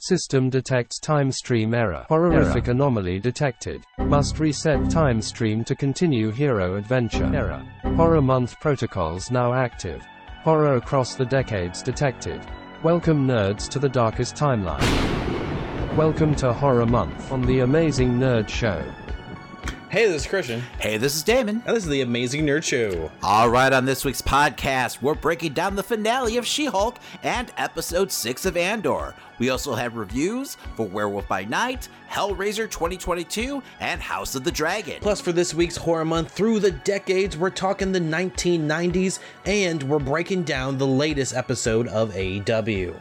System detects time stream error. Horrific anomaly detected. Must reset time stream to continue hero adventure. Error. Horror month protocols now active. Horror across the decades detected. Welcome nerds to the darkest timeline. Welcome to Horror Month on the Amazing Nerd Show. Hey, this is Christian, Hey, this is Damon. and this is the Amazing Nerd Show. All right, on this week's podcast, we're breaking down the finale of She Hulk and episode 6 of Andor. We also have reviews for Werewolf by Night, Hellraiser 2022, and House of the Dragon. Plus, for this week's Horror Month through the decades, we're talking the 1990s, and we're breaking down the latest episode of AEW.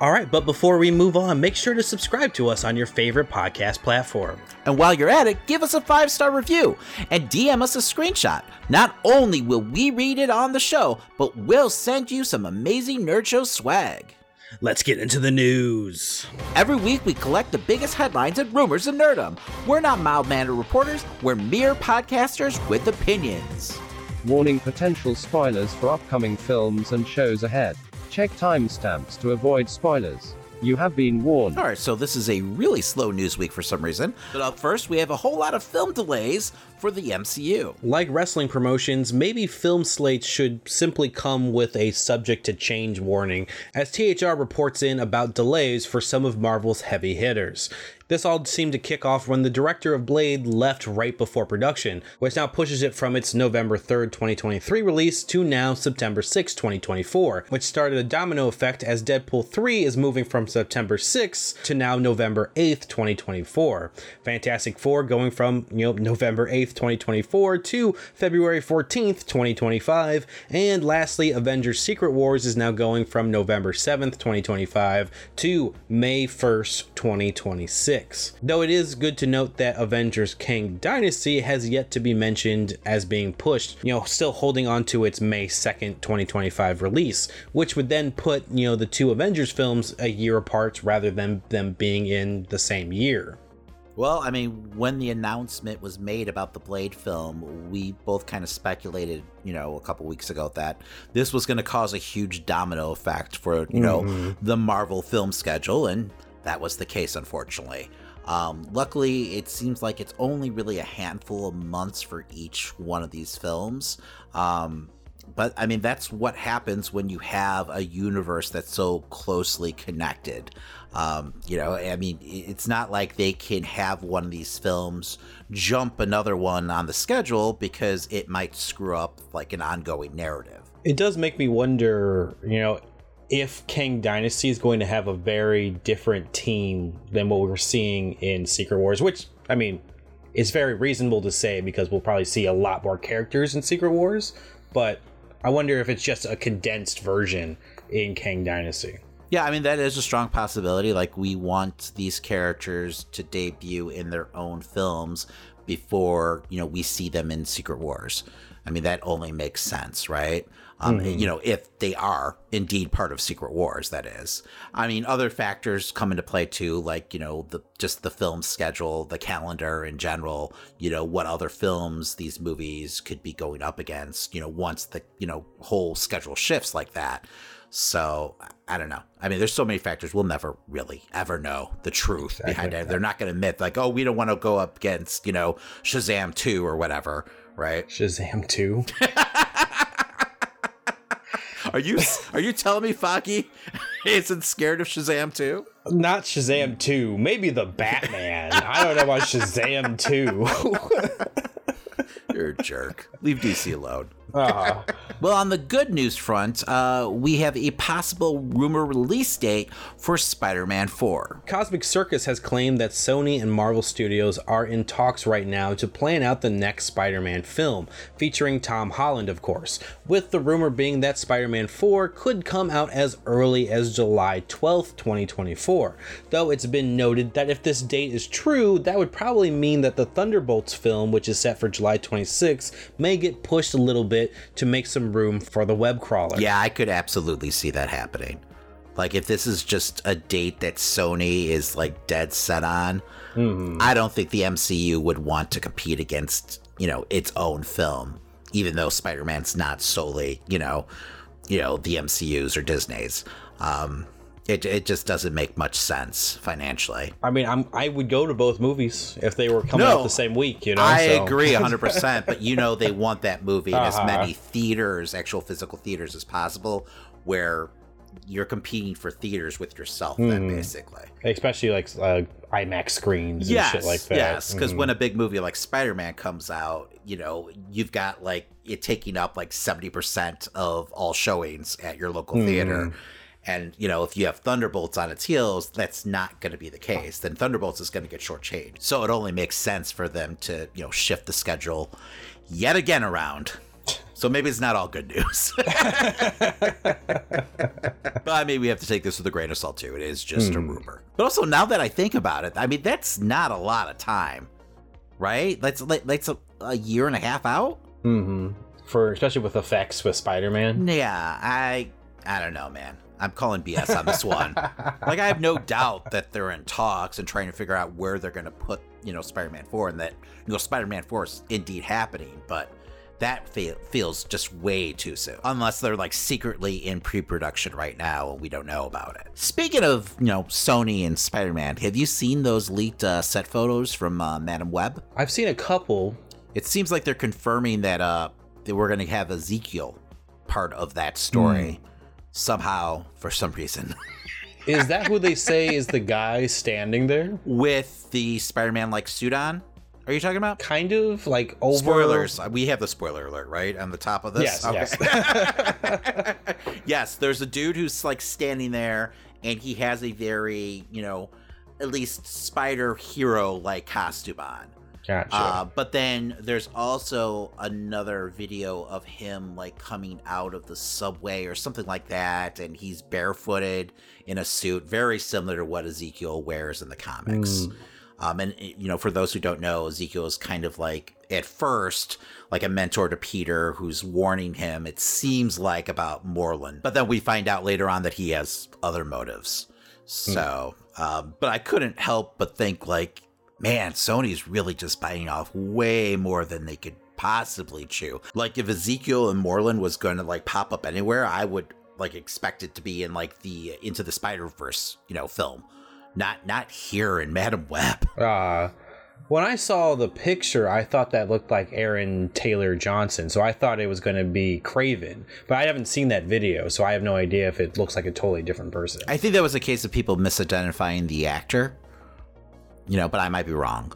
All right, but before we move on, make sure to subscribe to us on your favorite podcast platform. And while you're at it, give us a five star review and DM us a screenshot. Not only will we read it on the show, but we'll send you some amazing Nerd Show swag. Let's get into the news. Every week, we collect the biggest headlines and rumors of nerdom. We're not mild mannered reporters, we're mere podcasters with opinions. Warning potential spoilers for upcoming films and shows ahead. Check timestamps to avoid spoilers. You have been warned. All right, so this is a really slow news week for some reason. But up first, we have a whole lot of film delays for the MCU. Like wrestling promotions, maybe film slates should simply come with a subject to change warning, as THR reports in about delays for some of Marvel's heavy hitters. This all seemed to kick off when the director of Blade left right before production, which now pushes it from its November 3rd, 2023 release to now September 6, 2024, which started a domino effect as Deadpool 3 is moving from September 6th to now November 8th, 2024. Fantastic Four going from, you know, November 8th, 2024 to February 14th, 2025, and lastly Avengers Secret Wars is now going from November 7th, 2025 to May 1st, 2026. Though it is good to note that Avengers Kang Dynasty has yet to be mentioned as being pushed, you know, still holding on to its May 2nd, 2025 release, which would then put, you know, the two Avengers films a year apart rather than them being in the same year. Well, I mean, when the announcement was made about the Blade film, we both kind of speculated, you know, a couple weeks ago that this was going to cause a huge domino effect for, you know, the Marvel film schedule, and that was the case, unfortunately. Um, luckily, it seems like it's only really a handful of months for each one of these films. Um, but I mean, that's what happens when you have a universe that's so closely connected. Um, you know, I mean, it's not like they can have one of these films jump another one on the schedule because it might screw up like an ongoing narrative. It does make me wonder, you know, if Kang Dynasty is going to have a very different team than what we were seeing in Secret Wars, which, I mean, is very reasonable to say because we'll probably see a lot more characters in Secret Wars, but I wonder if it's just a condensed version in Kang Dynasty. Yeah, I mean that is a strong possibility. Like we want these characters to debut in their own films before you know we see them in Secret Wars. I mean that only makes sense, right? Um, You know, if they are indeed part of Secret Wars, that is. I mean, other factors come into play too, like you know the just the film schedule, the calendar in general. You know, what other films these movies could be going up against. You know, once the you know whole schedule shifts like that. So I don't know. I mean, there's so many factors. We'll never really ever know the truth behind it. They're not going to admit like, oh, we don't want to go up against you know Shazam two or whatever, right? Shazam 2. Are you are you telling me Foggy isn't scared of Shazam two? Not Shazam 2, maybe the Batman. I don't know about Shazam 2. You're a jerk. Leave DC alone. Well, on the good news front, uh, we have a possible rumor release date for Spider-Man 4. Cosmic Circus has claimed that Sony and Marvel Studios are in talks right now to plan out the next Spider Man film, featuring Tom Holland, of course, with the rumor being that Spider Man 4 could come out as early as July 12th, 2024. Though it's been noted that if this date is true, that would probably mean that the Thunderbolts film, which is set for July 26th, may get pushed a little bit to make some room for the web crawler. Yeah, I could absolutely see that happening. Like if this is just a date that Sony is like dead set on, I don't think the MCU would want to compete against, you know, its own film, even though Spider-Man's not solely, you know, you know, the MCU's or Disney's. Um it, it just doesn't make much sense financially. I mean, I'm I would go to both movies if they were coming No, out the same week. You know, I so- agree 100%, but you know they want that movie in as Uh-huh. many theaters, actual physical theaters as possible where you're competing for theaters with yourself then Hmm. basically. especially like uh, IMAX screens and Yes, shit like that. yes, because Mhm. when a big movie like Spider-Man comes out, you know, you've got like it taking up like 70% of all showings at your local Hmm. theater. And, you know, if you have Thunderbolts on its heels, that's not going to be the case. Then Thunderbolts is going to get shortchanged. So it only makes sense for them to, you know, shift the schedule yet again around. So maybe it's not all good news. but I mean, we have to take this with a grain of salt too. It is just a rumor. But also, now that I think about it, I mean, that's not a lot of time, right? That's like that's a, a year and a half out. Mm-hmm. for especially with effects with Spider-Man. Yeah, I I don't know, man. I'm calling BS on this one. like I have no doubt that they're in talks and trying to figure out where they're going to put, you know, Spider-Man 4 and that you know Spider-Man 4 is indeed happening, but that fe- feels just way too soon. Unless they're like secretly in pre-production right now and we don't know about it. Speaking of, you know, Sony and Spider-Man, have you seen those leaked uh, set photos from uh, Madame Web? I've seen a couple. It seems like they're confirming that uh that we're going to have Ezekiel part of that story somehow for some reason Is that who they say is the guy standing there? with the Spider-Man like suit on. Are you talking about? Kind of like over Spoilers. We have the spoiler alert right on the top of this. Yes, yes. yes, there's a dude who's like standing there and he has a very, you know, at least spider hero like costume on. Gotcha. Uh, but then there's also another video of him like coming out of the subway or something like that, and he's barefooted in a suit very similar to what Ezekiel wears in the comics. Um, and you know, for those who don't know, Ezekiel is kind of like at first like a mentor to Peter, who's warning him. It seems like about Morlun, but then we find out later on that he has other motives. So, um, but I couldn't help but think like, man, Sony's really just biting off way more than they could possibly chew. Like if Ezekiel and Morlun was going to like pop up anywhere, I would like expect it to be in like the Into the Spider Verse, you know, film, not not here in Madame Web. Uh, when I saw the picture, I thought that looked like Aaron Taylor Johnson, so I thought it was going to be Kraven. But I haven't seen that video, so I have no idea if it looks like a totally different person. I think that was a case of people misidentifying the actor. You know, but I might be wrong.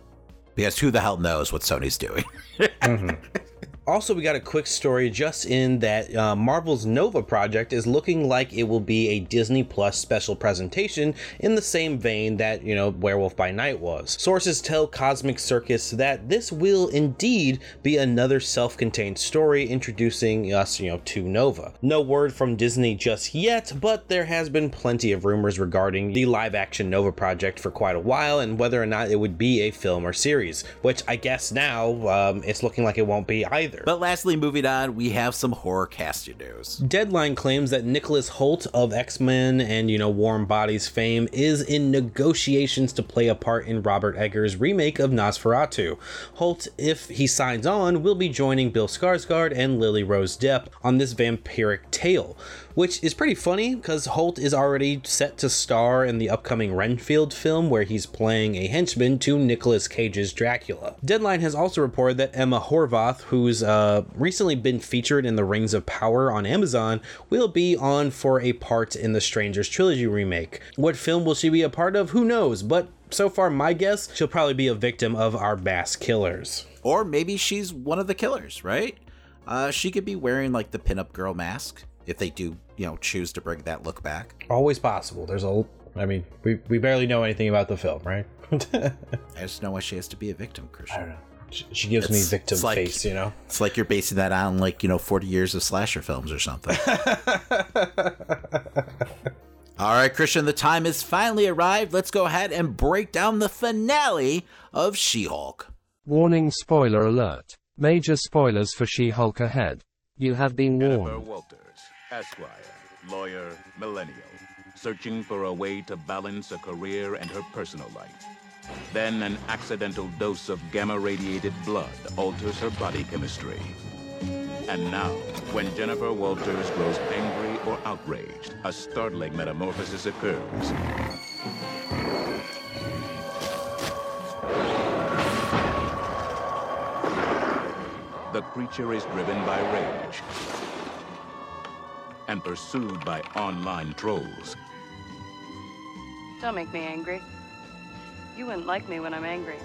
Because who the hell knows what Sony's doing? Mm-hmm. Also, we got a quick story just in that uh, Marvel's Nova project is looking like it will be a Disney Plus special presentation in the same vein that, you know, Werewolf by Night was. Sources tell Cosmic Circus that this will indeed be another self contained story introducing us, you know, to Nova. No word from Disney just yet, but there has been plenty of rumors regarding the live action Nova project for quite a while and whether or not it would be a film or series, which I guess now um, it's looking like it won't be either. But lastly, moving on, we have some horror casting news. Deadline claims that Nicholas Hoult of X Men and, you know, Warm Bodies fame is in negotiations to play a part in Robert Eggers' remake of Nosferatu. Hoult, if he signs on, will be joining Bill Skarsgård and Lily Rose Depp on this vampiric tale, which is pretty funny because Hoult is already set to star in the upcoming Renfield film where he's playing a henchman to Nicolas Cage's Dracula. Deadline has also reported that Ema Horvath, who's uh, recently been featured in The Rings of Power on Amazon, will be on for a part in the Strangers Trilogy remake. What film will she be a part of? Who knows? But so far, my guess, she'll probably be a victim of our Bass killers. Or maybe she's one of the killers, right? Uh, she could be wearing like the pinup girl mask if they do, you know, choose to bring that look back. Always possible. There's a, I mean, we, we barely know anything about the film, right? I just know why she has to be a victim, Christian. I don't She, she gives me It's- victim like- face, you know? It's like you're basing that on like, you know, 40 years of slasher films or something. All right, Christian, the time has finally arrived. Let's go ahead and break down the finale of She Hulk. Warning spoiler alert. Major spoilers for She Hulk ahead. You have been Jennifer warned. Walters, Esquire, lawyer, millennial, searching for a way to balance a career and her personal life. Then an accidental dose of gamma radiated blood alters her body chemistry. And now, when Jennifer Walters grows angry or outraged, a startling metamorphosis occurs. The creature is driven by rage and pursued by online trolls. Don't make me angry. You wouldn't like me when I'm angry.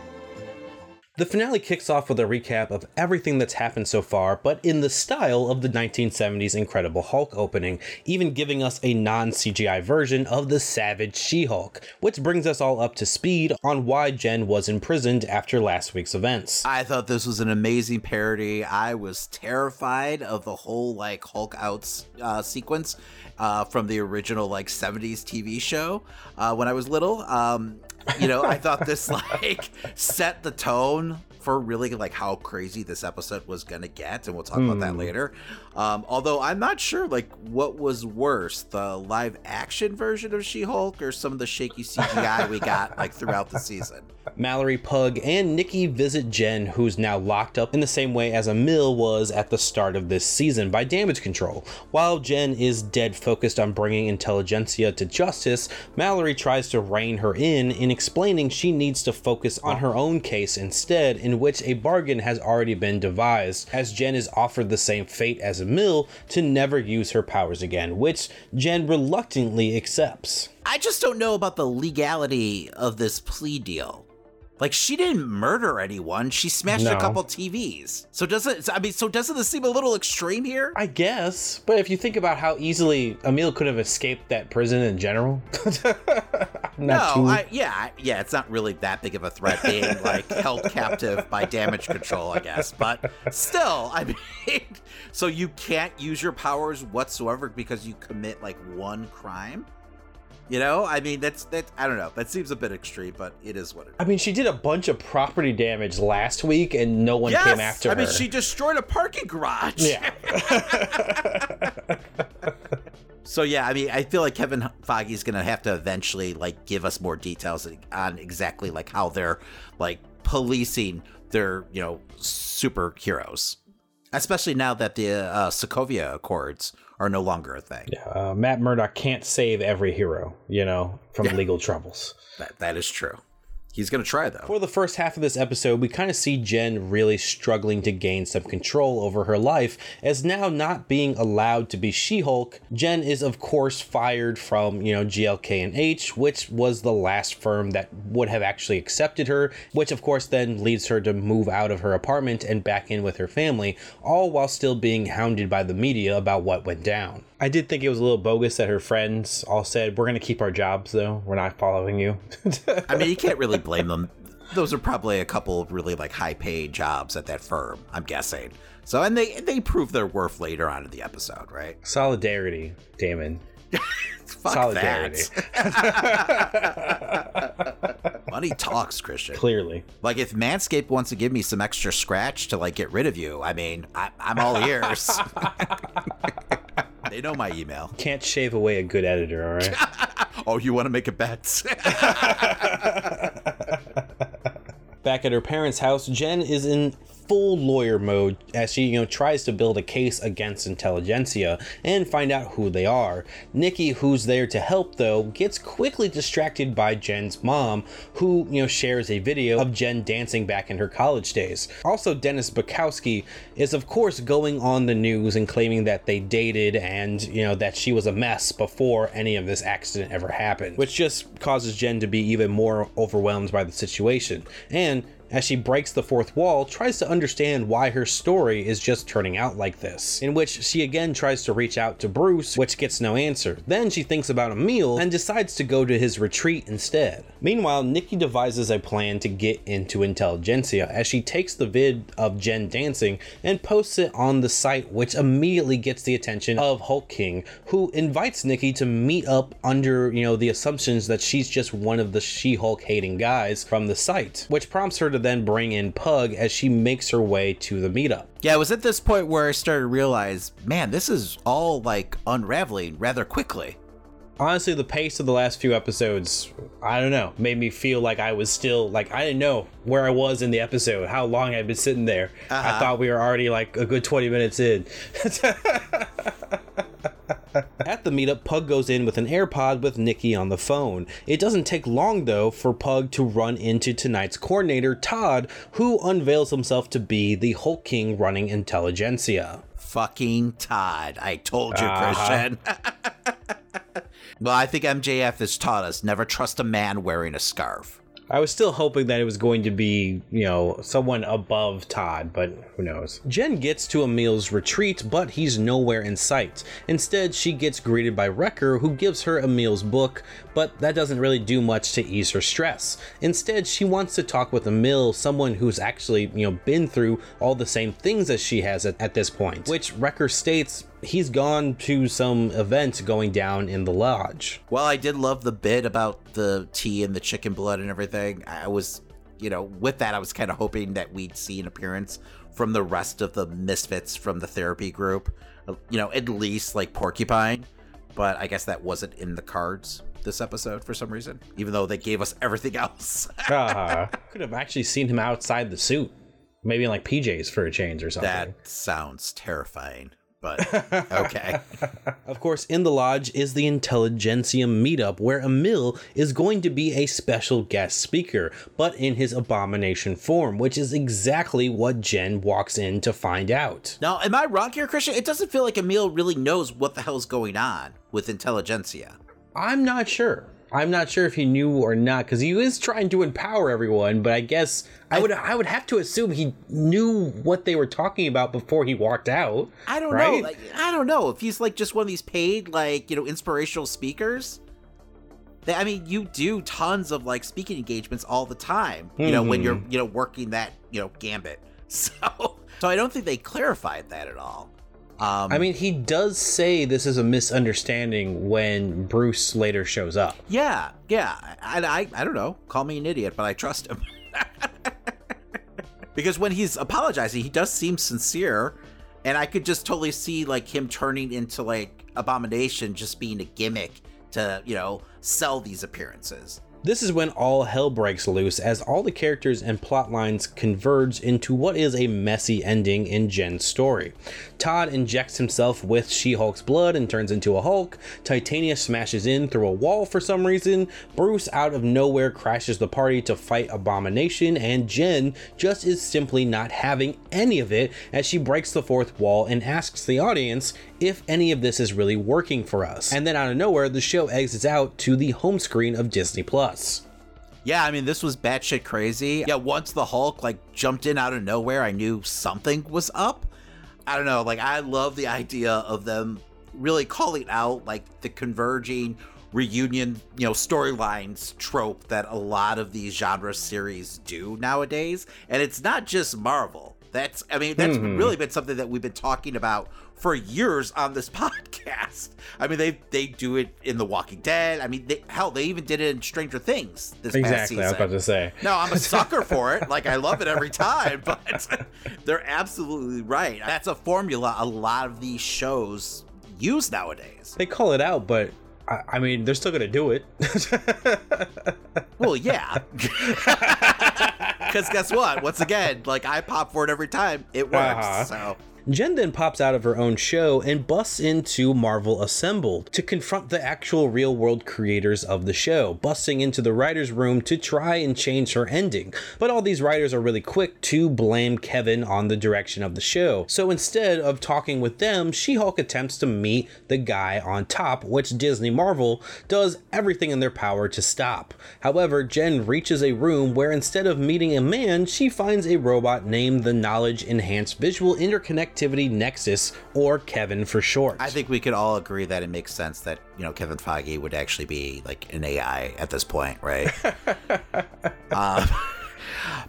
The finale kicks off with a recap of everything that's happened so far, but in the style of the 1970s Incredible Hulk opening, even giving us a non CGI version of the Savage She Hulk, which brings us all up to speed on why Jen was imprisoned after last week's events. I thought this was an amazing parody. I was terrified of the whole like Hulk out uh, sequence uh, from the original like 70s TV show uh, when I was little. Um, you know, I thought this like set the tone for really like how crazy this episode was gonna get, and we'll talk about that hmm. later. Um, although I'm not sure like what was worse, the live action version of She-Hulk or some of the shaky CGI we got like throughout the season. Mallory Pug and Nikki visit Jen, who's now locked up in the same way as Emil was at the start of this season by damage control. While Jen is dead focused on bringing intelligentsia to justice, Mallory tries to rein her in in explaining she needs to focus on her own case instead, in which a bargain has already been devised, as Jen is offered the same fate as Emil to never use her powers again, which Jen reluctantly accepts. I just don't know about the legality of this plea deal. Like she didn't murder anyone; she smashed No. a couple TVs. So doesn't I mean? So doesn't this seem a little extreme here? I guess, but if you think about how easily Emil could have escaped that prison in general, no, too- I, yeah, yeah. It's not really that big of a threat being like held captive by damage control, I guess. But still, I mean, so you can't use your powers whatsoever because you commit like one crime. You know, I mean, that's that. I don't know. That seems a bit extreme, but it is what it is. I mean, she did a bunch of property damage last week, and no one Yes, came after I her. I mean, she destroyed a parking garage. yeah. So yeah, I mean, I feel like Kevin Foggy's gonna have to eventually like give us more details on exactly like how they're like policing their you know superheroes, especially now that the uh, Sokovia Accords are no longer a thing. uh, Matt Murdock can't save every hero, you know, from legal troubles. That that is true. He's gonna try though. For the first half of this episode, we kind of see Jen really struggling to gain some control over her life, as now not being allowed to be She Hulk, Jen is of course fired from, you know, GLK and H, which was the last firm that would have actually accepted her, which of course then leads her to move out of her apartment and back in with her family, all while still being hounded by the media about what went down. I did think it was a little bogus that her friends all said, We're going to keep our jobs though, we're not following you. I mean, you can't really blame them. Those are probably a couple of really like high paid jobs at that firm. I'm guessing. So and they they prove their worth later on in the episode, right? Solidarity, Damon. Fuck Solidarity. that. Money talks, Christian. Clearly. Like if Manscaped wants to give me some extra scratch to like get rid of you, I mean, I, I'm all ears. They know my email. Can't shave away a good editor, all right? Oh, you want to make a bet? Back at her parents' house, Jen is in full lawyer mode as she, you know, tries to build a case against intelligentsia and find out who they are. Nikki, who's there to help though, gets quickly distracted by Jen's mom, who, you know, shares a video of Jen dancing back in her college days. Also, Dennis Bukowski is of course going on the news and claiming that they dated and, you know, that she was a mess before any of this accident ever happened, which just causes Jen to be even more overwhelmed by the situation. And as she breaks the fourth wall, tries to understand why her story is just turning out like this, in which she again tries to reach out to Bruce, which gets no answer. Then she thinks about Emil and decides to go to his retreat instead. Meanwhile, Nikki devises a plan to get into Intelligentsia as she takes the vid of Jen dancing and posts it on the site, which immediately gets the attention of Hulk King, who invites Nikki to meet up under, you know, the assumptions that she's just one of the She-Hulk hating guys from the site, which prompts her to then bring in Pug as she makes her way to the meetup. yeah, it was at this point where I started to realize, man, this is all like unraveling rather quickly. Honestly, the pace of the last few episodes, I don't know, made me feel like I was still like I didn't know where I was in the episode, how long I'd been sitting there. I uh-huh. thought we were already like a good 20 minutes in. At the meetup, Pug goes in with an AirPod with Nikki on the phone. It doesn't take long, though, for Pug to run into tonight's coordinator, Todd, who unveils himself to be the Hulk King running intelligentsia. Fucking Todd. I told you, Uh-huh. Christian. well, I think MJF has taught us never trust a man wearing a scarf. I was still hoping that it was going to be, you know, someone above Todd, but who knows. Jen gets to Emil's retreat, but he's nowhere in sight. Instead, she gets greeted by Wrecker, who gives her Emil's book, but that doesn't really do much to ease her stress. Instead, she wants to talk with Emil, someone who's actually, you know, been through all the same things as she has at, at this point, which Wrecker states he's gone to some event going down in the lodge. Well, I did love the bit about the tea and the chicken blood and everything. I was, you know, with that, I was kind of hoping that we'd see an appearance from the rest of the misfits from the therapy group. Uh, You know, at least like Porcupine. But I guess that wasn't in the cards this episode for some reason, even though they gave us everything else. Uh, could have actually seen him outside the suit. Maybe in like PJs for a change or something. that sounds terrifying. But okay. Of course, in the lodge is the Intelligentsia meetup, where Emil is going to be a special guest speaker, but in his abomination form, which is exactly what Jen walks in to find out. now, am I wrong here, Christian? It doesn't feel like Emil really knows what the hell's going on with intelligentsia. I'm not sure. I'm not sure if he knew or not, because he was trying to empower everyone. But I guess I would I would have to assume he knew what they were talking about before he walked out. I don't right? know. Like, I don't know if he's like just one of these paid, like you know, inspirational speakers. They- I mean, you do tons of like speaking engagements all the time. You know, when you're mm-hmm. you know working that you know gambit. So, so I don't think they clarified that at all. Um, I mean, he does say this is a misunderstanding when Bruce later shows up. yeah, yeah. I, I, I don't know. Call me an idiot, but I trust him. because when he's apologizing, he does seem sincere, and I could just totally see like him turning into like abomination, just being a gimmick to you know sell these appearances. This is when all hell breaks loose as all the characters and plot lines converge into what is a messy ending in Jen's story. Todd injects himself with She Hulk's blood and turns into a Hulk. Titania smashes in through a wall for some reason. Bruce, out of nowhere, crashes the party to fight Abomination, and Jen just is simply not having any of it as she breaks the fourth wall and asks the audience if any of this is really working for us. And then out of nowhere, the show exits out to the home screen of Disney Plus. Yeah, I mean this was batshit crazy. Yeah, once the Hulk like jumped in out of nowhere, I knew something was up. I don't know, like I love the idea of them really calling out like the converging reunion, you know, storylines trope that a lot of these genre series do nowadays. And it's not just Marvel. That's I mean, that's mm-hmm. really been something that we've been talking about for years on this podcast. I mean, they they do it in The Walking Dead. I mean, they, hell, they even did it in Stranger Things this past Exactly, season. I was about to say. No, I'm a sucker for it. Like I love it every time, but they're absolutely right. That's a formula a lot of these shows use nowadays. They call it out, but I, I mean, they're still gonna do it. Well, yeah. Because guess what? Once again, like I pop for it every time. It works. Uh-huh. So Jen then pops out of her own show and busts into Marvel Assembled to confront the actual real world creators of the show, busting into the writer's room to try and change her ending. But all these writers are really quick to blame Kevin on the direction of the show. So instead of talking with them, She Hulk attempts to meet the guy on top, which Disney Marvel does everything in their power to stop. However, Jen reaches a room where instead of meeting a man, she finds a robot named the Knowledge Enhanced Visual Interconnectivity Nexus, or Kevin for short. I think we could all agree that it makes sense that you know Kevin Feige would actually be like an AI at this point, right? um,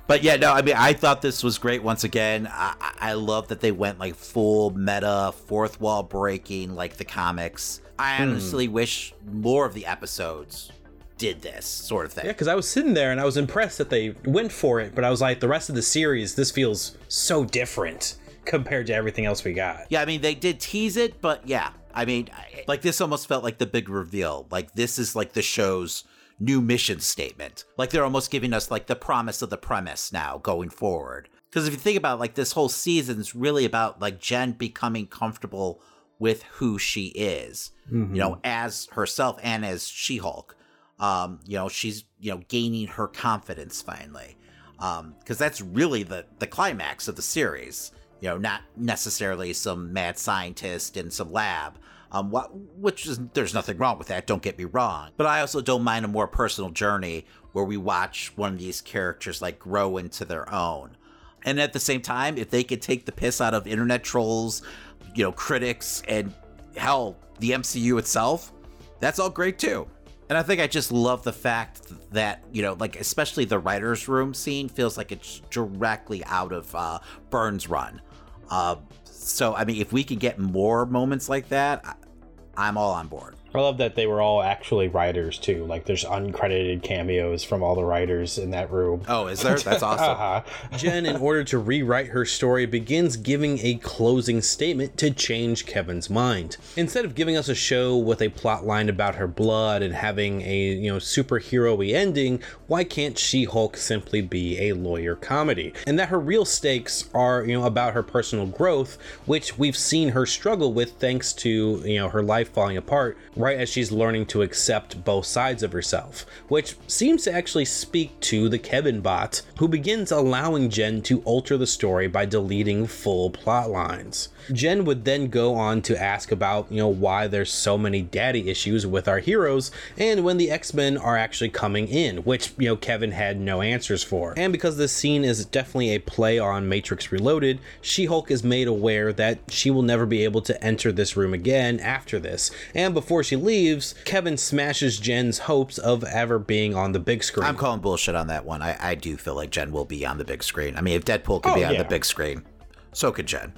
but yeah, no, I mean, I thought this was great. Once again, I, I I love that they went like full meta, fourth wall breaking, like the comics. I honestly wish more of the episodes did this sort of thing. Yeah, because I was sitting there and I was impressed that they went for it, but I was like, the rest of the series, this feels so different compared to everything else we got. Yeah, I mean, they did tease it, but yeah, I mean, like this almost felt like the big reveal. Like this is like the show's new mission statement. Like they're almost giving us like the promise of the premise now going forward. Because if you think about it, like this whole season is really about like Jen becoming comfortable with who she is, Mm-hmm. you know, as herself and as She Hulk. Um, you know, she's you know gaining her confidence finally, because that's really the the climax of the series. You know, not necessarily some mad scientist in some lab. Um, what, which is there's nothing wrong with that. Don't get me wrong, but I also don't mind a more personal journey where we watch one of these characters like grow into their own. And at the same time, if they could take the piss out of internet trolls, you know, critics, and hell, the MCU itself, that's all great too. And I think I just love the fact that, you know, like especially the writer's room scene feels like it's directly out of uh, Byrne's run. Uh, so, I mean, if we could get more moments like that, I- I'm all on board. I love that they were all actually writers too. Like there's uncredited cameos from all the writers in that room. Oh, is there? That's awesome. Uh-huh. Jen, in order to rewrite her story, begins giving a closing statement to change Kevin's mind. Instead of giving us a show with a plot line about her blood and having a you know superhero-y ending, why can't She-Hulk simply be a lawyer comedy? And that her real stakes are you know about her personal growth, which we've seen her struggle with thanks to you know her life falling apart right as she's learning to accept both sides of herself, which seems to actually speak to the Kevin bot, who begins allowing Jen to alter the story by deleting full plot lines. Jen would then go on to ask about, you know, why there's so many daddy issues with our heroes and when the X-Men are actually coming in, which, you know, Kevin had no answers for. And because this scene is definitely a play on Matrix Reloaded, She-Hulk is made aware that she will never be able to enter this room again after this. And before she leaves, Kevin smashes Jen's hopes of ever being on the big screen. I'm calling bullshit on that one. I, I do feel like Jen will be on the big screen. I mean, if Deadpool could Oh, be on yeah. the big screen, so could Jen.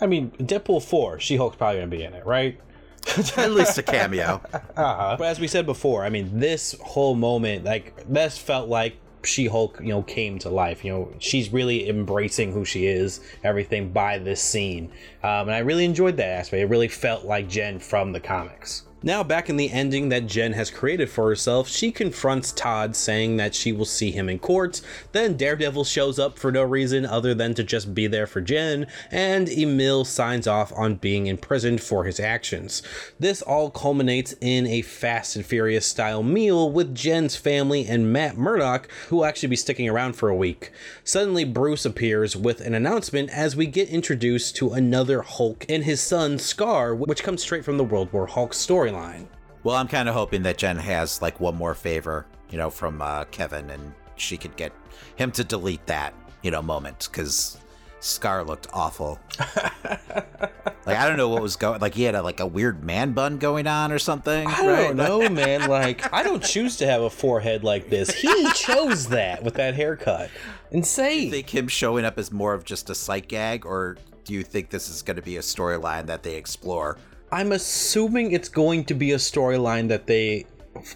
I mean, Deadpool 4, She-Hulk's probably going to be in it, right? At least a cameo. But as we said before, I mean, this whole moment, like, this felt like She-Hulk, you know, came to life. You know, she's really embracing who she is, everything by this scene, um, and I really enjoyed that aspect. It really felt like Jen from the comics. Now, back in the ending that Jen has created for herself, she confronts Todd, saying that she will see him in court. Then Daredevil shows up for no reason other than to just be there for Jen, and Emil signs off on being imprisoned for his actions. This all culminates in a Fast and Furious style meal with Jen's family and Matt Murdock, who will actually be sticking around for a week. Suddenly, Bruce appears with an announcement as we get introduced to another Hulk and his son Skaar, which comes straight from the World War Hulk storyline. Well, I'm kind of hoping that Jen has like one more favor, you know, from uh, Kevin, and she could get him to delete that, you know, moment because Skaar looked awful. like I don't know what was going. Like he had a, like a weird man bun going on or something. I don't know, man. Like, I don't choose to have a forehead like this. He chose that with that haircut. Insane. think him showing up is more of just a sight gag, or do you think this is going to be a storyline that they explore? I'm assuming it's going to be a storyline that they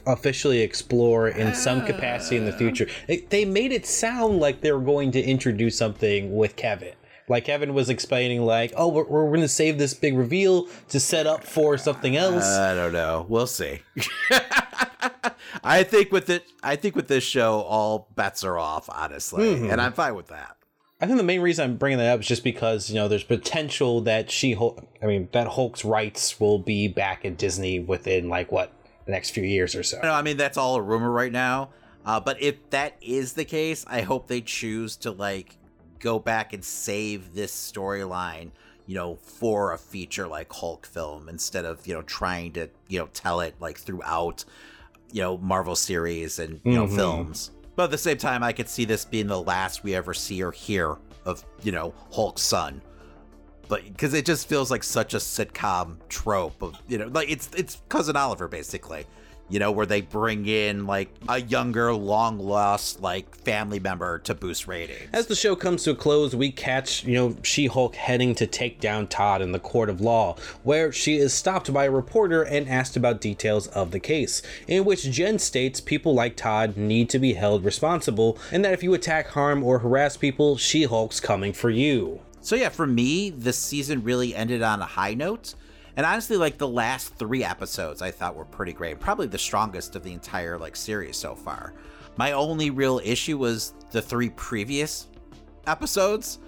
officially explore in some ah. capacity in the future. It- they made it sound like they were going to introduce something with Kevin. Like Kevin was explaining, like, "Oh, we're, we're going to save this big reveal to set up for something else." I don't know. We'll see. I think with it, I think with this show, all bets are off, honestly, mm-hmm. and I'm fine with that. I think the main reason I'm bringing that up is just because you know there's potential that she, Hulk, I mean, that Hulk's rights will be back at Disney within like what the next few years or so. No, I mean that's all a rumor right now. Uh, but if that is the case, I hope they choose to like go back and save this storyline, you know, for a feature like Hulk film instead of you know trying to you know tell it like throughout, you know, Marvel series and you know Mhm. films. But at the same time, I could see this being the last we ever see or hear of you know Hulk's son. But because it just feels like such a sitcom trope of you know like it's it's cousin Oliver basically you know, where they bring in like a younger, long lost like family member to boost ratings. As the show comes to a close, we catch, you know, She Hulk heading to take down Todd in the court of law, where she is stopped by a reporter and asked about details of the case, in which Jen states people like Todd need to be held responsible, and that if you attack, harm, or harass people, She Hulk's coming for you. So yeah, for me, this season really ended on a high note. And honestly, like the last three episodes I thought were pretty great. Probably the strongest of the entire like series so far. My only real issue was the three previous episodes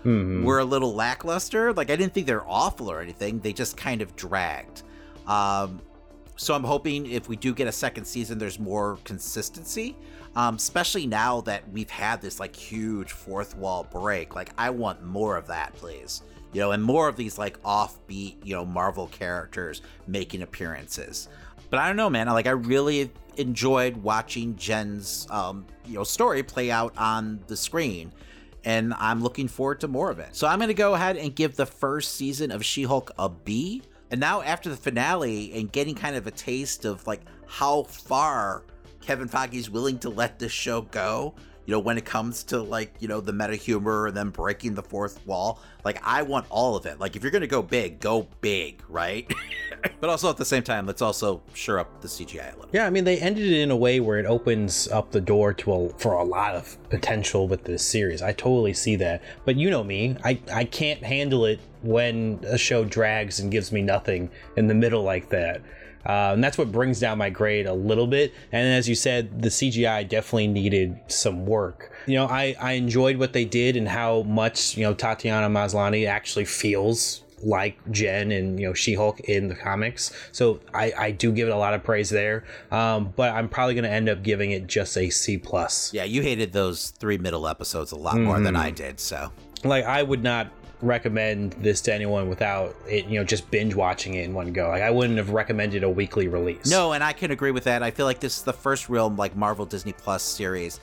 were a little lackluster. Like I didn't think they're awful or anything. They just kind of dragged. Um, so I'm hoping if we do get a second season, there's more consistency. Um, especially now that we've had this like huge fourth wall break. Like I want more of that, please. You know, and more of these like offbeat, you know, Marvel characters making appearances. But I don't know, man. Like I really enjoyed watching Jen's, um, you know, story play out on the screen and I'm looking forward to more of it. So I'm to go ahead and give the first season of She Hulk a B. And now, after the finale and getting kind of a taste of like how far Kevin Feige's willing to let this show go, you know, when it comes to like, you know, the meta humor and then breaking the fourth wall, like I want all of it. Like, if you're to go big, go big, right? but also at the same time, let's also sure up the CGI a little. Yeah, I mean they ended it in a way where it opens up the door to a, for a lot of potential with this series. I totally see that. But you know me, I I can't handle it when a show drags and gives me nothing in the middle like that. Uh, and that's what brings down my grade a little bit. And as you said, the CGI definitely needed some work. You know, I, I enjoyed what they did and how much, you know, Tatiana Maslany actually feels like Jen and you know She-Hulk in the comics. So I, I do give it a lot of praise there. Um, but I'm probably going to end up giving it just a C plus. Yeah, you hated those three middle episodes a lot more than I did. So Like I would not recommend this to anyone without it, you know, just binge watching it in one go. Like I wouldn't have recommended a weekly release. No, and I can agree with that. I feel like this is the first real like Marvel Disney Plus series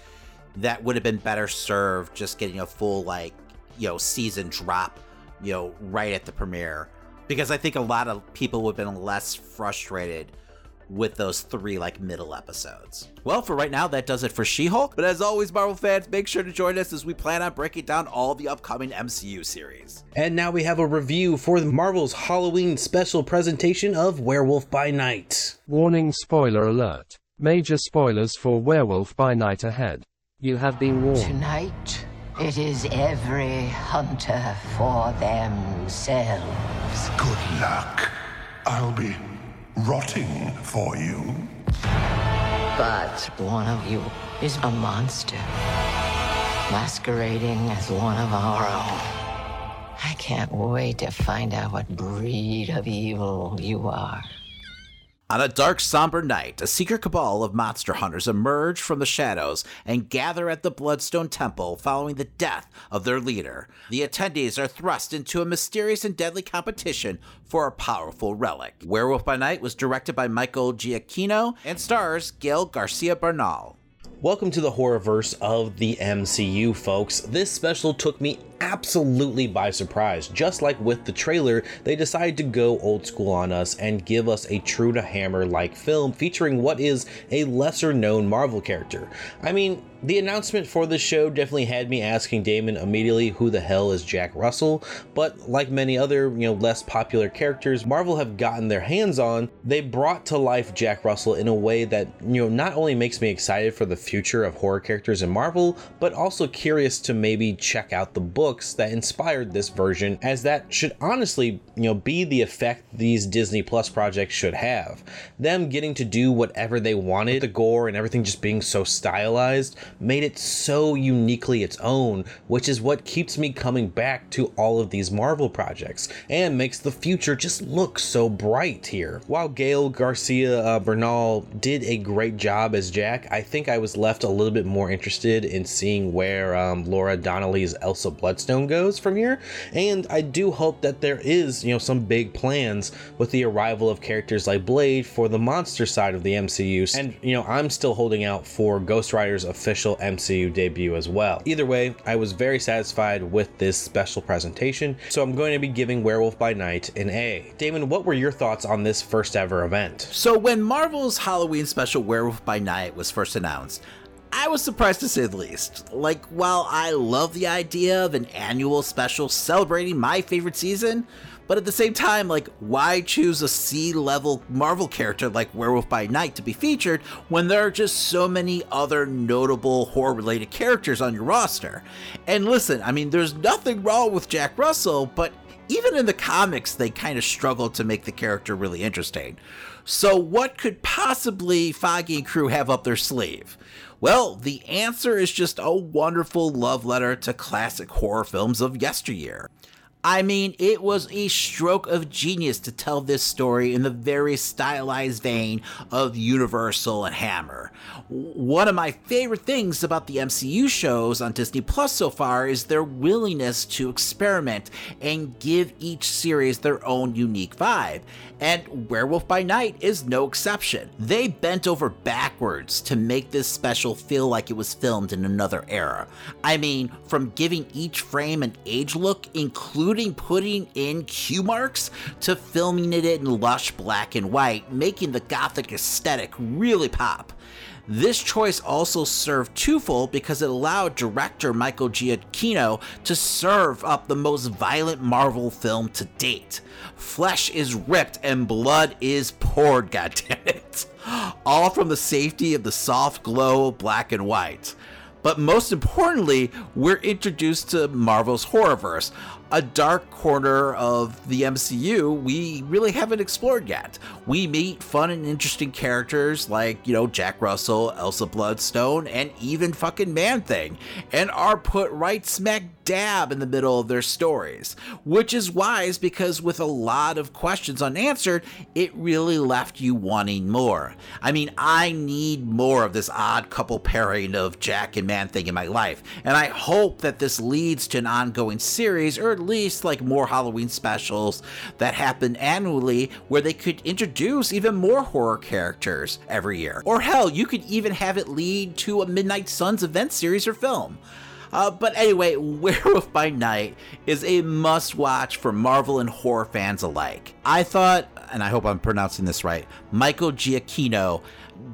that would have been better served just getting a full like you know season drop, you know, right at the premiere. Because I think a lot of people would have been less frustrated with those three like middle episodes. Well, for right now, that does it for She-Hulk. But as always, Marvel fans, make sure to join us as we plan on breaking down all the upcoming MCU series. And now we have a review for Marvel's Halloween special presentation of Werewolf by Night. Warning spoiler alert. Major spoilers for Werewolf by Night ahead. You have been warned. Tonight, it is every hunter for themselves. Good luck. I'll be rotting for you. But one of you is a monster, masquerading as one of our own. I can't wait to find out what breed of evil you are. On a dark, somber night, a secret cabal of monster hunters emerge from the shadows and gather at the Bloodstone Temple following the death of their leader. The attendees are thrust into a mysterious and deadly competition for a powerful relic. Werewolf by Night was directed by Michael Giacchino and stars Gael Garcia Bernal. Welcome to the horrorverse of the MCU, folks. This special took me absolutely by surprise. Just like with the trailer, they decided to go old school on us and give us a true to Hammer like film featuring what is a lesser known Marvel character. I mean, the announcement for the show definitely had me asking Damon immediately who the hell is Jack Russell, but like many other, you know, less popular characters Marvel have gotten their hands on, they brought to life Jack Russell in a way that, you know, not only makes me excited for the future of horror characters in Marvel, but also curious to maybe check out the books that inspired this version as that should honestly, you know, be the effect these Disney Plus projects should have. Them getting to do whatever they wanted, the gore and everything just being so stylized made it so uniquely its own, which is what keeps me coming back to all of these Marvel projects and makes the future just look so bright here. While Gael Garcia uh, Bernal did a great job as Jack, I think I was left a little bit more interested in seeing where um, Laura Donnelly's Elsa Bloodstone goes from here, and I do hope that there is, you know, some big plans with the arrival of characters like Blade for the monster side of the MCU, and you know, I'm still holding out for Ghost Rider's official MCU debut as well. Either way, I was very satisfied with this special presentation, so I'm going to be giving Werewolf by Night an A. Damon, what were your thoughts on this first ever event? So, when Marvel's Halloween special Werewolf by Night was first announced, I was surprised to say the least. Like, while I love the idea of an annual special celebrating my favorite season, but at the same time, like, why choose a C level Marvel character like Werewolf by Night to be featured when there are just so many other notable horror related characters on your roster? And listen, I mean, there's nothing wrong with Jack Russell, but even in the comics, they kind of struggle to make the character really interesting. So, what could possibly Foggy and crew have up their sleeve? Well, the answer is just a wonderful love letter to classic horror films of yesteryear. I mean, it was a stroke of genius to tell this story in the very stylized vein of Universal and Hammer. One of my favorite things about the MCU shows on Disney Plus so far is their willingness to experiment and give each series their own unique vibe. And Werewolf by Night is no exception. They bent over backwards to make this special feel like it was filmed in another era. I mean, from giving each frame an age look, including including putting in cue marks to filming it in lush black and white, making the gothic aesthetic really pop. This choice also served twofold because it allowed director Michael Giacchino to serve up the most violent Marvel film to date. Flesh is ripped and blood is poured, goddammit. All from the safety of the soft glow of black and white. But most importantly, we're introduced to Marvel's Horrorverse, a dark corner of the MCU we really haven't explored yet. We meet fun and interesting characters like, you know, Jack Russell, Elsa Bloodstone, and even fucking Man Thing, and are put right smack dab in the middle of their stories, which is wise because with a lot of questions unanswered, it really left you wanting more. I mean, I need more of this odd couple pairing of Jack and Man Thing in my life, and I hope that this leads to an ongoing series or at least like more Halloween specials that happen annually where they could introduce even more horror characters every year. Or hell, you could even have it lead to a Midnight Suns event series or film. Uh, but anyway, Werewolf by Night is a must watch for Marvel and horror fans alike. I thought, and I hope I'm pronouncing this right, Michael Giacchino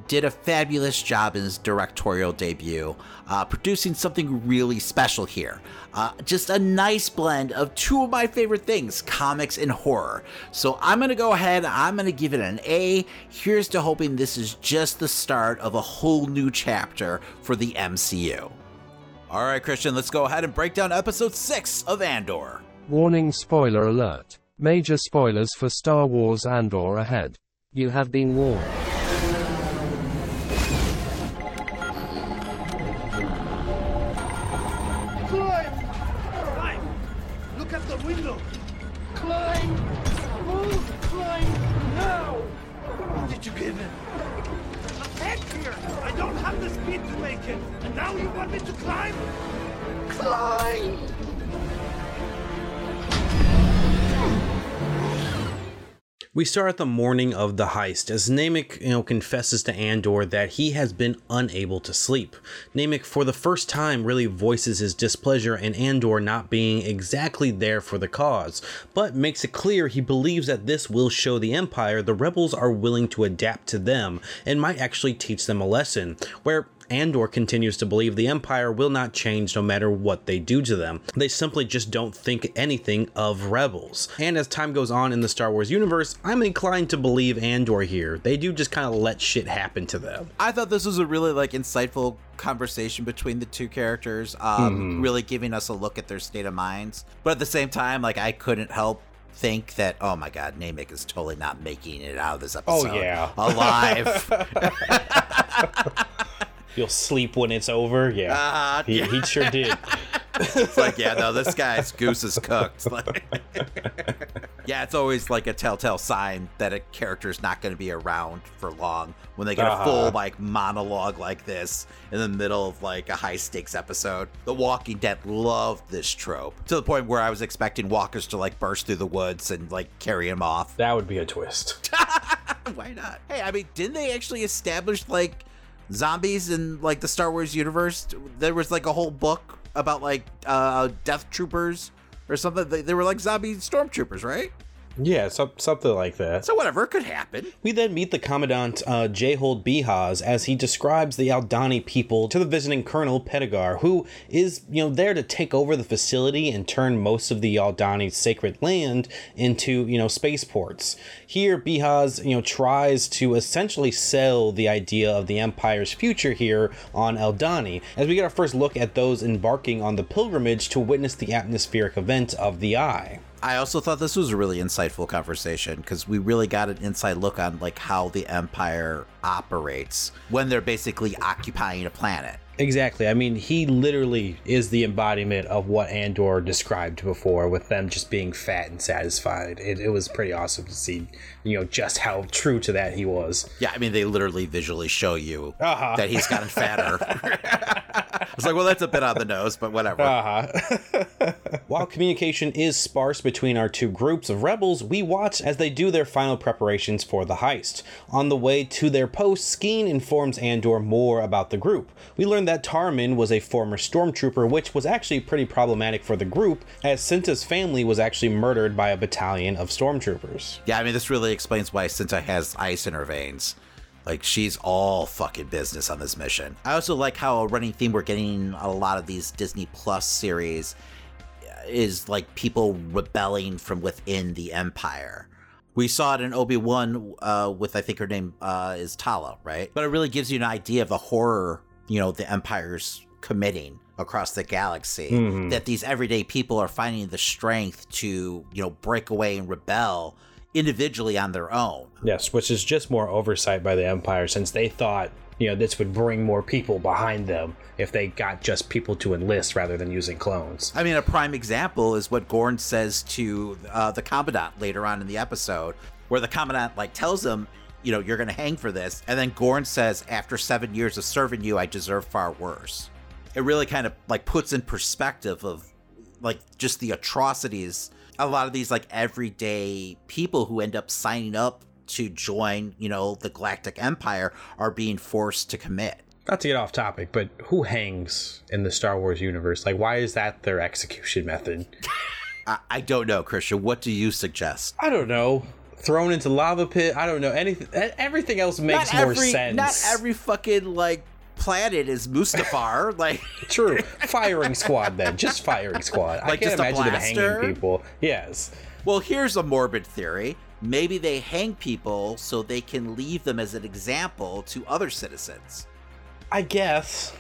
did a fabulous job in his directorial debut, uh, producing something really special here. Uh, just a nice blend of two of my favorite things comics and horror. So I'm going to go ahead, I'm going to give it an A. Here's to hoping this is just the start of a whole new chapter for the MCU. All right, Christian, let's go ahead and break down episode 6 of Andor. Warning spoiler alert. Major spoilers for Star Wars Andor ahead. You have been warned. We start at the morning of the heist as Nemik, you know, confesses to Andor that he has been unable to sleep. Nemik, for the first time, really voices his displeasure in Andor not being exactly there for the cause, but makes it clear he believes that this will show the Empire the rebels are willing to adapt to them and might actually teach them a lesson. Where Andor continues to believe the Empire will not change no matter what they do to them. They simply just don't think anything of rebels. And as time goes on in the Star Wars universe, I'm inclined to believe Andor here. They do just kind of let shit happen to them. I thought this was a really like insightful conversation between the two characters, um, really giving us a look at their state of minds. But at the same time, like I couldn't help think that oh my god, Nemik is totally not making it out of this episode. Oh yeah. alive. You'll sleep when it's over. Yeah. Ah, he, he sure did. it's like yeah, no, this guy's goose is cooked. Like- yeah, it's always like a telltale sign that a character's not going to be around for long when they get Uh-huh. a full like monologue like this in the middle of like a high stakes episode. The Walking Dead loved this trope to the point where I was expecting walkers to like burst through the woods and like carry him off. That would be a twist. Why not? Hey, I mean, didn't they actually establish like zombies in like the Star Wars universe? There was like a whole book about like uh death troopers or something. They, they were like zombie stormtroopers, right? Yeah, so, something like that. So whatever, it could happen. We then meet the Commandant uh, Jayhold Beehaz as he describes the Aldhani people to the visiting Colonel Petigar, who is, you know, there to take over the facility and turn most of the Aldhani's sacred land into, you know, spaceports. Here, Beehaz, you know, tries to essentially sell the idea of the Empire's future here on Aldhani, as we get our first look at those embarking on the pilgrimage to witness the atmospheric event of the Eye. I also thought this was a really insightful conversation because we really got an inside look on like how the Empire operates when they're basically occupying a planet. Exactly. I mean, he literally is the embodiment of what Andor described before, with them just being fat and satisfied. It, it was pretty awesome to see, you know, just how true to that he was. Yeah, I mean, they literally visually show you Uh-huh. that he's gotten fatter. I was like, well, that's a bit on the nose, but whatever. Uh-huh. While communication is sparse between our two groups of rebels, we watch as they do their final preparations for the heist. On the way to their post, Skeen informs Andor more about the group. We learn that Taramyn was a former stormtrooper, which was actually pretty problematic for the group, as Cinta's family was actually murdered by a battalion of stormtroopers. Yeah, I mean, this really explains why Cinta has ice in her veins. Like, she's all fucking business on this mission. I also like how a running theme we're getting a lot of these Disney Plus series is like people rebelling from within the Empire. We saw it in Obi Wan uh, with I think her name uh, is Tala, right? But it really gives you an idea of the horror, you know, the Empire's committing across the galaxy. Mhm. That these everyday people are finding the strength to, you know, break away and rebel individually on their own. Yes, which is just more oversight by the Empire since they thought, you know, this would bring more people behind them if they got just people to enlist rather than using clones. I mean, a prime example is what Gorn says to uh, the commandant later on in the episode, where the commandant like tells him, you know, you're going to hang for this, and then Gorn says, after seven years of serving you, I deserve far worse. It really kind of like puts in perspective of like just the atrocities. A lot of these like everyday people who end up signing up to join, you know, the Galactic Empire are being forced to commit. Not to get off topic, but who hangs in the Star Wars universe? Like, why is that their execution method? I, I don't know, Christian. What do you suggest? I don't know. Thrown into lava pit. I don't know anything. Everything else makes more every, sense. Not every fucking like planet is Mustafar. like True. Firing squad then. Just firing squad. I can't imagine them hanging people. Yes. Well, here's a morbid theory. Maybe they hang people so they can leave them as an example to other citizens. I guess.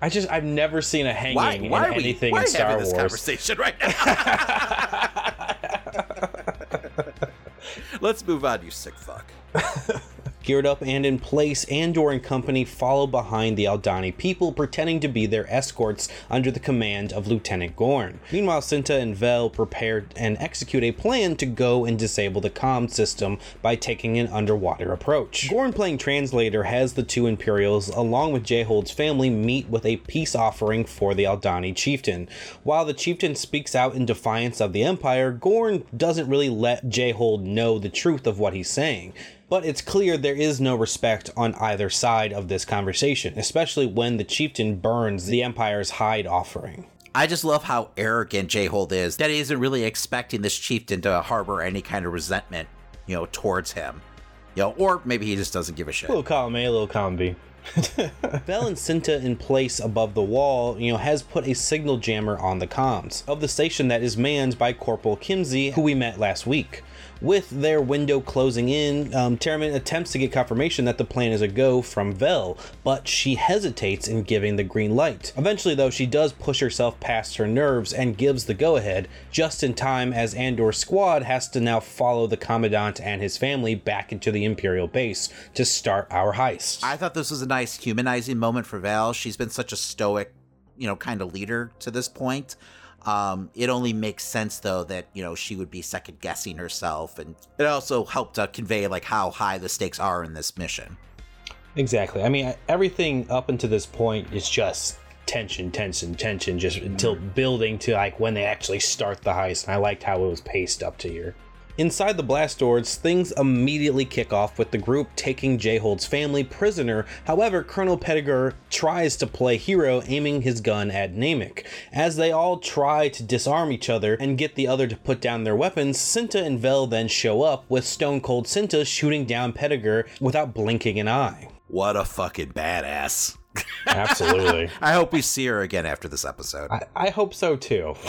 I just I've never seen a hanging Why? Why in we? anything why in Star having this Wars. conversation right now? Let's move on, you sick fuck. Geared up and in place, Andor and company follow behind the Aldhani people, pretending to be their escorts under the command of Lieutenant Gorn. Meanwhile, Cinta and Vel prepare and execute a plan to go and disable the comm system by taking an underwater approach. Gorn, playing translator, has the two Imperials, along with Jayhold's family, meet with a peace offering for the Aldhani chieftain. While the chieftain speaks out in defiance of the Empire, Gorn doesn't really let Jayhold know the truth of what he's saying. But it's clear there is no respect on either side of this conversation, especially when the chieftain burns the Empire's hide offering. I just love how arrogant Jayhold is, that he isn't really expecting this chieftain to harbor any kind of resentment, you know, towards him. You know, or maybe he just doesn't give a shit. Little column A, little column eh? B. Vel and Cinta in place above the wall, you know, has put a signal jammer on the comms of the station that is manned by Corporal Kimsey, who we met last week. With their window closing in, um, Taramyn attempts to get confirmation that the plan is a go from Vel, but she hesitates in giving the green light. Eventually, though, she does push herself past her nerves and gives the go ahead, just in time as Andor's squad has to now follow the Commandant and his family back into the Imperial base to start our heist. I thought this was a nice humanizing moment for Val. She's been such a stoic, you know, kind of leader to this point. Um, it only makes sense though that you know she would be second guessing herself, and it also helped uh, convey like how high the stakes are in this mission. Exactly. I mean, everything up until this point is just tension, tension, tension, just until building to like when they actually start the heist. And I liked how it was paced up to here. Inside the blast doors, things immediately kick off with the group taking Jayhold's family prisoner. However, Colonel Petigar tries to play hero, aiming his gun at Nemik. As they all try to disarm each other and get the other to put down their weapons, Cinta and Vel then show up, with Stone Cold Cinta shooting down Petigar without blinking an eye. What a fucking badass! Absolutely. I hope we see her again after this episode. I, I hope so too.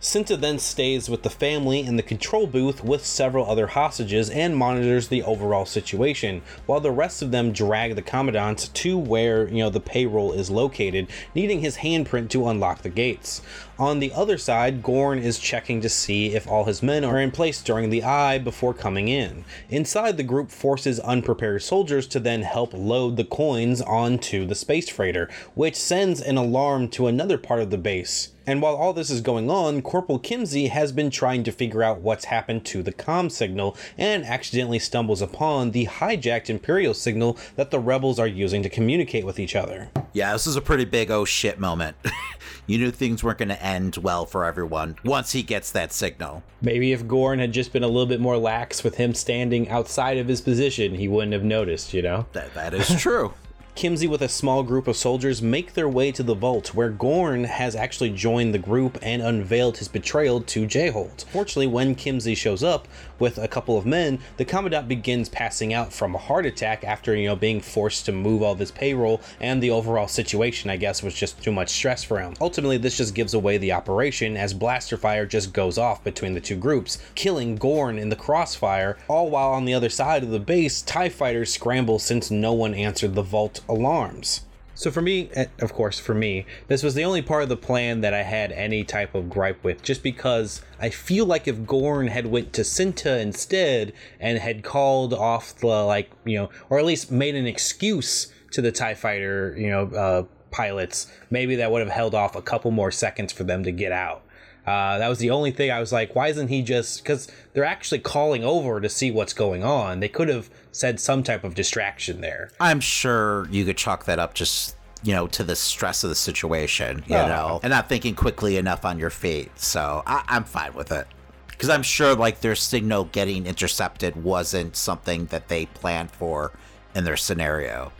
Cinta then stays with the family in the control booth with several other hostages and monitors the overall situation, while the rest of them drag the Commandant to where, you know, the payroll is located, needing his handprint to unlock the gates. On the other side, Gorn is checking to see if all his men are in place during the eye before coming in. Inside, the group forces unprepared soldiers to then help load the coins onto the space freighter, which sends an alarm to another part of the base. And while all this is going on, Corporal Kimsey has been trying to figure out what's happened to the comm signal and accidentally stumbles upon the hijacked Imperial signal that the rebels are using to communicate with each other. Yeah, this is a pretty big oh shit moment. you knew things weren't going to end well for everyone once he gets that signal. Maybe if Gorn had just been a little bit more lax with him standing outside of his position, he wouldn't have noticed, you know? That, that is true. Kimsey with a small group of soldiers make their way to the vault where Gorn has actually joined the group and unveiled his betrayal to Jayhold. Fortunately, when Kimsey shows up with a couple of men, the commandant begins passing out from a heart attack after, you know, being forced to move all this payroll and the overall situation, I guess, was just too much stress for him. Ultimately, this just gives away the operation as blaster fire just goes off between the two groups, killing Gorn in the crossfire, all while on the other side of the base, TIE fighters scramble since no one answered the vault alarms. So for me, eh, of course, for me, this was the only part of the plan that I had any type of gripe with, just because I feel like if Gorn had went to Cinta instead and had called off the like, you know, or at least made an excuse to the Tie Fighter, you know, uh, pilots, maybe that would have held off a couple more seconds for them to get out. Uh, that was the only thing I was like, why isn't he just because they're actually calling over to see what's going on? They could have said some type of distraction there. I'm sure you could chalk that up just you know to the stress of the situation, you Oh. know, and not thinking quickly enough on your feet. So I, I'm fine with it because I'm sure like their signal getting intercepted wasn't something that they planned for in their scenario.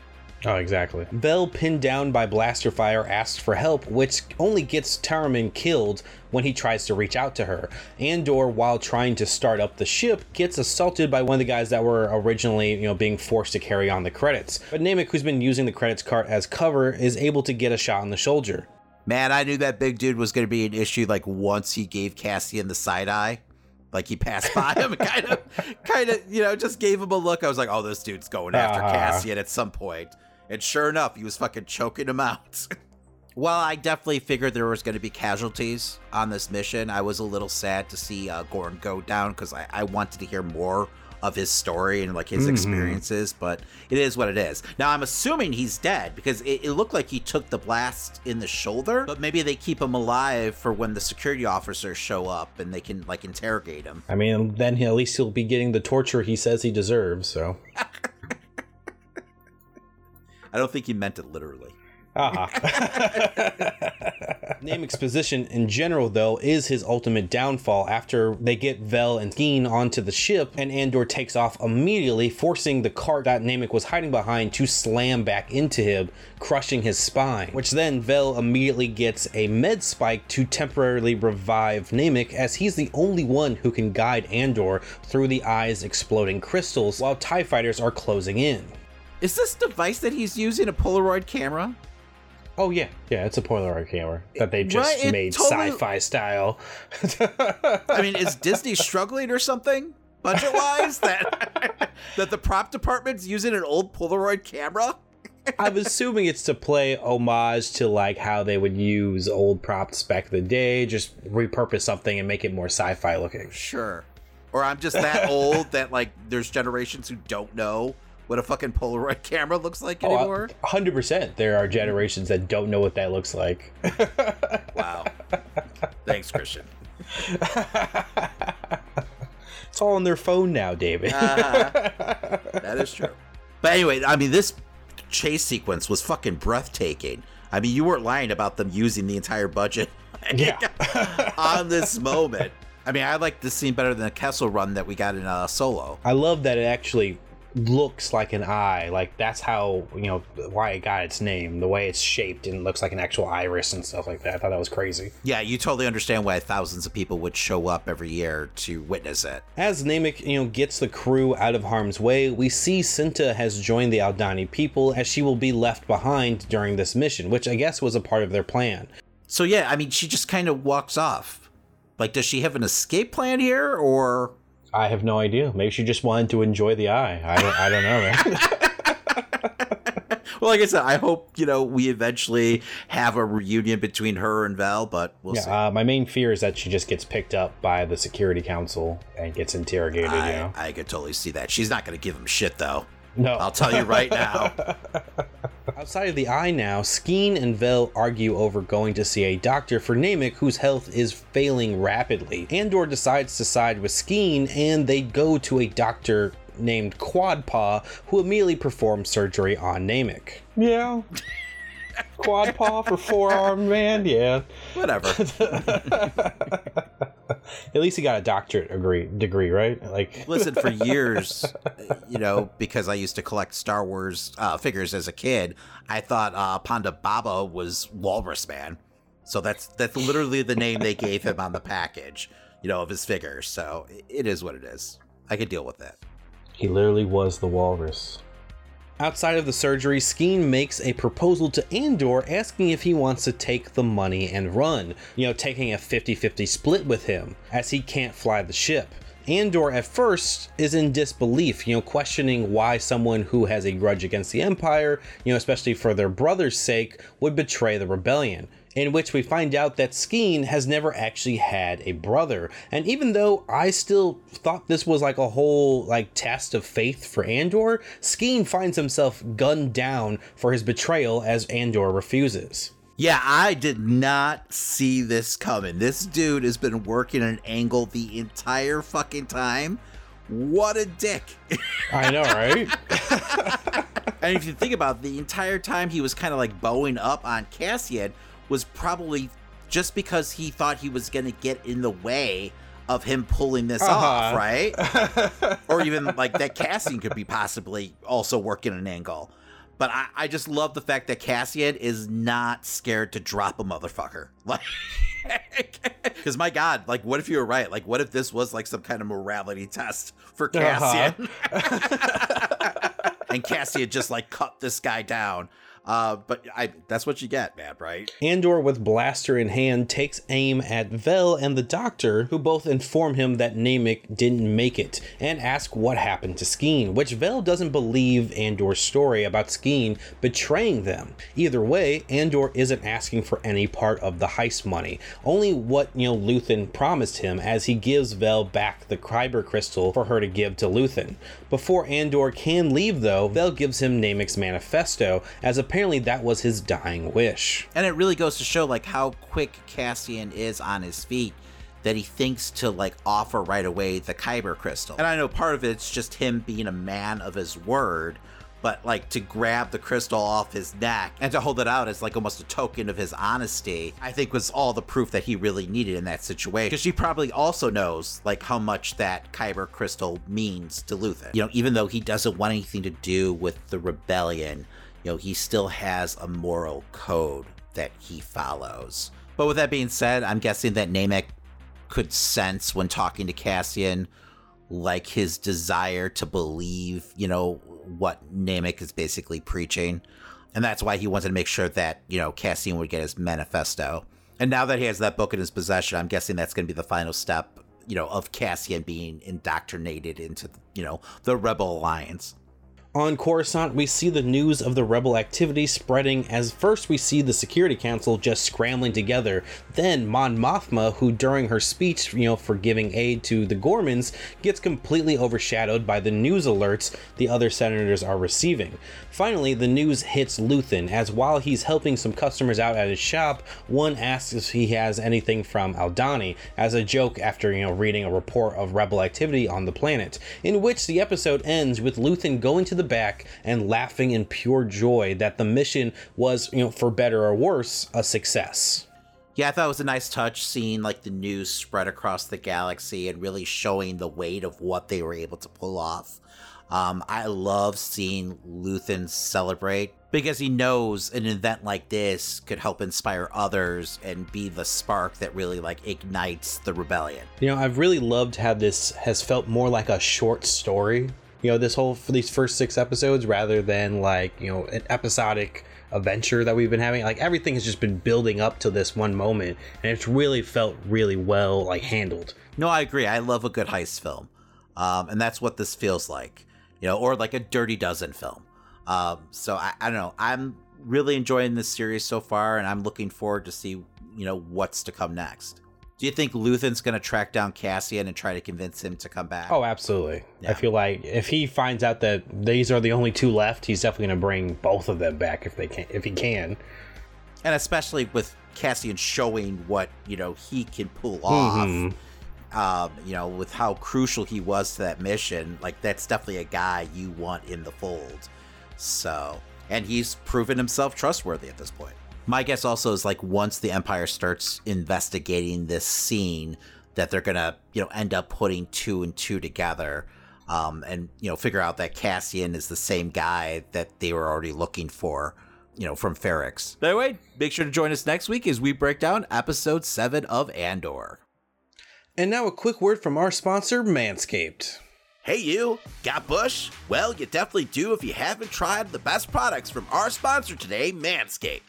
Oh, exactly. Vel, pinned down by blaster fire, asks for help, which only gets Taramyn killed when he tries to reach out to her. Andor, while trying to start up the ship, gets assaulted by one of the guys that were originally, you know, being forced to carry on the credits. But Nemik, who's been using the credits cart as cover, is able to get a shot on the shoulder. Man, I knew that big dude was going to be an issue. Like once he gave Cassian the side eye, like he passed by him, kind of, kind of, you know, just gave him a look. I was like, oh, this dude's going after Ah. Cassian at some point. And sure enough, he was fucking choking him out. While I definitely figured there was going to be casualties on this mission, I was a little sad to see uh, Gorn go down because I, I wanted to hear more of his story and like his Mhm. experiences. But it is what it is. Now I'm assuming he's dead because it, it looked like he took the blast in the shoulder. But maybe they keep him alive for when the security officers show up and they can like interrogate him. I mean, then he, at least he'll be getting the torture he says he deserves, so. I don't think he meant it literally. Ah. Nemik's position in general, though, is his ultimate downfall after they get Vel and Skeen onto the ship, and Andor takes off immediately, forcing the cart that Nemik was hiding behind to slam back into him, crushing his spine. Which then Vel immediately gets a med spike to temporarily revive Nemik, as he's the only one who can guide Andor through the eye's exploding crystals while TIE fighters are closing in. Is this device that he's using a Polaroid camera? Oh yeah, yeah, it's a Polaroid camera that they just Right, made totally- sci-fi style. I mean, is Disney struggling or something budget wise that that the prop department's using an old Polaroid camera? I'm assuming it's to play homage to like how they would use old props back in the day, just repurpose something and make it more sci-fi looking. Sure. Or I'm just that old that like there's generations who don't know what a fucking Polaroid camera looks like Oh, anymore. hundred percent. There are generations that don't know what that looks like. wow. Thanks, Christian. It's all on their phone now, David. That is true. But anyway, I mean, this chase sequence was fucking breathtaking. I mean, you weren't lying about them using the entire budget yeah. on this moment. I mean, I like this scene better than the Kessel run that we got in uh, Solo. I love that it actually looks like an eye. Like that's how you know why it got its name. The way it's shaped and looks like an actual iris and stuff like that. I thought that was crazy. Yeah, you totally understand why thousands of people would show up every year to witness it. As Nemik, you know, gets the crew out of harm's way, we see Cinta has joined the Aldhani people as she will be left behind during this mission, which I guess was a part of their plan. So yeah, I mean, she just kind of walks off. Like, does she have an escape plan here, or I have no idea. Maybe she just wanted to enjoy the eye. I don't. I don't know, man. well, like I said, I hope you know we eventually have a reunion between her and Val, but we'll yeah, see. Uh, my main fear is that she just gets picked up by the security council and gets interrogated. I, you know, I could totally see that. She's not going to give him shit, though. No, I'll tell you right now. Outside of the eye now, Skeen and Vel argue over going to see a doctor for Nemik whose health is failing rapidly. Andor decides to side with Skeen and they go to a doctor named Quadpaw who immediately performs surgery on Nemik. Yeah. Quadpaw for forearm man, yeah. Whatever. At least he got a doctorate degree, degree, right? Like, listen, for years, you know, because I used to collect Star Wars uh, figures as a kid, I thought uh, Ponda Baba was Walrus Man. So that's that's literally the name they gave him on the package, you know, of his figures. So it is what it is. I could deal with that. He literally was the walrus. Outside of the surgery, Skeen makes a proposal to Andor asking if he wants to take the money and run, you know, taking a 50 50 split with him, as he can't fly the ship. Andor at first is in disbelief, you know, questioning why someone who has a grudge against the Empire, you know, especially for their brother's sake, would betray the rebellion in which we find out that Skeen has never actually had a brother. And even though I still thought this was like a whole like test of faith for Andor, Skeen finds himself gunned down for his betrayal as Andor refuses. Yeah, I did not see this coming. This dude has been working an angle the entire fucking time. What a dick. I know, right? and if you think about it, the entire time he was kind of like bowing up on Cassian, was probably just because he thought he was going to get in the way of him pulling this uh-huh. off, right? or even like that Cassian could be possibly also working an angle. But I, I just love the fact that Cassian is not scared to drop a motherfucker. Like, because my God, like, what if you were right? Like, what if this was like some kind of morality test for Cassian? Uh-huh. and Cassian just like cut this guy down. Uh, but I that's what you get, man, right? Andor, with blaster in hand, takes aim at Vel and the Doctor, who both inform him that Nemik didn't make it, and ask what happened to Skeen, which Vel doesn't believe Andor's story about Skeen betraying them. Either way, Andor isn't asking for any part of the heist money, only what, you know, Luthen promised him as he gives Vel back the Kyber crystal for her to give to Luthen. Before Andor can leave, though, Vel gives him Nemik's manifesto, as apparently that was his dying wish. And it really goes to show like how quick Cassian is on his feet that he thinks to like offer right away the Kyber crystal. And I know part of it's just him being a man of his word, but like to grab the crystal off his neck and to hold it out as like almost a token of his honesty, I think was all the proof that he really needed in that situation. Because she probably also knows like how much that Kyber crystal means to Luthen. You know, even though he doesn't want anything to do with the rebellion, you know, he still has a moral code that he follows. But with that being said, I'm guessing that Nemik could sense when talking to Cassian like his desire to believe, you know, what Nemik is basically preaching. And that's why he wanted to make sure that, you know, Cassian would get his manifesto. And now that he has that book in his possession, I'm guessing that's going to be the final step, you know, of Cassian being indoctrinated into, you know, the Rebel Alliance. On Coruscant, we see the news of the rebel activity spreading as first we see the Security Council just scrambling together. Then Mon Mothma, who during her speech, you know, for giving aid to the Ghormans, gets completely overshadowed by the news alerts the other senators are receiving. Finally, the news hits Luthen, as while he's helping some customers out at his shop, one asks if he has anything from Aldhani as a joke after, you know, reading a report of rebel activity on the planet, in which the episode ends with Luthen going to the back and laughing in pure joy that the mission was, you know, for better or worse, a success. Yeah, I thought it was a nice touch seeing like the news spread across the galaxy and really showing the weight of what they were able to pull off. Um, I love seeing Luthen celebrate because he knows an event like this could help inspire others and be the spark that really like ignites the rebellion. You know, I've really loved how this has felt more like a short story you know this whole for these first six episodes rather than like you know an episodic adventure that we've been having. Like everything has just been building up to this one moment, and it's really felt really well like handled. No, I agree. I love a good heist film, um, and that's what this feels like, you know, or like a Dirty Dozen film. Um, so I, I don't know. I'm really enjoying this series so far, and I'm looking forward to see you know what's to come next. Do you think Luthen's going to track down Cassian and try to convince him to come back? Oh, absolutely. Yeah. I feel like if he finds out that these are the only two left, he's definitely going to bring both of them back if they can, if he can. and especially with Cassian showing what you know he can pull off. Mhm. Um, you know, with how crucial he was to that mission, like that's definitely a guy you want in the fold. So, and he's proven himself trustworthy at this point. My guess also is like once the Empire starts investigating this scene, that they're gonna you know end up putting two and two together. Um, and you know, figure out that Cassian is the same guy that they were already looking for, you know, from Ferrix. Anyway, make sure to join us next week as we break down episode seven of Andor. And now a quick word from our sponsor, Manscaped. Hey, you! Got Bush? Well, you definitely do if you haven't tried the best products from our sponsor today, Manscaped.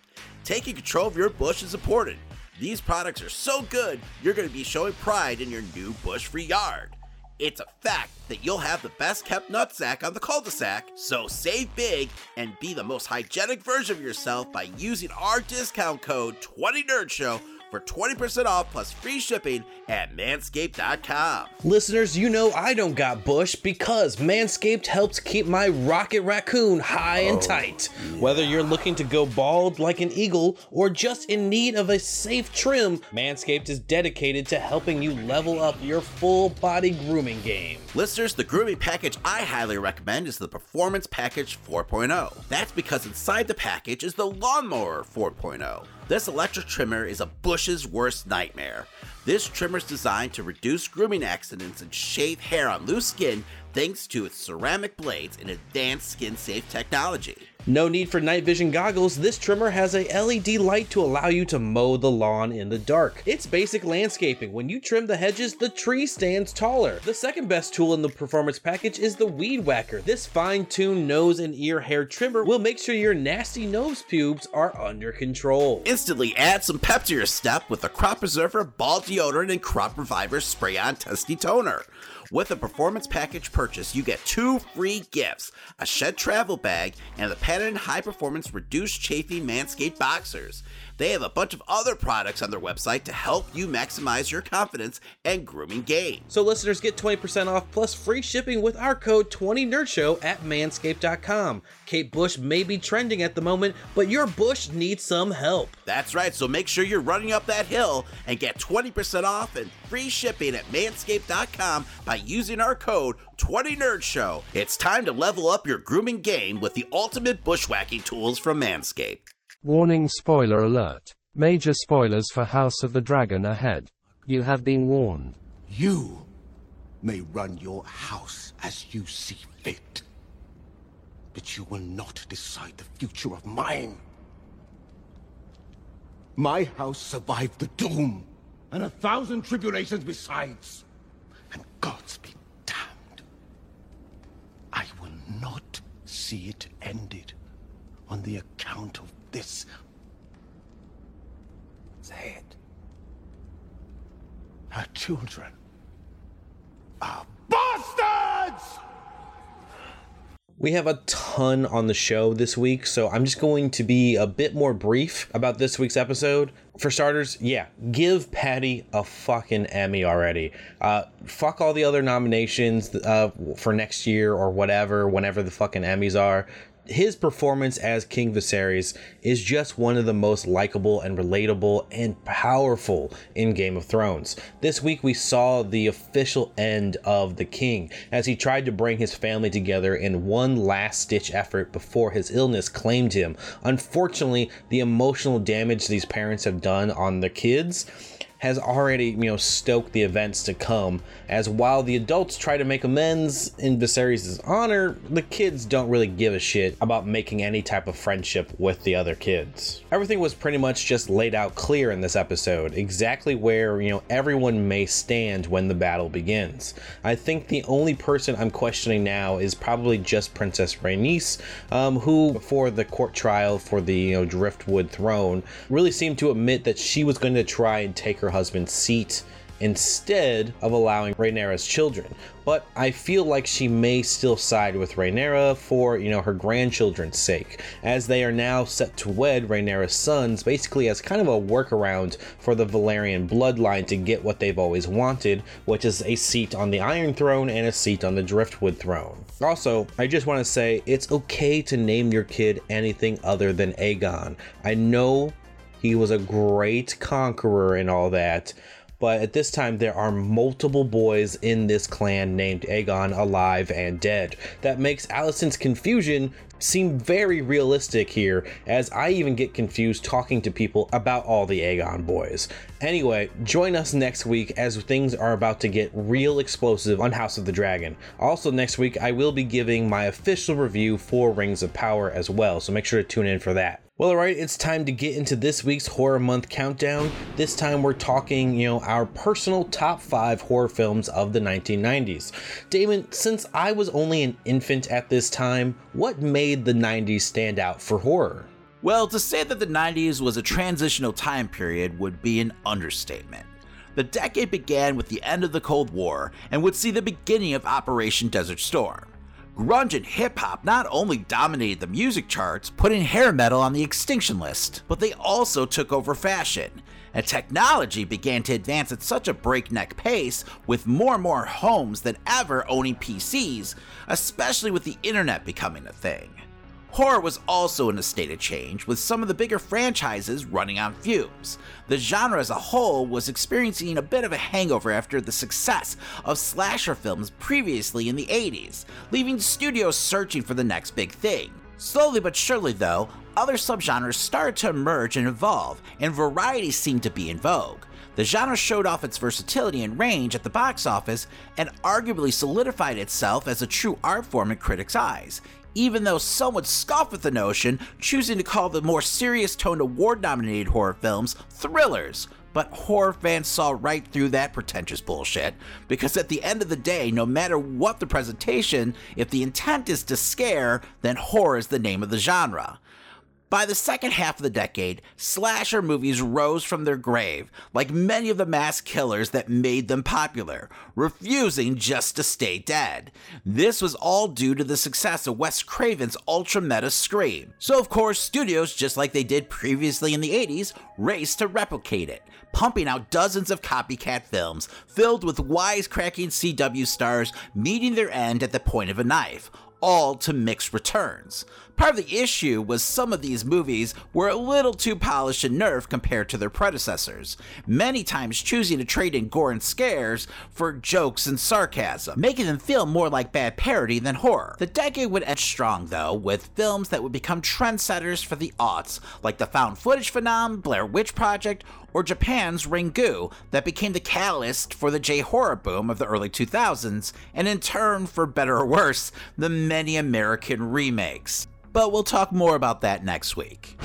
Taking control of your bush is important. These products are so good, you're going to be showing pride in your new bush free yard. It's a fact that you'll have the best kept nutsack on the cul de sac, so save big and be the most hygienic version of yourself by using our discount code 20NerdShow for 20% off plus free shipping at manscaped.com. Listeners, you know I don't got bush because Manscaped helps keep my rocket raccoon high and oh. tight. Whether you're looking to go bald like an eagle or just in need of a safe trim, Manscaped is dedicated to helping you level up your full body grooming game. Listeners, the grooming package I highly recommend is the Performance Package 4.0. That's because inside the package is the Lawnmower 4.0. This electric trimmer is a bush's worst nightmare. This trimmer is designed to reduce grooming accidents and shave hair on loose skin thanks to its ceramic blades and advanced skin safe technology. No need for night vision goggles, this trimmer has a LED light to allow you to mow the lawn in the dark. It's basic landscaping. When you trim the hedges, the tree stands taller. The second best tool in the performance package is the Weed Whacker. This fine-tuned nose and ear hair trimmer will make sure your nasty nose pubes are under control. Instantly add some pep to your step with the Crop Preserver Ball Deodorant and Crop Reviver Spray On Testy Toner. With a performance package purchase, you get two free gifts a shed travel bag and the patented high performance reduced chafing Manscaped boxers. They have a bunch of other products on their website to help you maximize your confidence and grooming game. So listeners get 20% off plus free shipping with our code 20NerdShow at manscaped.com. Kate Bush may be trending at the moment, but your bush needs some help. That's right, so make sure you're running up that hill and get 20% off and free shipping at manscaped.com by using our code 20NerdShow. It's time to level up your grooming game with the ultimate bushwhacking tools from Manscaped. Warning spoiler alert. Major spoilers for House of the Dragon ahead. You have been warned. You may run your house as you see fit, but you will not decide the future of mine. My house survived the doom, and a thousand tribulations besides. And God's be damned. I will not see it ended on the account of this. It. Her children are bastards! We have a ton on the show this week, so I'm just going to be a bit more brief about this week's episode. For starters, yeah, give Paddy a fucking Emmy already. Uh, fuck all the other nominations uh, for next year or whatever, whenever the fucking Emmys are. His performance as King Viserys is just one of the most likable and relatable and powerful in Game of Thrones. This week we saw the official end of the king as he tried to bring his family together in one last ditch effort before his illness claimed him. Unfortunately, the emotional damage these parents have done on the kids has already, you know, stoked the events to come, as while the adults try to make amends in Viserys' honor, the kids don't really give a shit about making any type of friendship with the other kids. Everything was pretty much just laid out clear in this episode, exactly where, you know, everyone may stand when the battle begins. I think the only person I'm questioning now is probably just Princess Rhaenys, um, who, before the court trial for the, you know, Driftwood throne, really seemed to admit that she was going to try and take her husband's seat instead of allowing Rhaenyra's children. But I feel like she may still side with Rhaenyra for, you know, her grandchildren's sake, as they are now set to wed Rhaenyra's sons basically as kind of a workaround for the Velaryon bloodline to get what they've always wanted, which is a seat on the Iron Throne and a seat on the Driftwood throne. Also, I just want to say it's okay to name your kid anything other than Aegon. I know he was a great conqueror and all that, but at this time there are multiple boys in this clan named Aegon alive and dead. That makes Alicent's confusion seem very realistic here, as I even get confused talking to people about all the Aegon boys. Anyway, join us next week as things are about to get real explosive on House of the Dragon. Also, next week I will be giving my official review for Rings of Power as well, so make sure to tune in for that. Well, alright, it's time to get into this week's Horror Month countdown. This time we're talking, you know, our personal top five horror films of the 1990s. Damon, since I was only an infant at this time, what made the 90s stand out for horror? Well, to say that the 90s was a transitional time period would be an understatement. The decade began with the end of the Cold War and would see the beginning of Operation Desert Storm. Grunge and hip hop not only dominated the music charts, putting hair metal on the extinction list, but they also took over fashion. And technology began to advance at such a breakneck pace, with more and more homes than ever owning PCs, especially with the internet becoming a thing. Horror was also in a state of change, with some of the bigger franchises running on fumes. The genre as a whole was experiencing a bit of a hangover after the success of slasher films previously in the 80s, leaving studios searching for the next big thing. Slowly but surely, though, other subgenres started to emerge and evolve, and variety seemed to be in vogue. The genre showed off its versatility and range at the box office and arguably solidified itself as a true art form in critics' eyes, even though some would scoff at the notion, choosing to call the more serious toned award nominated horror films thrillers. But horror fans saw right through that pretentious bullshit, because at the end of the day, no matter what the presentation, if the intent is to scare, then horror is the name of the genre. By the second half of the decade, slasher movies rose from their grave, like many of the mass killers that made them popular, refusing just to stay dead. This was all due to the success of Wes Craven's ultra meta Scream. So, of course, studios, just like they did previously in the 80s, raced to replicate it, pumping out dozens of copycat films filled with wisecracking CW stars meeting their end at the point of a knife all to mixed returns. Part of the issue was some of these movies were a little too polished and nerfed compared to their predecessors, many times choosing to trade in gore and scares for jokes and sarcasm, making them feel more like bad parody than horror. The decade would end strong, though, with films that would become trendsetters for the aughts, like the found footage phenomenon, Blair Witch Project, or Japan's Ringu, that became the catalyst for the J horror boom of the early 2000s, and in turn, for better or worse, the many American remakes but we'll talk more about that next week.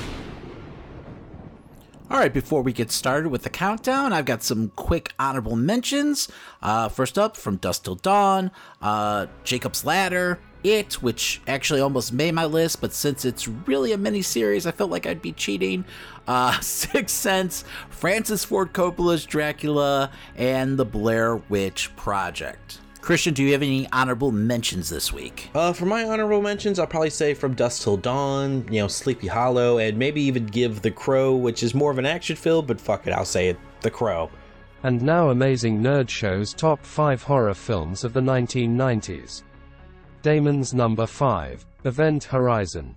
All right, before we get started with the countdown, I've got some quick honorable mentions. Uh, first up, from Dusk Till Dawn, uh, Jacob's Ladder, It, which actually almost made my list, but since it's really a mini series, I felt like I'd be cheating. Uh, Sixth Sense, Francis Ford Coppola's Dracula, and The Blair Witch Project. Christian, do you have any honorable mentions this week? Uh, for my honorable mentions, I'll probably say From Dusk Till Dawn, you know, Sleepy Hollow, and maybe even give The Crow, which is more of an action film, but fuck it, I'll say it, The Crow. And now Amazing Nerd Show's top 5 horror films of the 1990s. Damon's number 5, Event Horizon.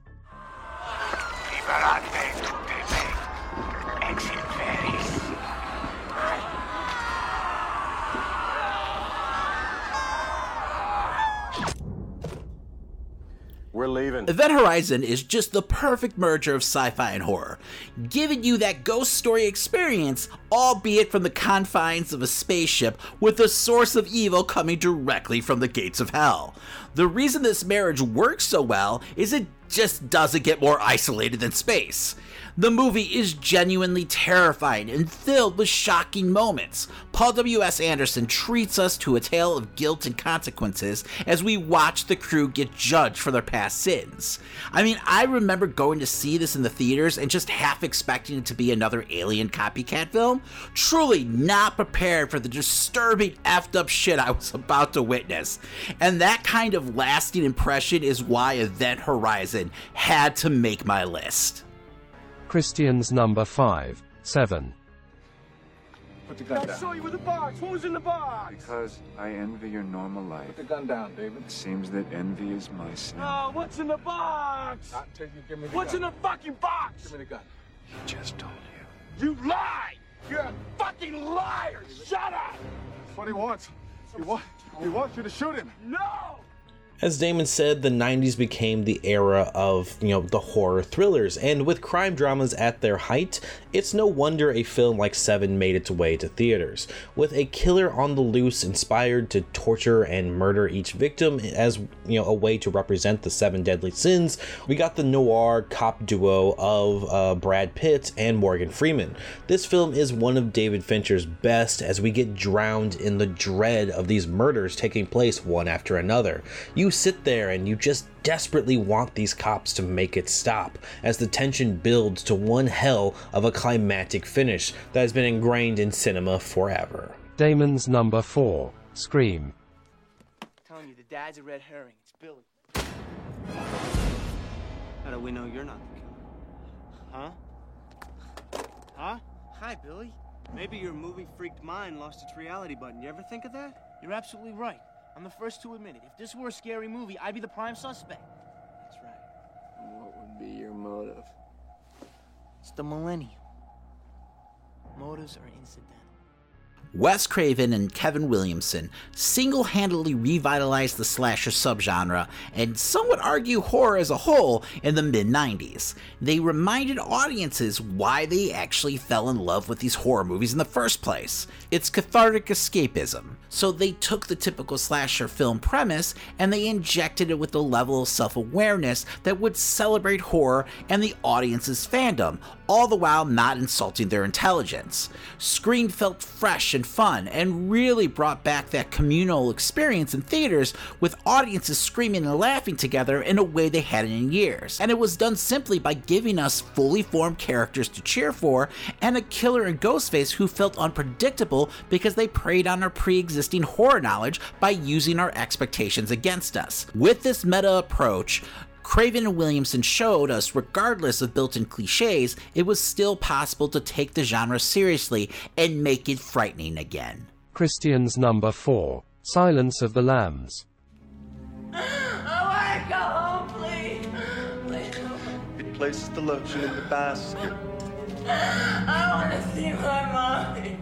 We're leaving. Event Horizon is just the perfect merger of sci fi and horror. giving you that ghost story experience, albeit from the confines of a spaceship with the source of evil coming directly from the gates of hell. The reason this marriage works so well is it just doesn't get more isolated than space. The movie is genuinely terrifying and filled with shocking moments. Paul W.S. Anderson treats us to a tale of guilt and consequences as we watch the crew get judged for their past sins. I mean, I remember going to see this in the theaters and just half expecting it to be another alien copycat film, truly not prepared for the disturbing effed up shit I was about to witness. And that kind of lasting impression is why Event Horizon had to make my list. Christian's number 5, 7. Put the gun down. I saw you with the box. What was in the box? Because I envy your normal life. Put the gun down, David. It seems that envy is my sin. Oh, what's in the box? Not until you give me the what's gun. in the fucking box? Give me the gun. He just told you. You lie! You're a fucking liar! Shut up! That's what he wants. He, wa- he wants you to shoot him. No! As Damon said, the 90s became the era of, you know, the horror thrillers, and with crime dramas at their height, it's no wonder a film like Seven made its way to theaters. With a killer on the loose inspired to torture and murder each victim as, you know, a way to represent the seven deadly sins, we got the noir cop duo of uh, Brad Pitt and Morgan Freeman. This film is one of David Fincher's best as we get drowned in the dread of these murders taking place one after another. You sit there and you just desperately want these cops to make it stop as the tension builds to one hell of a climactic finish that has been ingrained in cinema forever. Damon's number 4, Scream. I'm telling you, the dad's a red herring. It's Billy. How do we know you're not the killer? Huh? Huh? Hi, Billy. Maybe your movie freaked mind lost its reality button. You ever think of that? You're absolutely right. I'm the first to admit it. If this were a scary movie, I'd be the prime suspect. That's right. What would be your motive? It's the millennium. Motives are incidental. Wes Craven and Kevin Williamson single handedly revitalized the slasher subgenre and some would argue horror as a whole in the mid 90s. They reminded audiences why they actually fell in love with these horror movies in the first place. It's cathartic escapism. So they took the typical slasher film premise and they injected it with a level of self awareness that would celebrate horror and the audience's fandom, all the while not insulting their intelligence. Scream felt fresh and fun and really brought back that communal experience in theaters with audiences screaming and laughing together in a way they hadn't in years. And it was done simply by giving us fully formed characters to cheer for and a killer and Ghostface who felt unpredictable because they preyed on our pre existing horror knowledge by using our expectations against us. With this meta approach, Craven and Williamson showed us, regardless of built in cliches, it was still possible to take the genre seriously and make it frightening again. Christian's number 4, Silence of the Lambs. Oh, I want to go home, please. Please. It places the lotion in the basket. I want to see my mommy.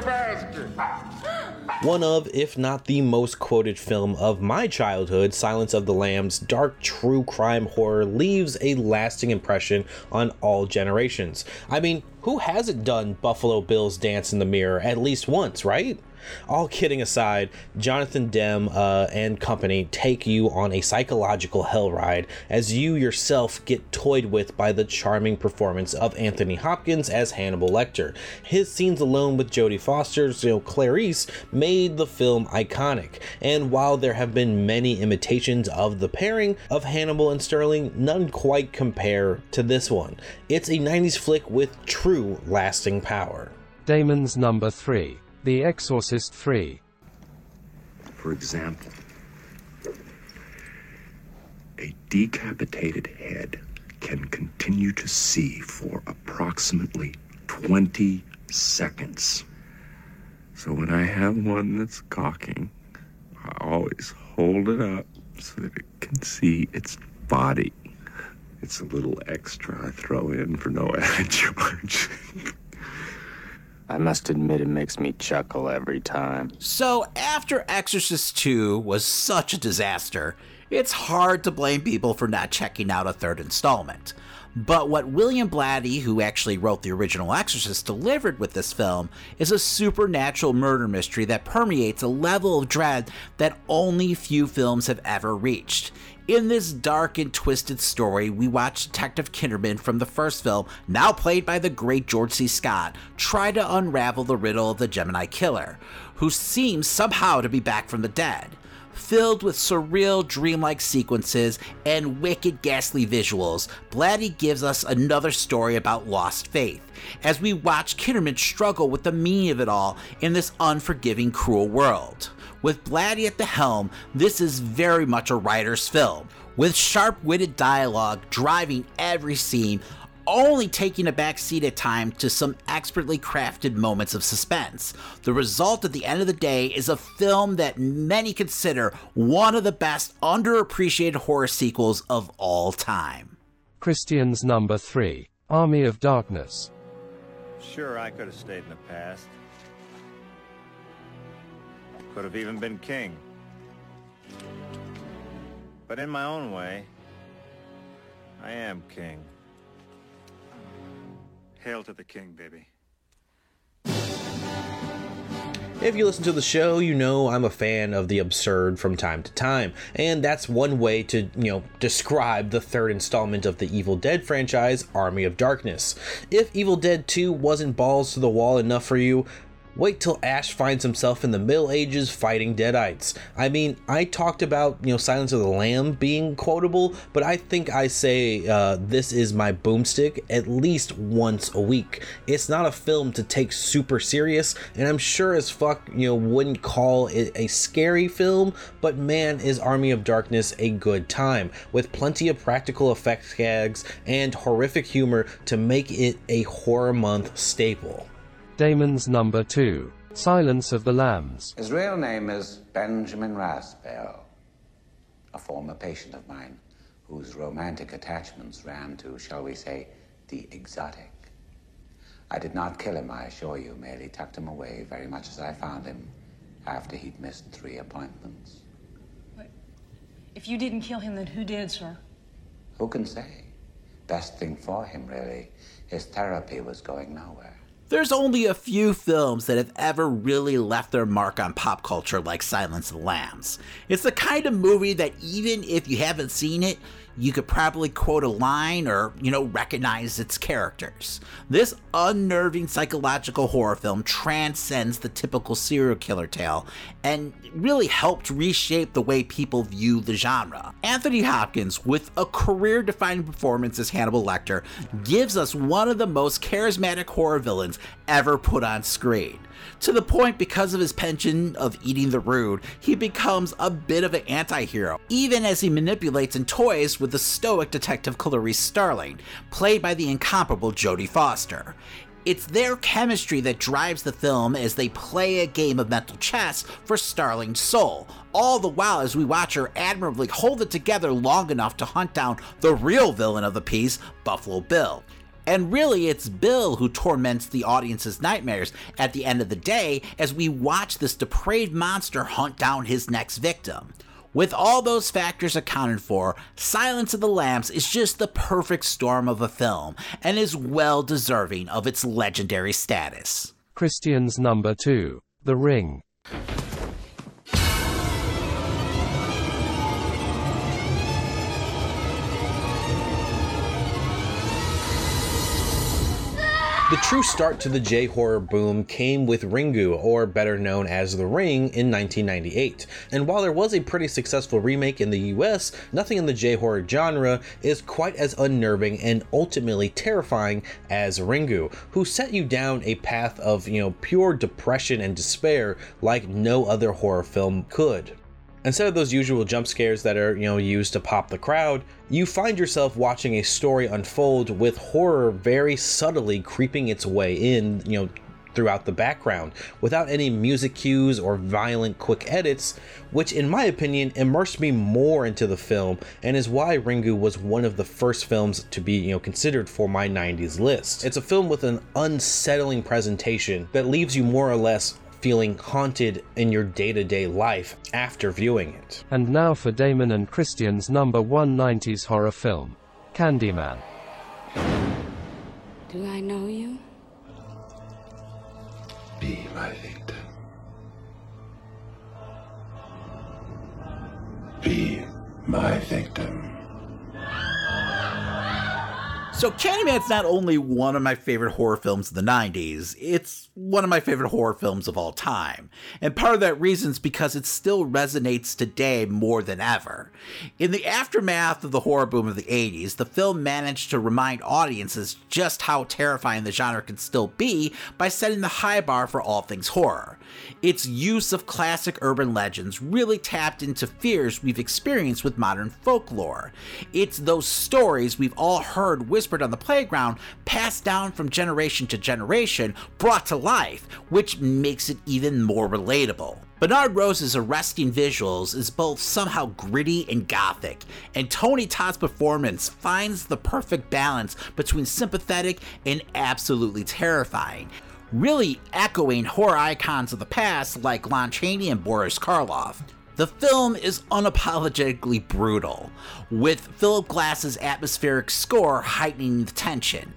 The basket! One of, if not the most quoted film of my childhood, Silence of the Lambs' dark true crime horror leaves a lasting impression on all generations. I mean, who hasn't done Buffalo Bill's dance in the mirror at least once, right? All kidding aside, Jonathan Demme uh, and company take you on a psychological hell ride as you yourself get toyed with by the charming performance of Anthony Hopkins as Hannibal Lecter. His scenes alone with Jodie Foster's you know, Clarice made the film iconic, and while there have been many imitations of the pairing of Hannibal and Starling, none quite compare to this one. It's a 90s flick with true lasting power. Damon's number 3. The Exorcist 3. For example, a decapitated head can continue to see for approximately 20 seconds. So when I have one that's cocking, I always hold it up so that it can see its body. It's a little extra I throw in for no added charge. I must admit it makes me chuckle every time. So, after Exorcist 2 was such a disaster, it's hard to blame people for not checking out a third installment. But what William Blatty, who actually wrote the original Exorcist, delivered with this film is a supernatural murder mystery that permeates a level of dread that only few films have ever reached. In this dark and twisted story, we watch Detective Kinderman from the first film, now played by the great George C. Scott, try to unravel the riddle of the Gemini killer, who seems somehow to be back from the dead filled with surreal, dreamlike sequences and wicked, ghastly visuals, Blatty gives us another story about lost faith as we watch Kinderman struggle with the meaning of it all in this unforgiving, cruel world. With Blatty at the helm, this is very much a writer's film, with sharp witted dialogue driving every scene, only taking a back seat at time to some expertly crafted moments of suspense. The result at the end of the day is a film that many consider one of the best underappreciated horror sequels of all time. Christian's number 3, Army of Darkness. Sure, I could have stayed in the past. Could have even been king. But in my own way, I am king. Hail to the king, baby. If you listen to the show, you know I'm a fan of the absurd from time to time, and that's one way to, you know, describe the third installment of the Evil Dead franchise, Army of Darkness. If Evil Dead 2 wasn't balls to the wall enough for you, Wait till Ash finds himself in the Middle Ages fighting Deadites. I mean, I talked about, you know, Silence of the Lamb being quotable, but I think I say uh, this is my boomstick at least once a week. It's not a film to take super serious, and I'm sure as fuck, you know, wouldn't call it a scary film, but man, is Army of Darkness a good time, with plenty of practical effects gags and horrific humor to make it a horror month staple. Damon's number 2, Silence of the Lambs. His real name is Benjamin Raspail, a former patient of mine whose romantic attachments ran to, shall we say, the exotic. I did not kill him, I assure you, merely tucked him away very much as I found him after he'd missed three appointments. If you didn't kill him, then who did, sir? Who can say? Best thing for him, really. His therapy was going nowhere. There's only a few films that have ever really left their mark on pop culture like Silence of the Lambs. It's the kind of movie that even if you haven't seen it, you could probably quote a line or, you know, recognize its characters. This unnerving psychological horror film transcends the typical serial killer tale and really helped reshape the way people view the genre. Anthony Hopkins, with a career defining performance as Hannibal Lecter, gives us one of the most charismatic horror villains ever put on screen to the point because of his penchant of eating the rude, he becomes a bit of an anti hero, even as he manipulates and toys with the stoic detective Clarice Starling, played by the incomparable Jodie Foster. It's their chemistry that drives the film as they play a game of mental chess for Starling's soul, all the while as we watch her admirably hold it together long enough to hunt down the real villain of the piece, Buffalo Bill. And really, it's Bill who torments the audience's nightmares at the end of the day as we watch this depraved monster hunt down his next victim. With all those factors accounted for, Silence of the Lambs is just the perfect storm of a film and is well deserving of its legendary status. Christian's number 2, The Ring. The true start to the J horror boom came with Ringu, or better known as The Ring, in 1998. And while there was a pretty successful remake in the US, nothing in the J horror genre is quite as unnerving and ultimately terrifying as Ringu, who set you down a path of, you know, pure depression and despair like no other horror film could. Instead of those usual jump scares that are, you know, used to pop the crowd, you find yourself watching a story unfold with horror very subtly creeping its way in, you know, throughout the background without any music cues or violent quick edits, which in my opinion immersed me more into the film and is why Ringu was one of the first films to be, you know, considered for my 90s list. It's a film with an unsettling presentation that leaves you more or less feeling haunted in your day to day life after viewing it. And now for Damon and Christian's number one 90s horror film Candyman. Do I know you? Be my victim. Be my victim. So Candyman's not only one of my favorite horror films of the 90s, it's one of my favorite horror films of all time. And part of that reason is because it still resonates today more than ever. In the aftermath of the horror boom of the 80s, the film managed to remind audiences just how terrifying the genre can still be by setting the high bar for all things horror. Its use of classic urban legends really tapped into fears we've experienced with modern folklore. It's those stories we've all heard whispered on the playground, passed down from generation to generation, brought to life, which makes it even more relatable. Bernard Rose's arresting visuals is both somehow gritty and gothic, and Tony Todd's performance finds the perfect balance between sympathetic and absolutely terrifying really echoing horror icons of the past like Lon Chaney and Boris Karloff. The film is unapologetically brutal, with Philip Glass's atmospheric score heightening the tension.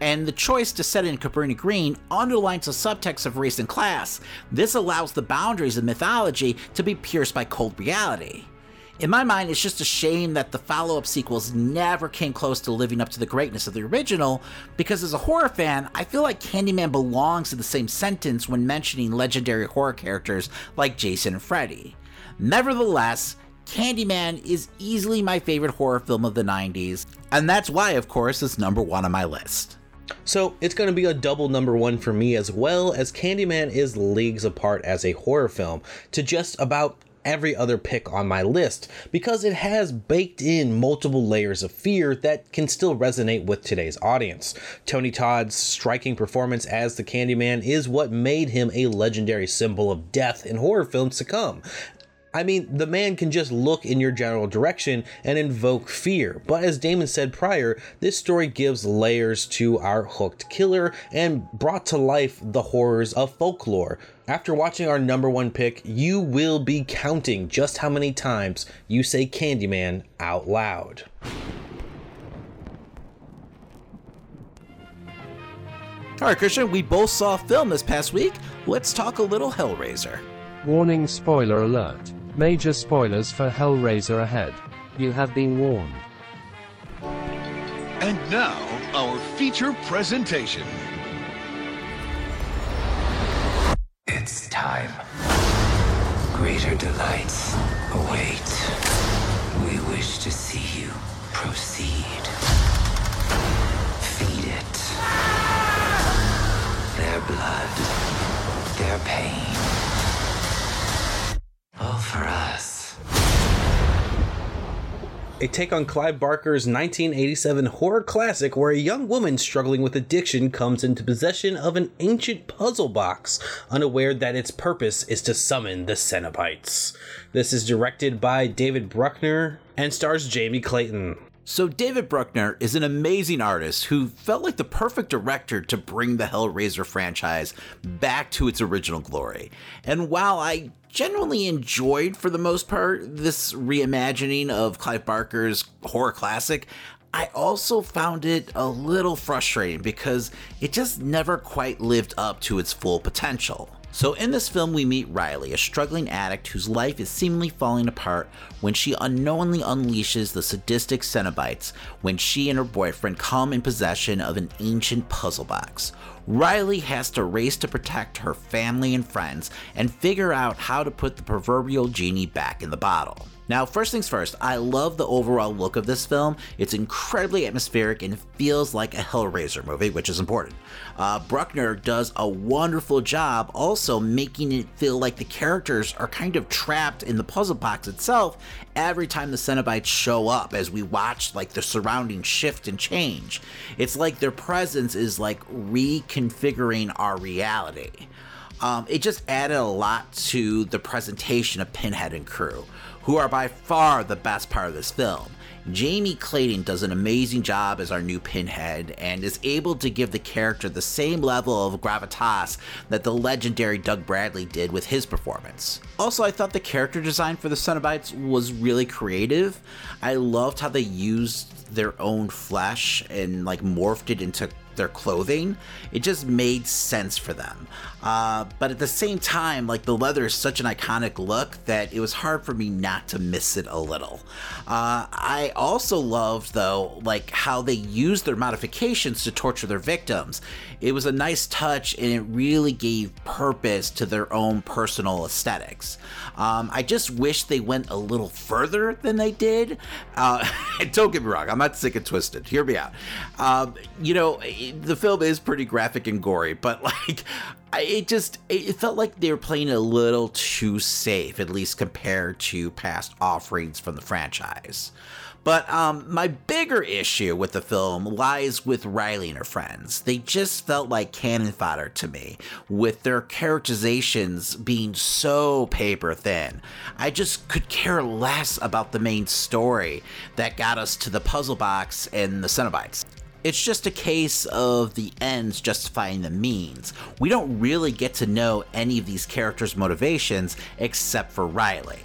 And the choice to set in Cabrini Green underlines the subtext of race and class. This allows the boundaries of mythology to be pierced by cold reality. In my mind, it's just a shame that the follow up sequels never came close to living up to the greatness of the original, because as a horror fan, I feel like Candyman belongs in the same sentence when mentioning legendary horror characters like Jason and Freddy. Nevertheless, Candyman is easily my favorite horror film of the 90s, and that's why, of course, it's number one on my list. So it's going to be a double number one for me as well, as Candyman is leagues apart as a horror film to just about every other pick on my list because it has baked in multiple layers of fear that can still resonate with today's audience. Tony Todd's striking performance as the Candyman is what made him a legendary symbol of death in horror films to come. I mean, the man can just look in your general direction and invoke fear. But as Damon said prior, this story gives layers to our hooked killer and brought to life the horrors of folklore. After watching our number one pick, you will be counting just how many times you say Candyman out loud. All right, Christian, we both saw a film this past week. Let's talk a little Hellraiser. Warning spoiler alert. Major spoilers for Hellraiser ahead. You have been warned. And now, our feature presentation. It's time. Greater delights await. We wish to see you proceed. Feed it. Their blood, their pain. All for us. A take on Clive Barker's 1987 horror classic where a young woman struggling with addiction comes into possession of an ancient puzzle box, unaware that its purpose is to summon the Cenobites. This is directed by David Bruckner and stars Jamie Clayton. So, David Bruckner is an amazing artist who felt like the perfect director to bring the Hellraiser franchise back to its original glory. And while I genuinely enjoyed, for the most part, this reimagining of Clive Barker's horror classic, I also found it a little frustrating because it just never quite lived up to its full potential. So, in this film, we meet Riley, a struggling addict whose life is seemingly falling apart when she unknowingly unleashes the sadistic Cenobites when she and her boyfriend come in possession of an ancient puzzle box. Riley has to race to protect her family and friends and figure out how to put the proverbial genie back in the bottle. Now, first things first, I love the overall look of this film. It's incredibly atmospheric and feels like a Hellraiser movie, which is important. Uh, Bruckner does a wonderful job also making it feel like the characters are kind of trapped in the puzzle box itself every time the Cenobites show up as we watch like the surrounding shift and change. It's like their presence is like reconfiguring our reality. Um, it just added a lot to the presentation of Pinhead and crew who are by far the best part of this film. Jamie Clayton does an amazing job as our new Pinhead and is able to give the character the same level of gravitas that the legendary Doug Bradley did with his performance. Also, I thought the character design for the Cenobites was really creative. I loved how they used their own flesh and like morphed it into their clothing. It just made sense for them. Uh, but at the same time, like the leather is such an iconic look that it was hard for me not to miss it a little. Uh, I also loved though, like how they used their modifications to torture their victims. It was a nice touch and it really gave purpose to their own personal aesthetics. Um, I just wish they went a little further than they did. Uh, don't get me wrong, I'm not sick and twisted. Hear me out. Um, you know, the film is pretty graphic and gory, but like it just it felt like they were playing a little too safe, at least compared to past offerings from the franchise. But um, my bigger issue with the film lies with Riley and her friends. They just felt like cannon fodder to me, with their characterizations being so paper thin. I just could care less about the main story that got us to the puzzle box and the Cenobites. It's just a case of the ends justifying the means. We don't really get to know any of these characters' motivations except for Riley.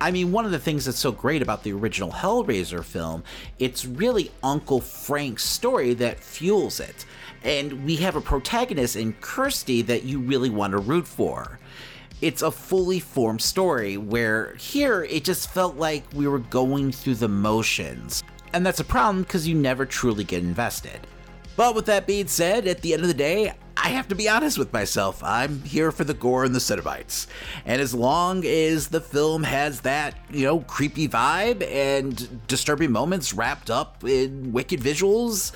I mean, one of the things that's so great about the original Hellraiser film, it's really Uncle Frank's story that fuels it. And we have a protagonist in Kirsty that you really want to root for. It's a fully formed story where here it just felt like we were going through the motions. And that's a problem because you never truly get invested. But with that being said, at the end of the day, I have to be honest with myself. I'm here for the gore and the Cenobites. And as long as the film has that, you know, creepy vibe and disturbing moments wrapped up in wicked visuals,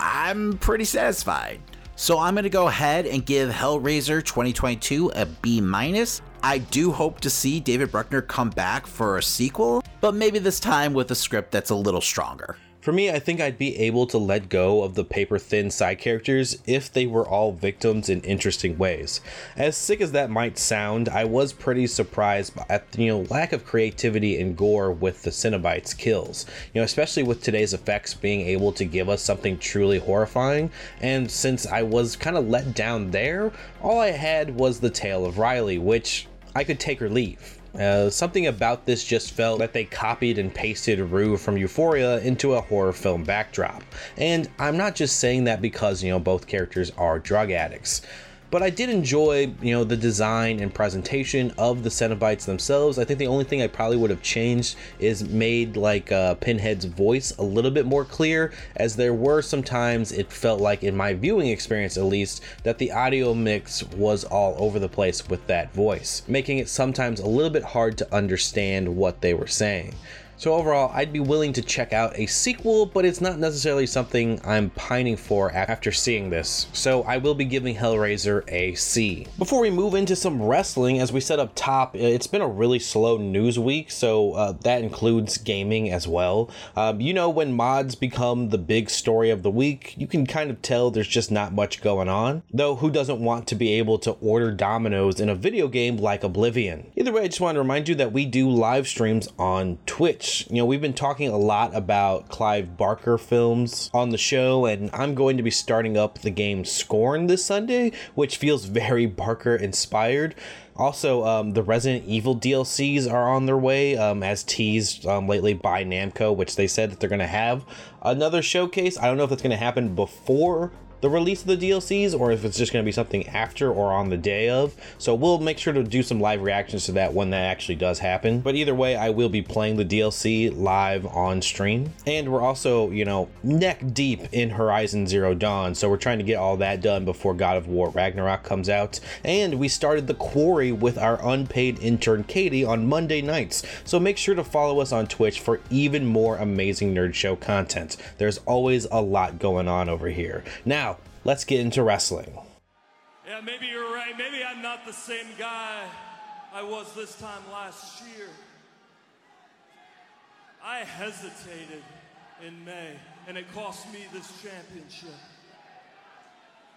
I'm pretty satisfied. So I'm going to go ahead and give Hellraiser 2022 a B minus. I do hope to see David Bruckner come back for a sequel, but maybe this time with a script that's a little stronger. For me, I think I'd be able to let go of the paper thin side characters if they were all victims in interesting ways. As sick as that might sound, I was pretty surprised at the you know, lack of creativity and gore with the Cenobites kills. You know, especially with today's effects being able to give us something truly horrifying. And since I was kind of let down there, all I had was the tale of Riley, which I could take or leave. Uh, something about this just felt that they copied and pasted Rue from Euphoria into a horror film backdrop. And I'm not just saying that because, you know, both characters are drug addicts but I did enjoy, you know, the design and presentation of the Cenobites themselves. I think the only thing I probably would have changed is made like uh, Pinhead's voice a little bit more clear, as there were some times it felt like, in my viewing experience at least, that the audio mix was all over the place with that voice, making it sometimes a little bit hard to understand what they were saying. So overall, I'd be willing to check out a sequel, but it's not necessarily something I'm pining for after seeing this. So I will be giving Hellraiser a C. Before we move into some wrestling, as we said up top, it's been a really slow news week, so uh, that includes gaming as well. Um, you know, when mods become the big story of the week, you can kind of tell there's just not much going on. Though, who doesn't want to be able to order Domino's in a video game like Oblivion? Either way, I just want to remind you that we do live streams on Twitch you know, we've been talking a lot about Clive Barker films on the show, and I'm going to be starting up the game Scorn this Sunday, which feels very Barker inspired. Also, um, the Resident Evil DLCs are on their way, um, as teased um, lately by Namco, which they said that they're going to have another showcase. I don't know if that's going to happen before the release of the DLCs or if it's just going to be something after or on the day of. So we'll make sure to do some live reactions to that when that actually does happen. But either way, I will be playing the DLC live on stream. And we're also, you know, neck deep in Horizon Zero Dawn. So we're trying to get all that done before God of War Ragnarok comes out. And we started the quarry with our unpaid intern Katie on Monday nights. So make sure to follow us on Twitch for even more amazing Nerd Show content. There's always a lot going on over here. Now, let's get into wrestling. Yeah, maybe you're right. Maybe I'm not the same guy I was this time last year. I hesitated in May, and it cost me this championship.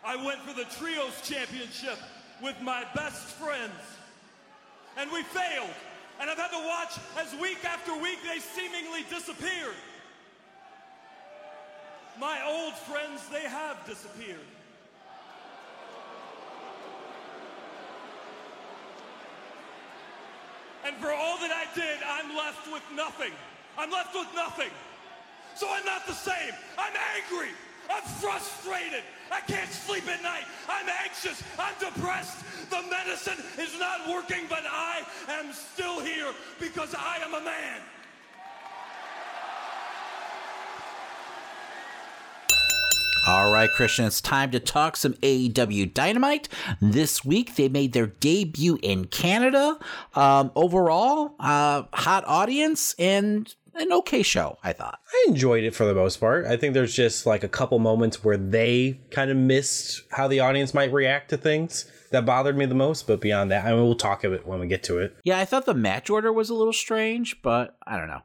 I went for the Trios Championship with my best friends, and we failed. And I've had to watch as week after week they seemingly disappeared. My old friends, they have disappeared. And for all that I did, I'm left with nothing. I'm left with nothing. So I'm not the same. I'm angry. I'm frustrated. I can't sleep at night. I'm anxious. I'm depressed. The medicine is not working, but I am still here because I am a man. All right, Christian, it's time to talk some AEW Dynamite. This week, they made their debut in Canada. Um, overall, uh, hot audience and an okay show, I thought. I enjoyed it for the most part. I think there's just like a couple moments where they kind of missed how the audience might react to things that bothered me the most. But beyond that, I mean, we'll talk of it when we get to it. Yeah, I thought the match order was a little strange, but I don't know.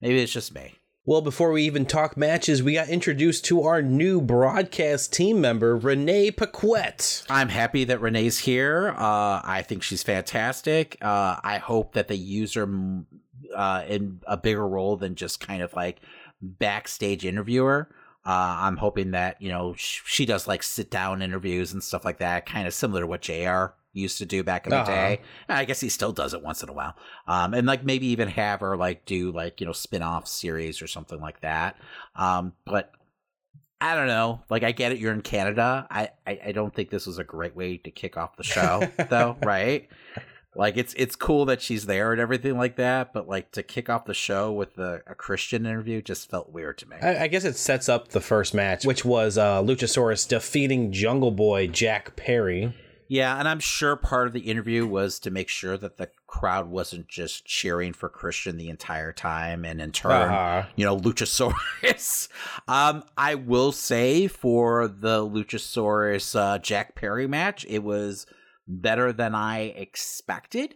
Maybe it's just me. Well, before we even talk matches, we got introduced to our new broadcast team member, Renee Paquette. I'm happy that Renee's here. Uh, I think she's fantastic. Uh, I hope that they use her uh, in a bigger role than just kind of like backstage interviewer. Uh, I'm hoping that you know sh- she does like sit down interviews and stuff like that, kind of similar to what Jr. used to do back in the Uh-huh. day. I guess he still does it once in a while. Um, and like maybe even have her like do like you know spin off series or something like that. Um, but I don't know. Like I get it, you're in Canada. I, I I don't think this was a great way to kick off the show, though, right? Like it's it's cool that she's there and everything like that, but like to kick off the show with a, a Christian interview just felt weird to me. I, I guess it sets up the first match, which was uh, Luchasaurus defeating Jungle Boy Jack Perry. Yeah, and I'm sure part of the interview was to make sure that the crowd wasn't just cheering for Christian the entire time, and in turn, Uh-huh. you know, Luchasaurus. um, I will say for the Luchasaurus uh, Jack Perry match, it was better than I expected.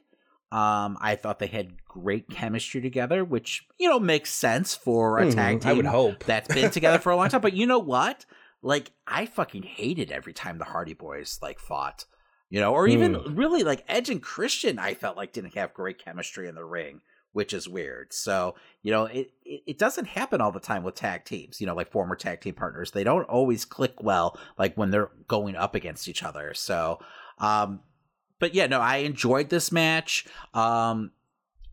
Um, I thought they had great chemistry together, which you know makes sense for a Mhm, tag team. I would hope. that's been together for a long time. But you know what? Like I fucking hated every time the Hardy Boys like fought. You know, or even Hmm. really like Edge and Christian, I felt like didn't have great chemistry in the ring, which is weird. So, you know, it, it, it doesn't happen all the time with tag teams, you know, like former tag team partners. They don't always click well, like when they're going up against each other. So, um, but yeah, no, I enjoyed this match. Um,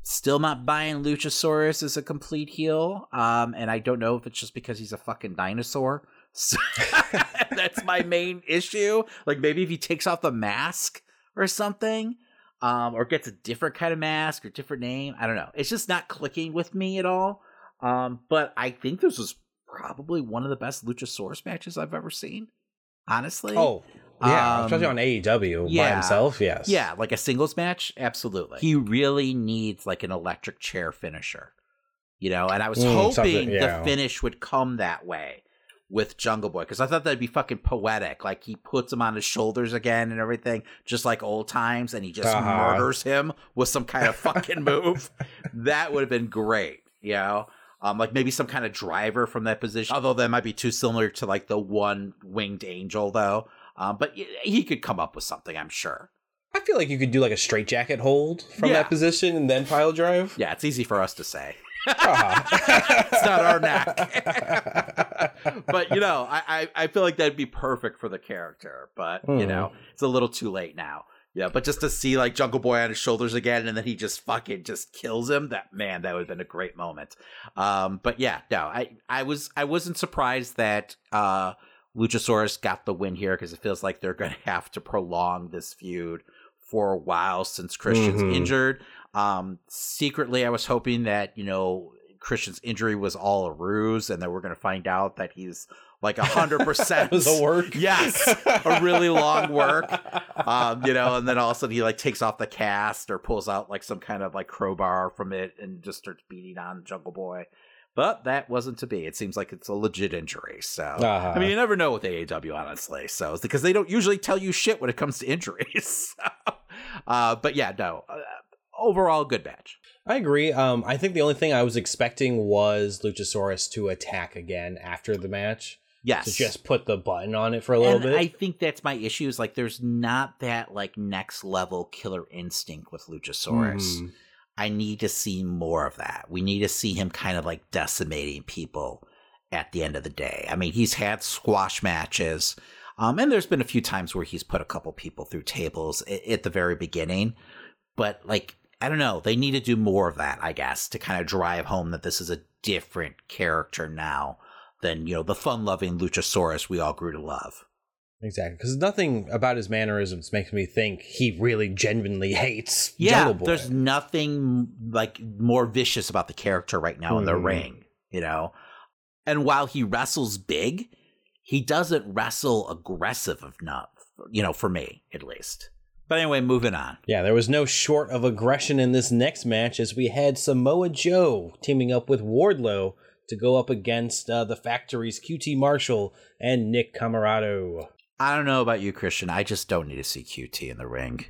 still not buying Luchasaurus as a complete heel. Um, and I don't know if it's just because he's a fucking dinosaur. So that's my main issue. Like maybe if he takes off the mask or something, um, or gets a different kind of mask or different name. I don't know. It's just not clicking with me at all. Um, but I think this was probably one of the best Luchasaurus matches I've ever seen. Honestly. Oh, yeah, Um, especially on AEW by himself. Yes. Yeah, like a singles match, absolutely. He really needs like an electric chair finisher. You know, and I was Mm, hoping yeah. the finish would come that way with Jungle Boy because I thought that'd be fucking poetic. Like he puts him on his shoulders again and everything, just like old times, and he just Uh-huh. murders him with some kind of fucking move. That would have been great, you know. Um, like maybe some kind of driver from that position. Although that might be too similar to like the one winged angel, though. Um, but he could come up with something, I'm sure. I feel like you could do like a straight jacket hold from Yeah. that position and then pile drive. Yeah, it's easy for us to say. It's not our knack. but you know, I, I I feel like that'd be perfect for the character. But you Mhm. know, it's a little too late now. Yeah, but just to see like Jungle Boy on his shoulders again, and then he just fucking just kills him. That man, that would have been a great moment. Um, but yeah, no, I I was I wasn't surprised that uh Luchasaurus got the win here because it feels like they're going to have to prolong this feud for a while since Christian's Mhm. injured. Um, secretly, I was hoping that, you know, Christian's injury was all a ruse and that we're going to find out that he's like 100% It was a work. Yes, a really long work. Um, you know, and then all of a sudden he like takes off the cast or pulls out like some kind of like crowbar from it and just starts beating on Jungle Boy. But that wasn't to be. It seems like it's a legit injury. So Uh-huh. I mean, you never know with AEW, honestly. So it's because they don't usually tell you shit when it comes to injuries. So, uh, but yeah, no. Overall, good match. I agree. Um, I think the only thing I was expecting was Luchasaurus to attack again after the match. Yes. To just put the button on it for a little and bit. I think that's my issue. Is like there's not that like next level killer instinct with Luchasaurus. Mhm. I need to see more of that. We need to see him kind of like decimating people at the end of the day. I mean, he's had squash matches, um, and there's been a few times where he's put a couple people through tables at, at the very beginning. But like, I don't know, they need to do more of that, I guess, to kind of drive home that this is a different character now than you know the fun-loving Luchasaurus we all grew to love. Exactly, because nothing about his mannerisms makes me think he really genuinely hates Yeah, there's nothing like more vicious about the character right now in the Mhm. ring, you know. And while he wrestles big, he doesn't wrestle aggressive enough, you know, for me at least. But anyway, moving on. Yeah, there was no short of aggression in this next match as we had Samoa Joe teaming up with Wardlow to go up against uh, the Factory's QT Marshall and Nick Comoroto. I don't know about you, Christian. I just don't need to see QT in the ring.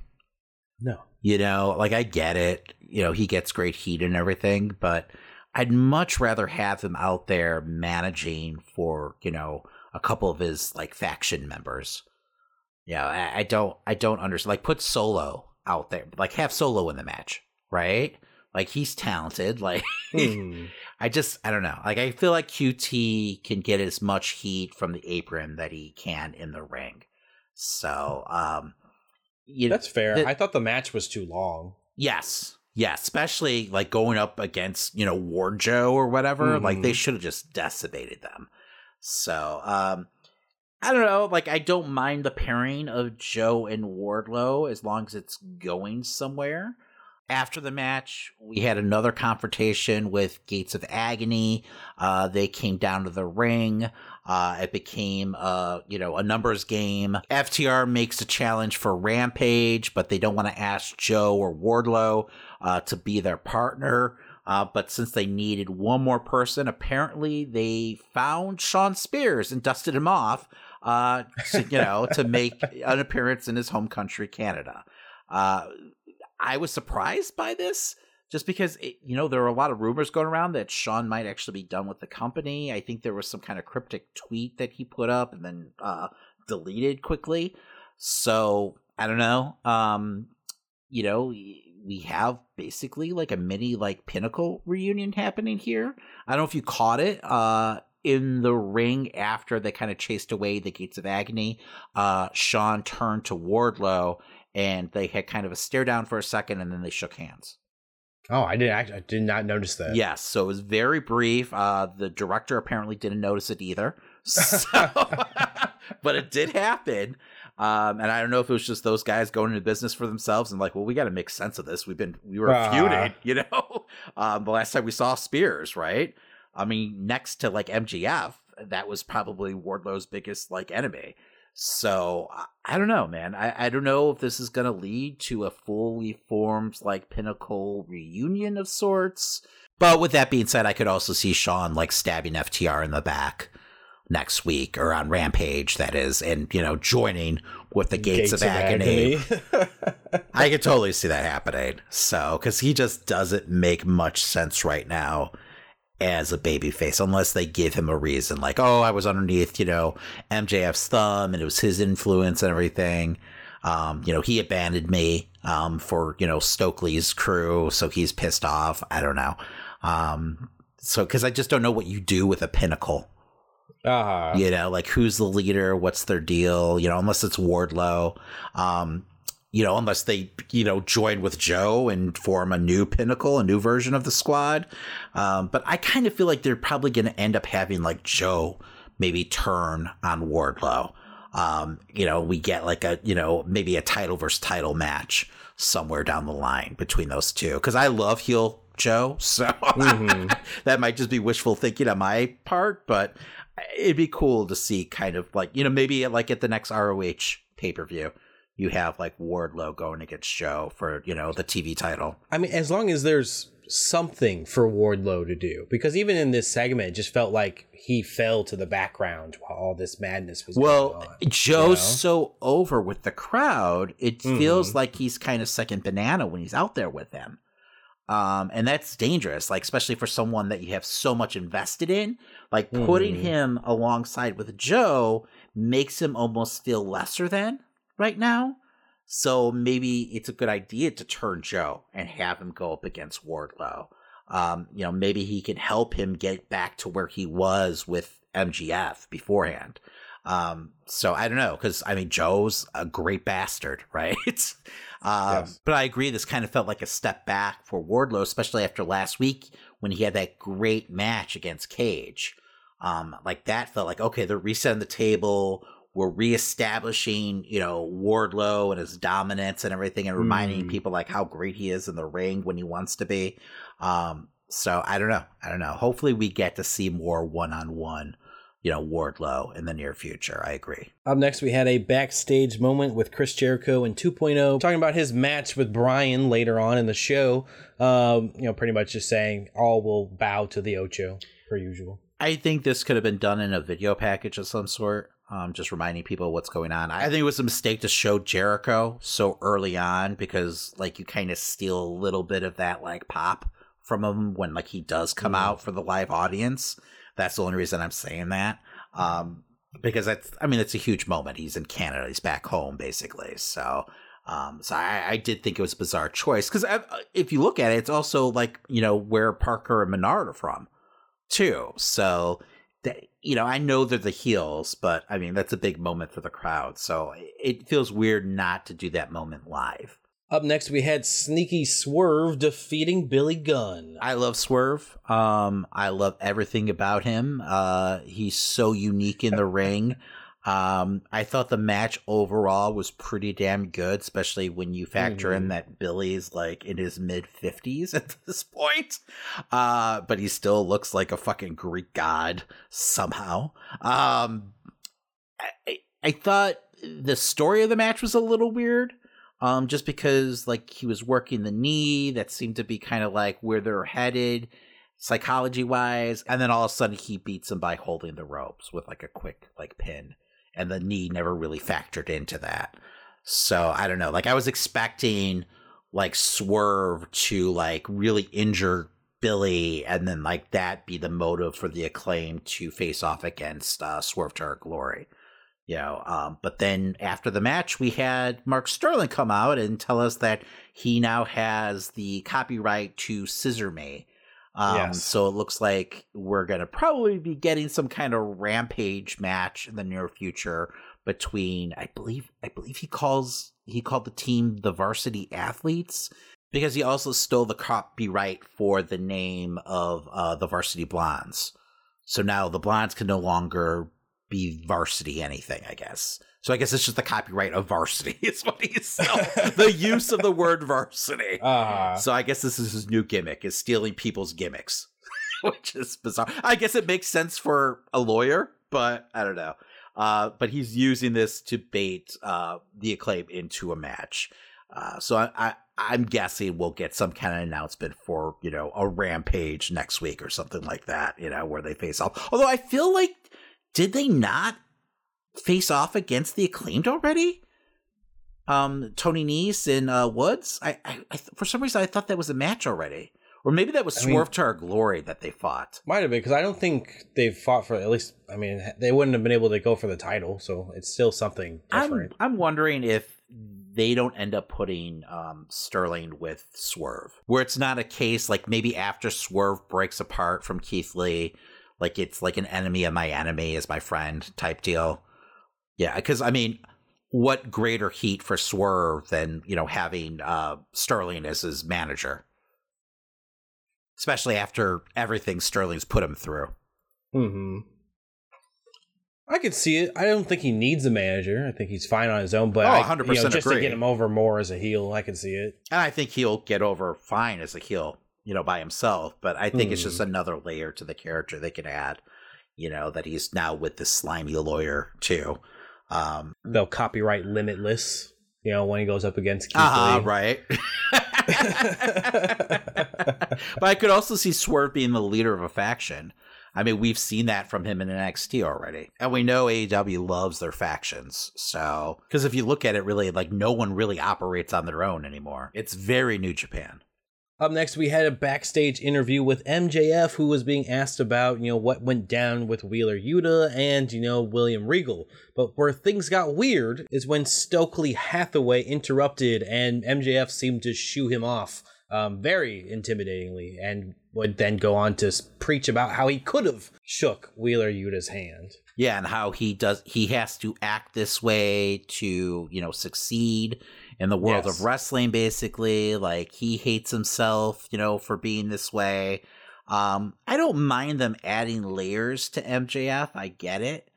No. You know, like I get it. You know, he gets great heat and everything, but I'd much rather have him out there managing for, you know, a couple of his like faction members. Yeah, I, I don't I don't understand. Like put Solo out there. Like have Solo in the match, right? Like he's talented. Like Hmm. I just I don't know. Like I feel like QT can get as much heat from the apron that he can in the ring. So, um you That's fair. the- I thought the match was too long. Yes. Yeah, especially like going up against, you know, Ward Joe or whatever. Like they Mhm. should have just decimated them. So, um I don't know, like I don't mind the pairing of Joe and Wardlow as long as it's going somewhere. After the match, we had another confrontation with Gates of Agony. Uh, they came down to the ring. Uh, it became, uh, you know, a numbers game. FTR makes a challenge for Rampage, but they don't want to ask Joe or Wardlow uh, to be their partner. Uh, but since they needed one more person, apparently they found Shawn Spears and dusted him off, uh, to, you know, to make an appearance in his home country, Canada. Uh, I was surprised by this just because it, you know there were a lot of rumors going around that Shawn might actually be done with the company. I think there was some kind of cryptic tweet that he put up and then uh, deleted quickly. So I don't know. Um, you know, we have basically like a mini like pinnacle reunion happening here. I don't know if you caught it. Uh, in the ring after they kind of chased away the gates of agony, uh, Shawn turned to Wardlow and they had kind of a stare down for a second and then they shook hands. Oh, I didn't. I did not notice that. Yes, so it was very brief. Uh, the director apparently didn't notice it either. So, but it did happen. Um, and I don't know if it was just those guys going into business for themselves and like, well, we got to make sense of this. We've been we were Ah. feuding, you know. Um, the last time we saw Spears, right? I mean, next to like MJF, that was probably Wardlow's biggest like enemy. So I, don't know, man. I, I don't know if this is going to lead to a fully formed like pinnacle reunion of sorts. But with that being said, I could also see Shawn like stabbing FTR in the back next week or on Rampage, that is, and you know, joining with the Gates, of, Agony. I could totally see that happening. So, because he just doesn't make much sense right now as a babyface unless they give him a reason like oh i was underneath you know mjf's thumb and it was his influence and everything. Um you know he abandoned me um for you know stokely's crew so he's pissed off. I don't know. Um so because i just don't know what you do with a pinnacle. Uh-huh. you know like who's the leader? What's their deal? You know unless it's wardlow. Um you know, unless they, you know, join with Joe and form a new pinnacle, a new version of the squad. Um, but I kind of feel like they're probably going to end up having like Joe maybe turn on Wardlow. Um, you know, we get like a, you know, maybe a title versus title match somewhere down the line between those two. Because I love heel Joe, so mm-hmm. that might just be wishful thinking on my part, but it'd be cool to see kind of like, you know, maybe like at the next ROH pay per view you have like Wardlow going against Joe for you know the TV title. I mean, as long as there's something for Wardlow to do, because even in this segment, it just felt like he fell to the background while all this madness was. Well, Joe's you know? so over with the crowd, it mm-hmm. feels like he's kind of second banana when he's out there with them. Um, and that's dangerous, like especially for someone that you have so much invested in. Like putting mm-hmm. him alongside with Joe makes him almost feel lesser than right now. So maybe it's a good idea to turn Joe and have him go up against Wardlow. Um, you know, maybe he can help him get back to where he was with MJF beforehand. Um, so I don't know, because I mean, Joe's a great bastard, right? um, yes. But I agree, this kind of felt like a step back for Wardlow, especially after last week when he had that great match against Cage. Um, like that felt like, okay, they're resetting the table we're reestablishing, you know, Wardlow and his dominance and everything, and reminding mm. people like how great he is in the ring when he wants to be. Um, so I don't know. I don't know. Hopefully, we get to see more one on one, you know, Wardlow in the near future. I agree. Up next, we had a backstage moment with Chris Jericho and 2.0 talking about his match with Bryan later on in the show. Um, you know, pretty much just saying all will bow to the Ocho per usual. I think this could have been done in a video package of some sort um, just reminding people what's going on. I think it was a mistake to show Jericho so early on because like you kind of steal a little bit of that like pop from him when like he does come mm. out for the live audience. That's the only reason I'm saying that. Um, because that's I mean it's a huge moment. He's in Canada. He's back home basically. So um, so I, I, did think it was a bizarre choice because uh, if you look at it, it's also like you know where Parker and Menard are from, too. So you know, I know they're the heels, but I mean, that's a big moment for the crowd. So it feels weird not to do that moment live. Up next, we had Sneaky Swerve defeating Billy Gunn. I love Swerve. Um, I love everything about him. Uh, he's so unique in the ring. Um, I thought the match overall was pretty damn good, especially when you factor mm-hmm. in that Billy's like in his mid fifties at this point. Uh, but he still looks like a fucking Greek god somehow. Um, I, I thought the story of the match was a little weird. Um, just because like he was working the knee, that seemed to be kind of like where they're headed psychology wise, and then all of a sudden he beats him by holding the ropes with like a quick like pin and the knee never really factored into that. So I don't know. Like I was expecting like Swerve to like really injure Billy and then like that be the motive for the acclaim to face off against uh, Swerve to our glory. You know, um, but then after the match, we had Mark Sterling come out and tell us that he now has the copyright to Scissor Me, um, yes. So it looks like we're going to probably be getting some kind of rampage match in the near future between, I believe, I believe he calls he called the team the Varsity Athletes because he also stole the copyright for the name of uh, the Varsity Blondes. So now the Blondes can no longer be varsity anything, I guess. So I guess it's just the copyright of varsity. It's what he's selling. the use of the word varsity. Uh-huh. So I guess this is his new gimmick: is stealing people's gimmicks, which is bizarre. I guess it makes sense for a lawyer, but I don't know. Uh, but he's using this to bait uh, the acclaim into a match. Uh, so I, I, am guessing we'll get some kind of announcement for you know a rampage next week or something like that. You know where they face off. Although I feel like did they not face off against the acclaimed already? Um, Tony Nese and uh, Woods. I, I, I, for some reason I thought that was a match already, or maybe that was Swerve I mean, to Our Glory that they fought. Might have been because I don't think they've fought for at least. I mean, they wouldn't have been able to go for the title, so it's still something different. I'm, I'm wondering if they don't end up putting um, Sterling with Swerve, where it's not a case like maybe after Swerve breaks apart from Keith Lee like it's like an enemy of my enemy is my friend type deal. Yeah, because I mean, what greater heat for Swerve than you know having uh, Sterling as his manager, especially after everything Sterling's put him through. Hmm. I could see it. I don't think he needs a manager. I think he's fine on his own. But Oh, 100% you know, just to get him over more as a heel, I can see it. And I think he'll get over fine as a heel, you know, by himself. But I think it's Hmm. just another layer to the character they could add, you know, that he's now with this slimy lawyer too. Um, They'll copyright Limitless. You know, when he goes up against Keith uh Lee. right. but I could also see Swerve being the leader of a faction. I mean, we've seen that from him in NXT already. And we know AEW loves their factions. So, because if you look at it, really, like, no one really operates on their own anymore. It's very New Japan. Up next, we had a backstage interview with MJF, who was being asked about, you know, what went down with Wheeler Yuta and, you know, William Regal. But where things got weird is when Stokely Hathaway interrupted and MJF seemed to shoo him off um, very intimidatingly and would then go on to preach about how he could have shook Wheeler Yuta's hand. Yeah, and how he does he has to act this way to, you know, succeed in the world Yes. of wrestling basically. Like he hates himself, you know, for being this way. Um I don't mind them adding layers to MJF. I get it.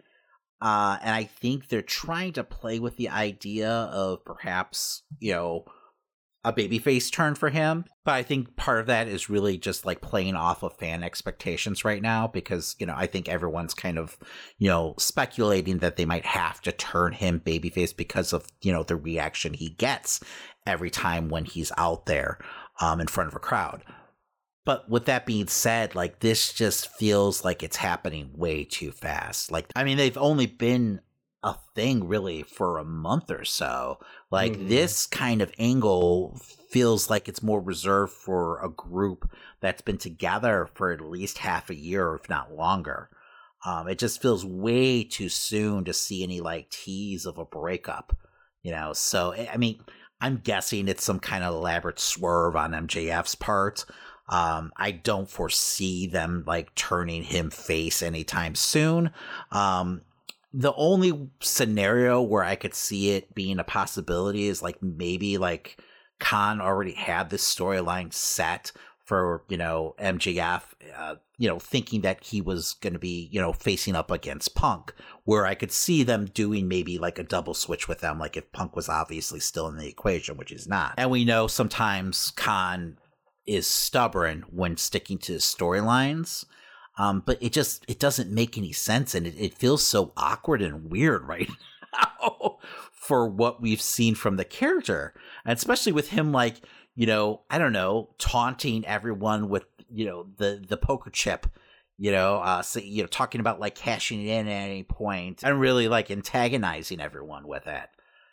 Uh and I think they're trying to play with the idea of perhaps, you know, a babyface turn for him. But I think part of that is really just like playing off of fan expectations right now because, you know, I think everyone's kind of, you know, speculating that they might have to turn him babyface because of, you know, the reaction he gets every time when he's out there um, in front of a crowd. But with that being said, like this just feels like it's happening way too fast. Like, I mean, they've only been a thing really for a month or so. Like Mhm. this kind of angle feels like it's more reserved for a group that's been together for at least half a year, if not longer. Um, it just feels way too soon to see any like tease of a breakup, you know. So I I mean, I'm guessing it's some kind of elaborate swerve on MJF's part. Um, I don't foresee them like turning him face anytime soon. Um, the only scenario where I could see it being a possibility is like maybe like Khan already had this storyline set for you know MJF, uh, you know, thinking that he was going to be you know facing up against Punk, where I could see them doing maybe like a double switch with them, like if Punk was obviously still in the equation, which he's not, and we know sometimes Khan is stubborn when sticking to his storylines. Um, but it just it doesn't make any sense and it, it feels so awkward and weird right now for what we've seen from the character. And especially with him like, you know, I don't know, taunting everyone with, you know, the the poker chip, you know, uh so, you know, talking about like cashing it in at any point and really like antagonizing everyone with it.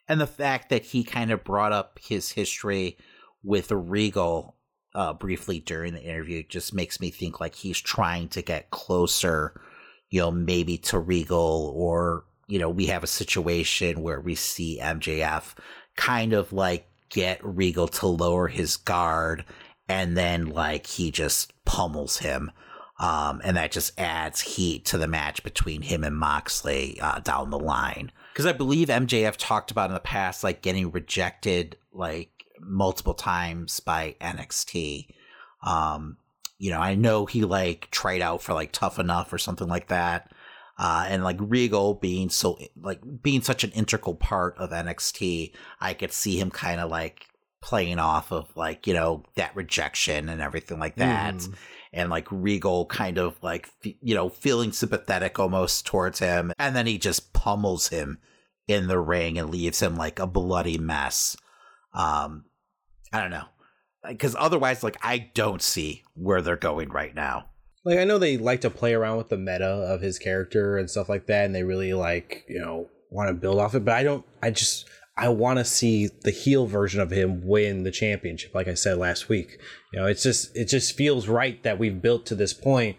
And the fact that he kind of brought up his history with Regal uh, briefly during the interview just makes me think like he's trying to get closer, you know, maybe to Regal or, you know, we have a situation where we see MJF kind of like get Regal to lower his guard and then like he just pummels him. Um, and that just adds heat to the match between him and Moxley uh, down the line. Because I believe MJF talked about in the past, like getting rejected, like multiple times by NXT. Um, you know, I know he like tried out for like Tough Enough or something like that. Uh, and like Regal being so like being such an integral part of NXT, I could see him kind of like playing off of like you know that rejection and everything like that, Mhm. and like Regal kind of like you know feeling sympathetic almost towards him, and then he just pummels him in the ring and leaves him like a bloody mess. Um, I don't know, because otherwise, like I don't see where they're going right now. Like I know they like to play around with the meta of his character and stuff like that, and they really like you know want to build off it. But I don't. I just I want to see the heel version of him win the championship. Like I said last week, you know, it's just it just feels right that we've built to this point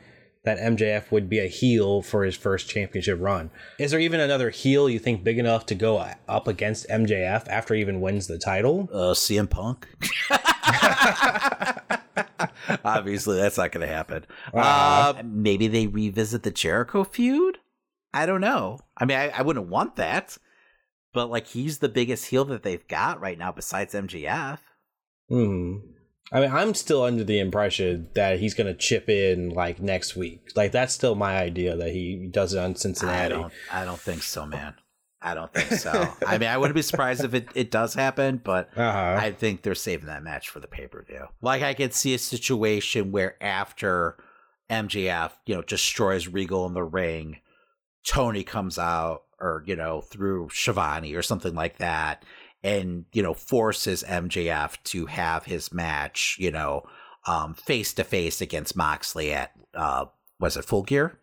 that MJF would be a heel for his first championship run. Is there even another heel you think big enough to go up against MJF after he even wins the title? Uh, CM Punk. Obviously, that's not going to happen. Uh-huh. Uh, maybe they revisit the Jericho feud. I don't know. I mean, I, I wouldn't want that, but like he's the biggest heel that they've got right now besides MJF. Hmm. I mean, I'm still under the impression that he's going to chip in like next week. Like that's still my idea that he does it on Cincinnati. I don't, I don't think so, man. I don't think so. I mean, I wouldn't be surprised if it, it does happen, but Uh-huh. I think they're saving that match for the pay per view. Like, I could see a situation where after MJF, you know, destroys Regal in the ring, Tony comes out, or, you know, through Schiavone or something like that, and, you know, forces MJF to have his match, you know, um, face to face against Moxley at, uh, was it Full Gear?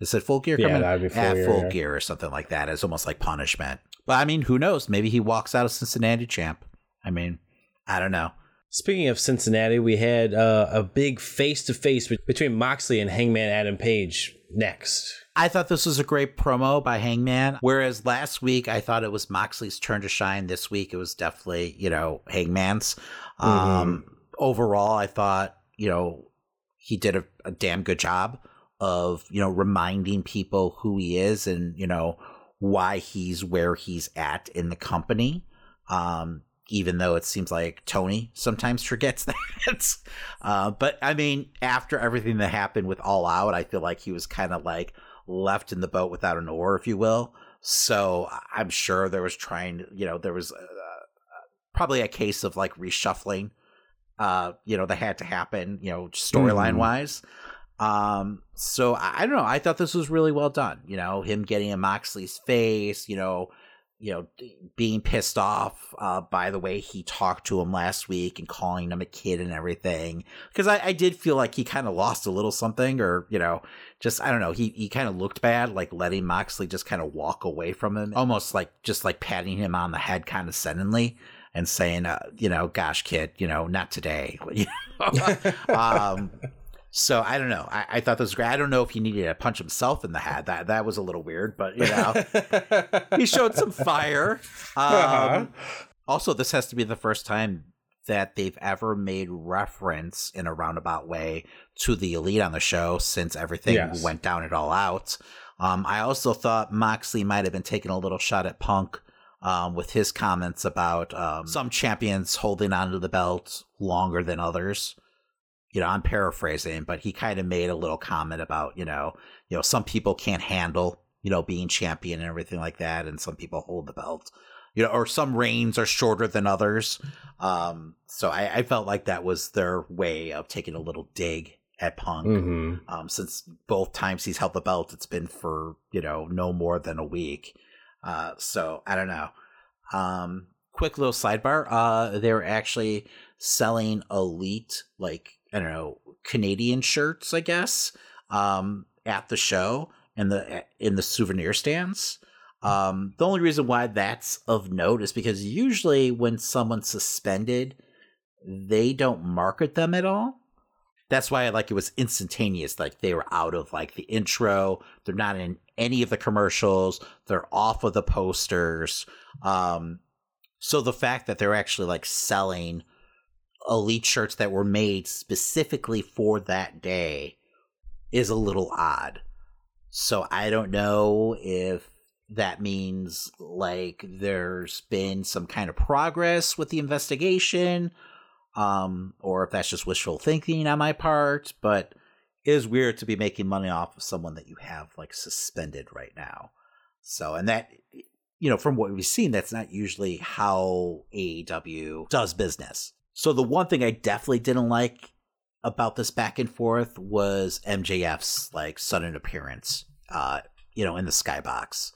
Is it Full Gear? Yeah, coming? that'd be Full at Gear, Full yeah. Gear or something like that. It's almost like punishment. But I mean, who knows? Maybe he walks out of Cincinnati champ. I mean, I don't know. Speaking of Cincinnati, we had uh, a big face to face between Moxley and Hangman Adam Page next. I thought this was a great promo by Hangman. Whereas last week I thought it was Moxley's turn to shine. This week it was definitely, you know, Hangman's. Um, overall, I thought, you know, he did a, a damn good job of, you know, reminding people who he is and, you know, why he's where he's at in the company. Um, even though it seems like Tony sometimes forgets that. uh, but I mean, after everything that happened with All Out, I feel like he was kind of like left in the boat without an oar, if you will. So I'm sure there was trying, you know, there was uh, probably a case of like reshuffling, uh, you know, that had to happen, you know, storyline Mhm. wise. Um, so I, I don't know. I thought this was really well done. You know, him getting in Moxley's face, you know, you know, being pissed off uh, by the way he talked to him last week and calling him a kid and everything. Because I, I did feel like he kind of lost a little something, or you know, just I don't know. He he kind of looked bad, like letting Moxley just kind of walk away from him, almost like just like patting him on the head, kind of suddenly. And saying, uh, you know, gosh, kid, you know, not today. Um, so I don't know. I, I thought this was great. I don't know if he needed to punch himself in the head. That that was a little weird, but you know, he showed some fire. Um, Uh-huh. Also, this has to be the first time that they've ever made reference in a roundabout way to the elite on the show since everything Yes. went down it all out. Um, I also thought Moxley might have been taking a little shot at Punk um, with his comments about um, some champions holding onto the belt longer than others you know, I'm paraphrasing, but he kind of made a little comment about, you know, you know, some people can't handle, you know, being champion and everything like that, and some people hold the belt, you know, or some reigns are shorter than others. Um, so I, I felt like that was their way of taking a little dig at Punk. Mhm. Um, since both times he's held the belt, it's been for you know no more than a week. Uh, so I don't know. Um, quick little sidebar. Uh, they were actually selling elite, like I don't know, Canadian shirts, I guess, um, at the show and the in the souvenir stands. Um, the only reason why that's of note is because usually when someone's suspended, they don't market them at all. That's why like it was instantaneous. Like they were out of like the intro. They're not in any of the commercials. They're off of the posters. Um, so the fact that they're actually like selling elite shirts that were made specifically for that day is a little odd. So I don't know if that means like there's been some kind of progress with the investigation um or if that's just wishful thinking on my part, but it is weird to be making money off of someone that you have like suspended right now. So and that you know, from what we've seen, that's not usually how AEW does business. So the one thing I definitely didn't like about this back and forth was MJF's like sudden appearance, uh, you know, in the skybox.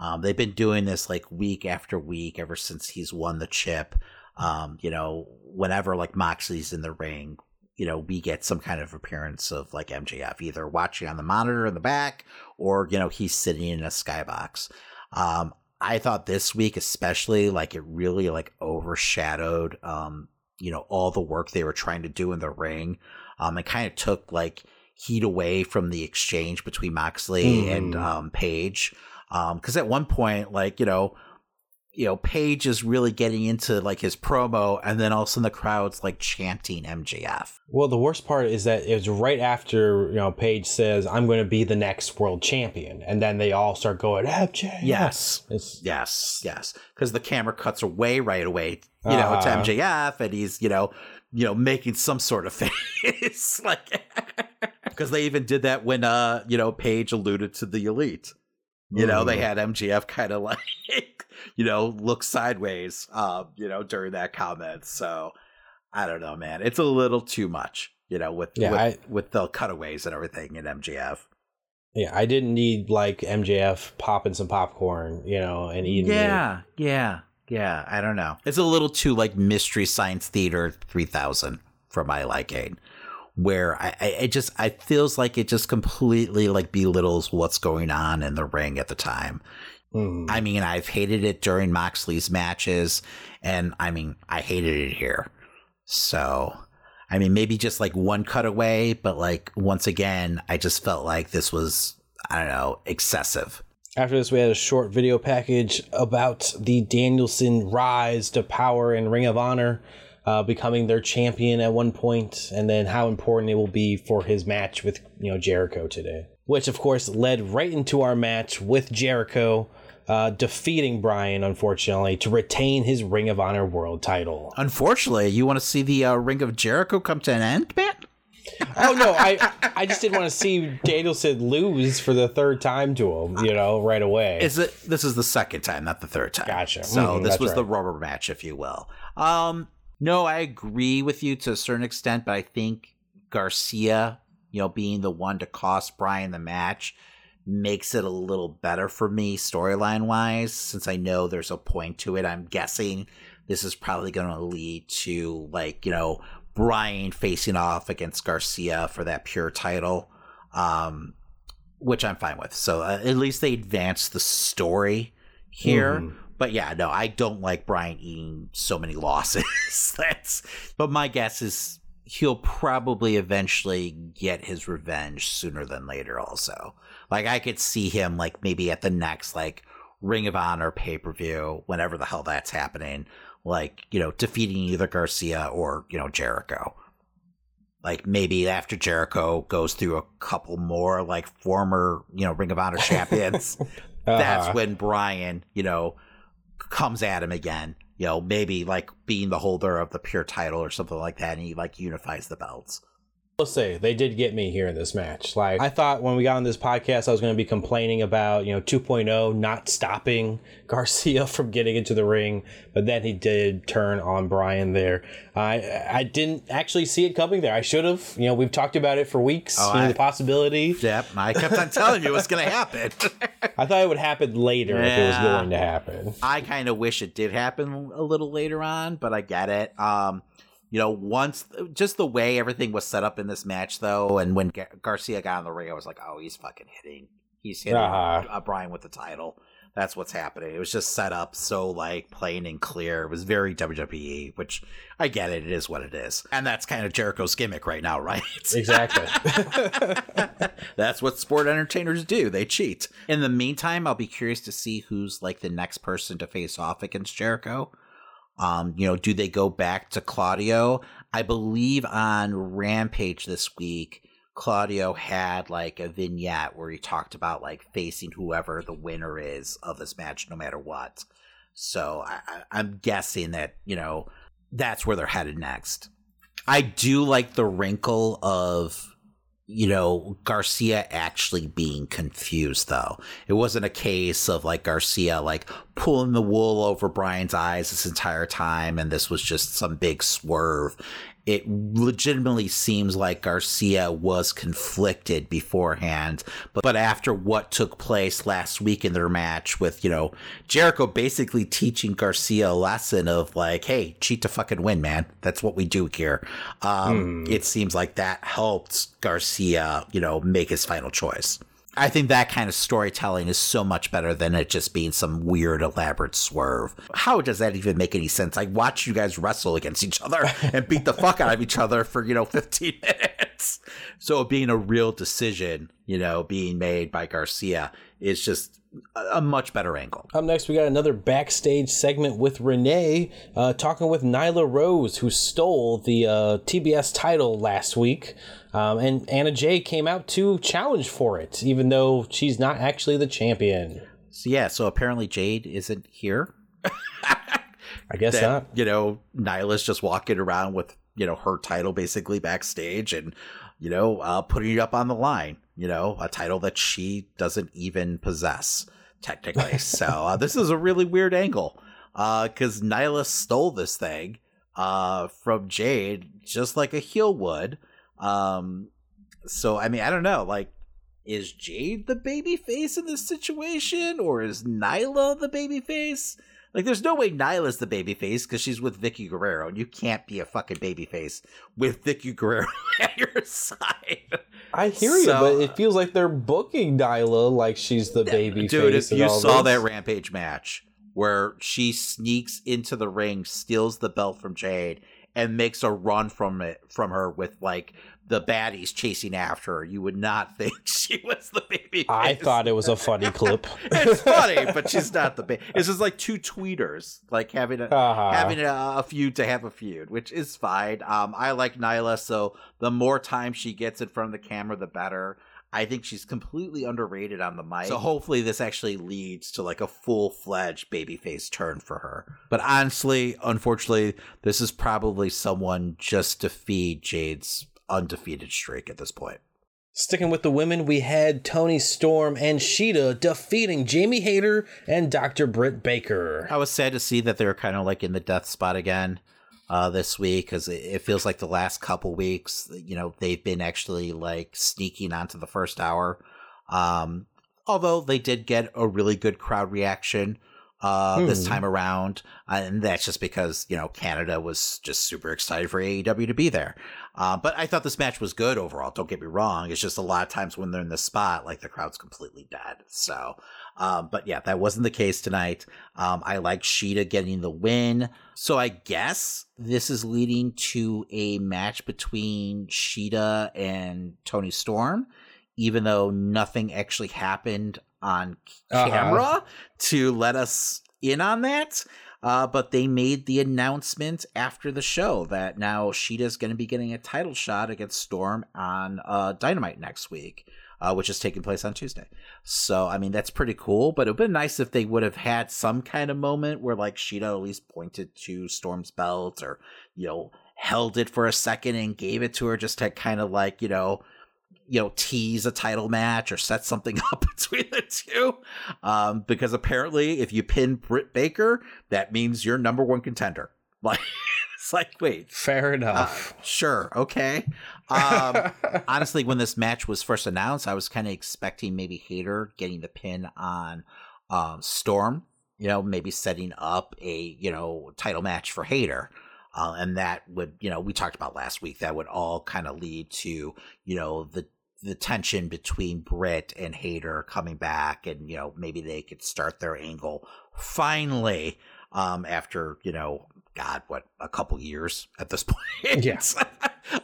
Um, they've been doing this like week after week ever since he's won the chip. Um, you know, whenever like Moxley's in the ring, you know, we get some kind of appearance of like MJF either watching on the monitor in the back or, you know, he's sitting in a skybox. Um, I thought this week, especially, like it really like overshadowed, um, you know, all the work they were trying to do in the ring. Um, it kind of took like heat away from the exchange between Moxley and Mhm. um, Page. Um, because at one point, like you know, you know, Page is really getting into like his promo, and then all of a sudden the crowd's like chanting MJF. Well, the worst part is that it was right after you know Page says, "I'm going to be the next world champion," and then they all start going, "FJ." Yes. yes, yes. Because the camera cuts away right away, you know, Uh-huh. to MJF, and he's, you know, you know, making some sort of face, like because they even did that when uh, you know, Page alluded to the elite. You know, they Mm. had MJF kind of like, you know, look sideways, uh, you know, during that comment. So I don't know, man. It's a little too much, you know, with Yeah, with, I- with the cutaways and everything in MJF. Yeah, I didn't need like MJF popping some popcorn, you know, and eating. it. Yeah, yeah, yeah. I don't know. It's a little too like Mystery Science Theater 3000 for my liking, where I, I it just I feels like it just completely like belittles what's going on in the ring at the time. Hmm. I mean, I've hated it during Moxley's matches, and I mean, I hated it here. So, I mean, maybe just like one cutaway, but like once again, I just felt like this was I don't know excessive. After this, we had a short video package about the Danielson rise to power in Ring of Honor, uh, becoming their champion at one point, and then how important it will be for his match with you know Jericho today. Which, of course, led right into our match with Jericho, uh, defeating Bryan, unfortunately, to retain his Ring of Honor World Title. Unfortunately, you want to see the uh, Ring of Jericho come to an end, man? Oh no, I I just didn't want to see Danielson lose for the third time to him, you know, right away. Is it? This is the second time, not the third time. Gotcha. So Mhm, this was the rubber match, if you will. Um, no, I agree with you to a certain extent, but I think Garcia, you know, being the one to cost Bryan the match, makes it a little better for me storyline wise. Since I know there's a point to it, I'm guessing this is probably going to lead to like you know Bryan facing off against Garcia for that pure title. Um, which I'm fine with. So uh, at least they advance the story here. Mhm. But yeah, no, I don't like Bryan eating so many losses. That's but my guess is he'll probably eventually get his revenge sooner than later also. Like I could see him like maybe at the next like Ring of Honor pay-per-view, whenever the hell that's happening, like, you know, defeating either Garcia or, you know, Jericho like maybe after Jericho goes through a couple more like former, you know, Ring of Honor champions, that's Uh-huh. when Bryan, you know, comes at him again. You know, maybe like being the holder of the pure title or something like that, and he like unifies the belts. Will say they did get me here in this match. Like I thought when we got on this podcast, I was going to be complaining about you know 2.0 not stopping Garcia from getting into the ring, but then he did turn on Bryan there. I I didn't actually see it coming there. I should have. You know, we've talked about it for weeks. Oh, you know, I- the possibility. Yep, I kept on telling you what's going to happen. I thought it would happen later if it was going to happen. I kind of wish it did happen a little later on, but I get it. Um, you know, once just the way everything was set up in this match, though, and when Gar- Garcia got on the ring, I was like, oh, he's fucking hitting, he's hitting Uh-huh. uh, Bryan with the title. That's what's happening. It was just set up so like plain and clear. It was very WWE, which I get it. It is what it is, and that's kind of Jericho's gimmick right now, right? Exactly. That's what sport entertainers do. They cheat. In the meantime, I'll be curious to see who's like the next person to face off against Jericho. Um, you know, do they go back to Claudio? I believe on Rampage this week, Claudio had like a vignette where he talked about like facing whoever the winner is of this match, no matter what. So I, I'm guessing that, you know, that's where they're headed next. I do like the wrinkle of you know, Garcia actually being confused though. It wasn't a case of like Garcia like pulling the wool over Bryan's eyes this entire time and this was just some big swerve. It legitimately seems like Garcia was conflicted beforehand, but, but after what took place last week in their match with, you know, Jericho basically teaching Garcia a lesson of like, hey, cheat to fucking win, man. That's what we do here. Um, Hmm. It seems like that helped Garcia, you know, make his final choice. I think that kind of storytelling is so much better than it just being some weird, elaborate swerve. How does that even make any sense? I watch you guys wrestle against each other and beat the fuck out of each other for, you know, 15 minutes. So being a real decision, you know, being made by Garcia is just a, much better angle. Up next, we got another backstage segment with Renee uh, talking with Nyla Rose, who stole the uh, TBS title last week. Um, and Anna Jay came out to challenge for it, even though she's not actually the champion. So yeah, so apparently Jade isn't here. I guess that, not. You know, Nyla's just walking around with you know her title basically backstage and you know uh, putting it up on the line. You know, a title that she doesn't even possess technically. so uh, this is a really weird angle because uh, Nyla stole this thing uh, from Jade just like a heel would. Um, so I mean, I don't know, like. Is Jade the baby face in this situation, or is Nyla the baby face? Like, there's no way Nyla's the baby face because she's with Vickie Guerrero, and you can't be a fucking baby face with Vickie Guerrero at your side. I hear so, you, but it feels like they're booking Nyla like she's the baby dude. Face if you saw this. that Rampage match where she sneaks into the ring, steals the belt from Jade, and makes a run from it from her with like the baddies chasing after her. You would not think she was the baby. I thought it was a funny clip. it's funny, but she's not the baby. It's just like two tweeters, like having a uh-huh. having a, a, feud to have a feud, which is fine. Um, I like Nyla, so the more time she gets in front of the camera, the better. I think she's completely underrated on the mic. So hopefully this actually leads to like a full fledged babyface turn for her. But honestly, unfortunately, this is probably someone just to feed Jade's undefeated streak at this point. Sticking with the women, we had Toni Storm and Shida defeating Jamie Hayter and Dr. Britt Baker. I was sad to see that they're kind of like in the death spot again uh, this week because it feels like the last couple weeks, you know, they've been actually like sneaking onto the first hour. Um, although they did get a really good crowd reaction uh, hmm. this time around, and that's just because you know Canada was just super excited for AEW to be there. Uh, but I thought this match was good overall. Don't get me wrong; it's just a lot of times when they're in the spot, like the crowd's completely dead. So, um, but yeah, that wasn't the case tonight. Um, I like Shida getting the win, so I guess this is leading to a match between Shida and Toni Storm even though nothing actually happened on uh-huh. camera uh-huh. to let us in on that. Uh, but they made the announcement after the show that now Shida's going to be getting a title shot against Storm on uh, Dynamite next week, uh, which is taking place on Tuesday. So, I mean, that's pretty cool, but it would have been nice if they would have had some kind of moment where, like, Shida at least pointed to Storm's belt or, you know, held it for a second and gave it to her just to kind of, like, you know, you know tease a title match or set something up between the two. Um, because apparently if you pin Britt Baker that means you're number one contender. Like it's like wait. Fair enough. Uh, sure. Okay. Um, honestly when this match was first announced I was kind of expecting maybe Hayter getting the pin on um, Storm you know maybe setting up a you know title match for Hayter. uh, and that would, you know, we talked about last week. That would all kind of lead to, you know, the the tension between Britt and Hayter coming back, and you know, maybe they could start their angle finally um, after you know, God, what a couple years at this point, yeah,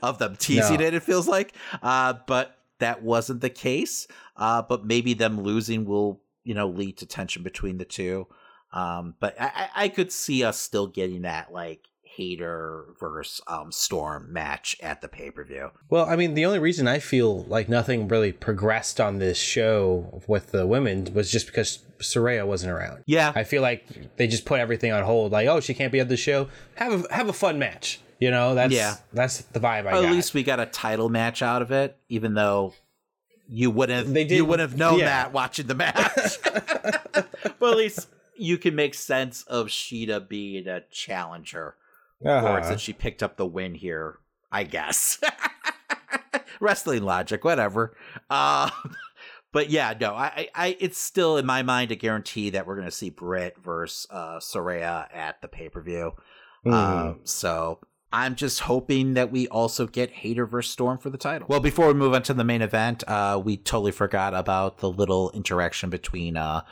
of them teasing no. it. It feels like, uh, but that wasn't the case. Uh, but maybe them losing will, you know, lead to tension between the two. Um, but I, I could see us still getting that like Hayter versus um, Storm match at the pay per view. Well, I mean, the only reason I feel like nothing really progressed on this show with the women was just because Saraya wasn't around. Yeah, I feel like they just put everything on hold. Like, oh, she can't be at the show. Have a have a fun match. You know, that's yeah. that's the vibe I well, got. At least we got a title match out of it, even though you wouldn't have, they did, you wouldn't have known yeah. that watching the match. but at least you can make sense of Shida being a challenger uh-huh. words that she picked up the win here. I guess wrestling logic, whatever. Um, but yeah, no, I, I, it's still in my mind a guarantee that we're going to see Britt versus uh, Saraya at the pay per view. Mm-hmm. Um, so I'm just hoping that we also get Hayter versus Storm for the title. Well, before we move on to the main event, uh, we totally forgot about the little interaction between uh,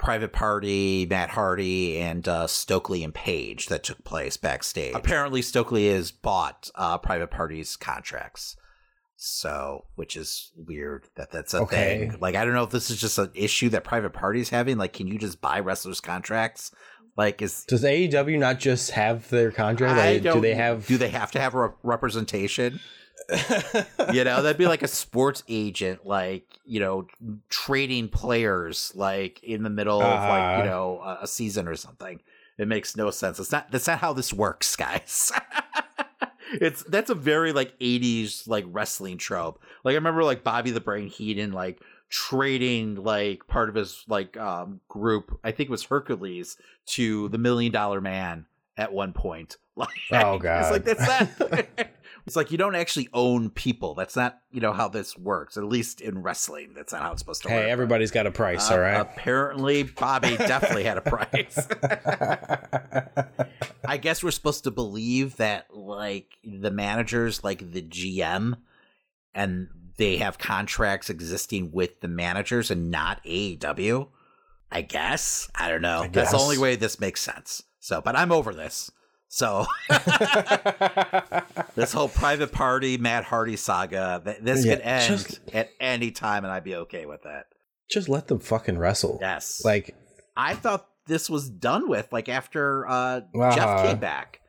Private Party, Matt Hardy, and uh, Stokely and Page that took place backstage. Apparently, Stokely has bought uh, Private Party's contracts. So, which is weird that that's a okay. thing. Like, I don't know if this is just an issue that Private Party's having. Like, can you just buy wrestlers' contracts? Like, is does AEW not just have their contract? Like, do they have? Do they have to have a representation? You know, that'd be like a sports agent, like you know, trading players like in the middle uh, of like you uh-huh. know a, season or something. It makes no sense. It's not. That's not how this works, guys. it's that's a very like 80s like wrestling trope. Like I remember like Bobby the Brain Heenan like trading like part of his like um group, I think it was Hercules, to the Million Dollar Man at one point. Like Oh, god, It's like that's that. It's like you don't actually own people. That's not you know how this works. At least in wrestling, that's not how it's supposed to work. Hey, everybody's got a price, Uh, all right? Apparently, Bobby definitely had a price. I guess we're supposed to believe that, like, the managers, like the GM, and they have contracts existing with the managers and not AEW. I guess. I don't know. That's the only way this makes sense. So, but I'm over this. So, this whole private party Matt Hardy saga, this Yeah, could end just- at any time, and I'd be okay with that. Just let them fucking wrestle. Yes. Like, I thought this was done with, like after uh, Uh-huh. Jeff came back.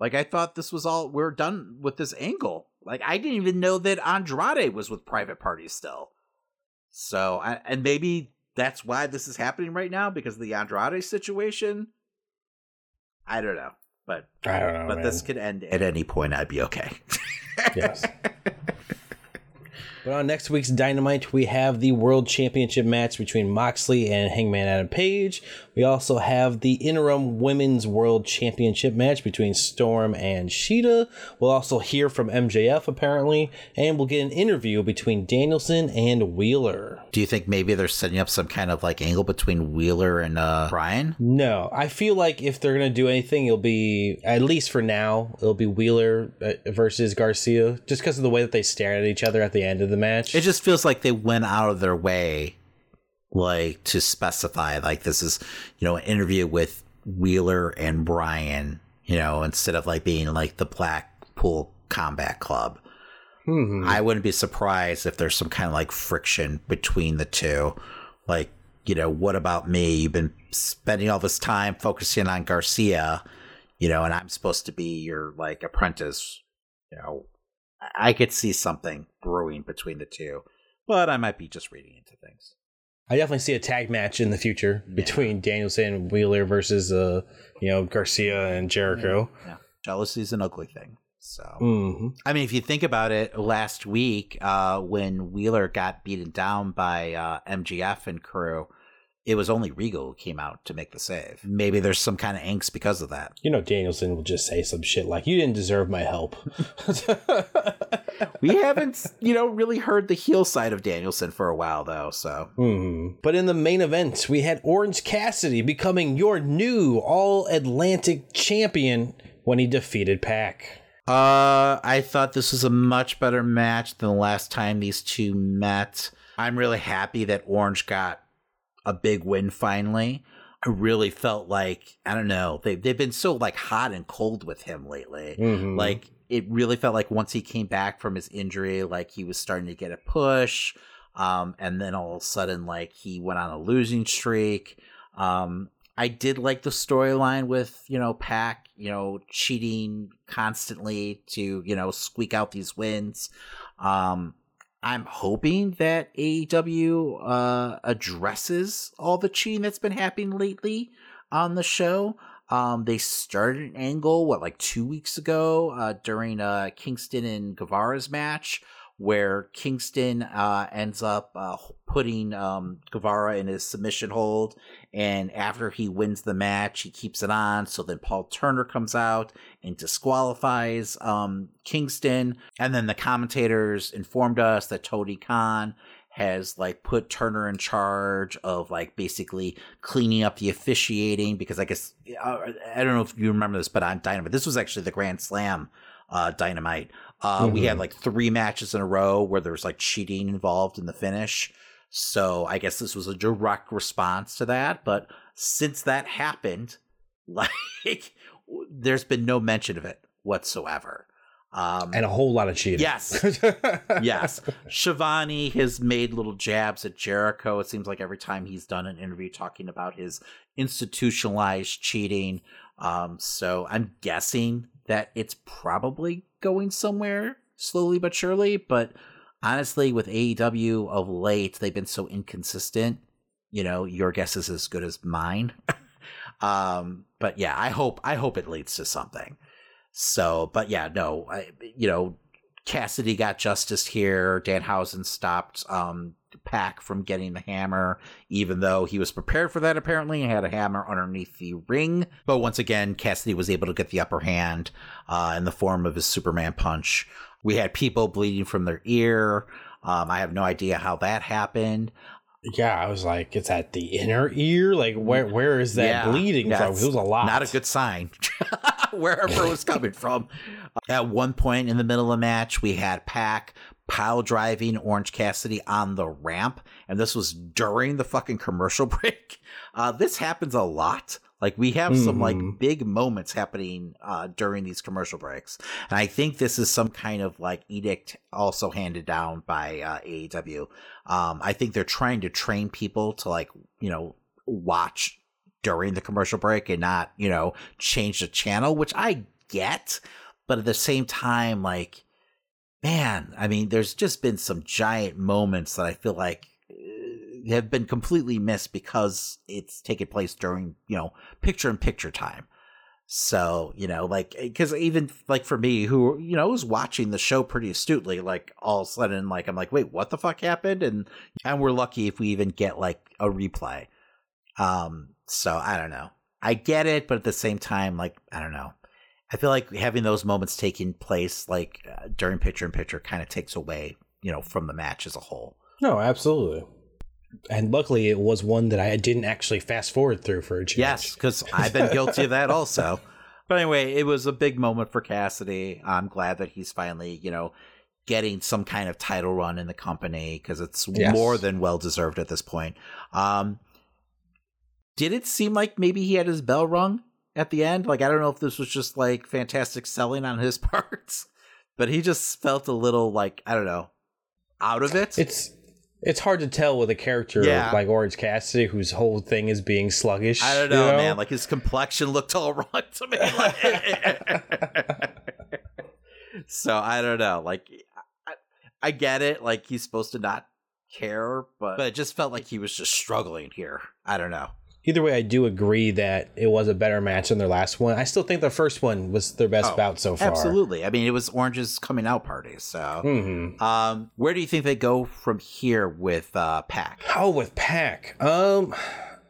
Like I thought this was all we're done with this angle. Like I didn't even know that Andrade was with Private Party still. So I, and maybe that's why this is happening right now because of the Andrade situation. I don't know, but I don't know, But this could end at any point. I'd be okay. yes. But on next week's Dynamite, we have the World Championship match between Moxley and Hangman Adam Page. We also have the interim Women's World Championship match between Storm and Shida. We'll also hear from MJF, apparently, and we'll get an interview between Danielson and Wheeler. Do you think maybe they're setting up some kind of like angle between Wheeler and uh, Bryan? No, I feel like if they're gonna do anything, it'll be at least for now. It'll be Wheeler uh, versus Garcia, just because of the way that they stared at each other at the end of the match. It just feels like they went out of their way, like to specify like this is you know an interview with Wheeler and Bryan, you know, instead of like being like the Blackpool Combat Club. Hmm. I wouldn't be surprised if there's some kind of like friction between the two. Like, you know, what about me? You've been spending all this time focusing on Garcia, you know, and I'm supposed to be your like apprentice. You know, I- could see something brewing between the two, but I might be just reading into things. I definitely see a tag match in the future between Danielson and Wheeler versus uh you know Garcia and Jericho. Yeah. Jealousy is an ugly thing. So, Mhm. I mean, if you think about it, last week uh, when Wheeler got beaten down by uh, MJF and crew, it was only Regal who came out to make the save. Maybe there's some kind of angst because of that. You know Danielson will just say some shit like, "You didn't deserve my help." We haven't, you know, really heard the heel side of Danielson for a while, though. So, Mhm. But in the main event, we had Orange Cassidy becoming your new All Atlantic champion when he defeated Pac. Uh, I thought this was a much better match than the last time these two met. I'm really happy that Orange got a big win finally. I really felt like I don't know they they've been so like hot and cold with him lately. Mhm. Like it really felt like once he came back from his injury, like he was starting to get a push. Um, and then all of a sudden, like he went on a losing streak. Um, I did like the storyline with you know Pac, you know, cheating constantly to you know squeak out these wins. Um, I'm hoping that AEW uh, addresses all the cheating that's been happening lately on the show. Um, they started an angle what like two weeks ago uh, during uh, Kingston and Guevara's match, where Kingston uh, ends up uh, putting um, Guevara in his submission hold, and after he wins the match, he keeps it on. So then Paul Turner comes out and disqualifies um, Kingston, and then the commentators informed us that Tony Khan has like put Turner in charge of like basically cleaning up the officiating because I guess uh, I don't know if you remember this, but on Dynamite, this was actually the Grand Slam uh, Dynamite. Uh, We had Mhm. like three matches in a row where there was like cheating involved in the finish. So I guess this was a direct response to that. But since that happened, like there's been no mention of it whatsoever. Um, And a whole lot of cheating. Yes. yes. Schiavone has made little jabs at Jericho. It seems like every time he's done an interview talking about his institutionalized cheating. Um, so I'm guessing that it's probably going somewhere slowly but surely. But honestly, with AEW of late, they've been so inconsistent. You know, your guess is as good as mine. um, but yeah, I hope I hope it leads to something. So, but yeah, no, I, you know, Cassidy got justice here. Danhausen stopped um, Pac from getting the hammer, even though he was prepared for that. Apparently, he had a hammer underneath the ring. But once again, Cassidy was able to get the upper hand uh, in the form of his Superman punch. We had people bleeding from their ear. Um, I have no idea how that happened. Yeah, I was like, it's at the inner ear. Like, where where is that Yeah, bleeding yeah, from? It was a lot. Not a good sign. Wherever it was coming from. At one point in the middle of the match, we had Pac pile driving Orange Cassidy on the ramp, and this was during the fucking commercial break. Uh, this happens a lot. Like we have some like Mhm. big moments happening uh, during these commercial breaks, and I think this is some kind of like edict also handed down by uh, AEW. Um, I think they're trying to train people to like you know watch during the commercial break and not you know change the channel, which I get, but at the same time, like man, I mean, there's just been some giant moments that I feel like uh, have been completely missed because it's taking place during, you know, picture in picture time. So, you know, like, because even like for me, who, you know, was watching the show pretty astutely, like all of a sudden, like, I'm like, wait, what the fuck happened? And, and we're lucky if we even get like a replay. Um, so I don't know. I get it, but at the same time, like, I don't know. I feel like having those moments taking place like uh, during picture in picture kind of takes away, you know, from the match as a whole. No, absolutely. And luckily, it was one that I didn't actually fast forward through for a change. Yes, because I've been guilty of that also. But anyway, it was a big moment for Cassidy. I'm glad that he's finally, you know, getting some kind of title run in the company because it's Yes. more than well deserved at this point. Um, did it seem like maybe he had his bell rung at the end? Like I don't know if this was just like fantastic selling on his part, but he just felt a little like I don't know out of it. It's it's hard to tell with a character Yeah. like Orange Cassidy, whose whole thing is being sluggish. I don't you know, man. Like his complexion looked all wrong to me. Like- so I don't know. Like I, I get it. Like he's supposed to not care, but but it just felt like he was just struggling here. I don't know. Either way, I do agree that it was a better match than their last one. I still think the first one was their best Oh, bout so far. Absolutely. I mean, it was Orange's coming out party. So, Mhm. um, where do you think they go from here with uh, Pac? Oh, with Pac. Um,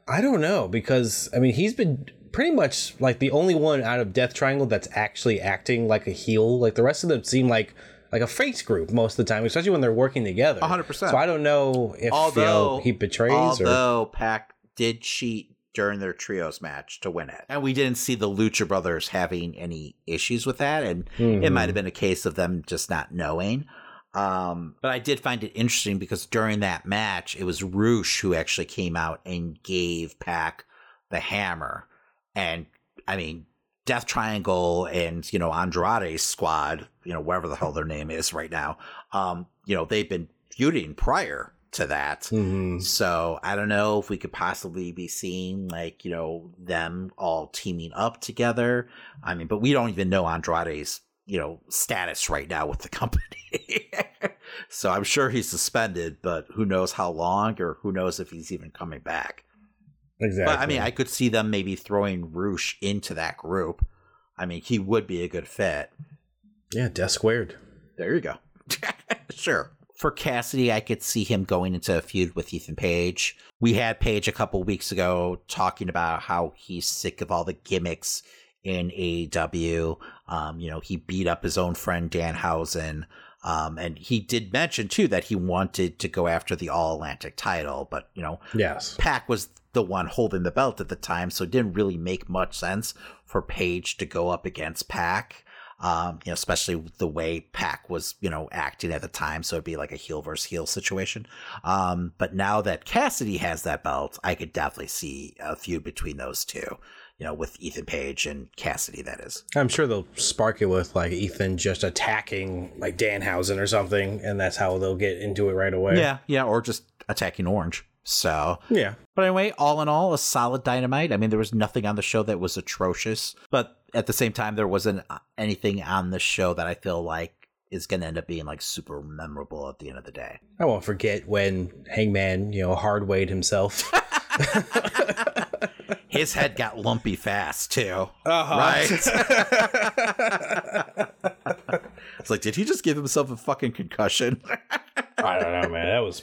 I don't know because I mean he's been pretty much like the only one out of Death Triangle that's actually acting like a heel. Like the rest of them seem like like a face group most of the time, especially when they're working together. 100%. So I don't know if you know, he betrays or although Pac did cheat during their trios match to win it, and we didn't see the Lucha Brothers having any issues with that, and it Mhm. might have been a case of them just not knowing. Um, but I did find it interesting because during that match, it was Rush who actually came out and gave Pac the hammer, and I mean. Death Triangle and you know Andrade's squad, you know whatever the hell their name is right now, um, you know they've been feuding prior to that. Mm-hmm. So I don't know if we could possibly be seeing like, you know, them all teaming up together. I mean, but we don't even know Andrade's, you know, status right now with the company. so I'm sure he's suspended, but who knows how long or who knows if he's even coming back. exactly. But I mean, I could see them maybe throwing Rush into that group. I mean, he would be a good fit. yeah, Death Squared. There you go. sure. For Cassidy, I could see him going into a feud with Ethan Page. We had Page a couple weeks ago talking about how he's sick of all the gimmicks in AEW. Um, you know, he beat up his own friend Danhausen. Um, and he did mention too that he wanted to go after the All Atlantic title, but you know, Yes. Pac was the one holding the belt at the time, so it didn't really make much sense for Page to go up against Pac. Um, you know, especially the way Pac was, you know, acting at the time, so it'd be like a heel versus heel situation. Um, but now that Cassidy has that belt, I could definitely see a feud between those two. You know, with Ethan Page and Cassidy, that is. I'm sure they'll spark it with like Ethan just attacking like Danhausen or something, and that's how they'll get into it right away. Yeah, yeah, or just attacking Orange. So Yeah. But anyway, all in all, a solid dynamite. I mean, there was nothing on the show that was atrocious, but at the same time, there wasn't anything on the show that I feel like is going to end up being like super memorable at the end of the day. I won't forget when Hangman, you know, hard weighed himself. His head got lumpy fast too. Uh-huh. Right. it's like, did he just give himself a fucking concussion? I don't know, man. That was.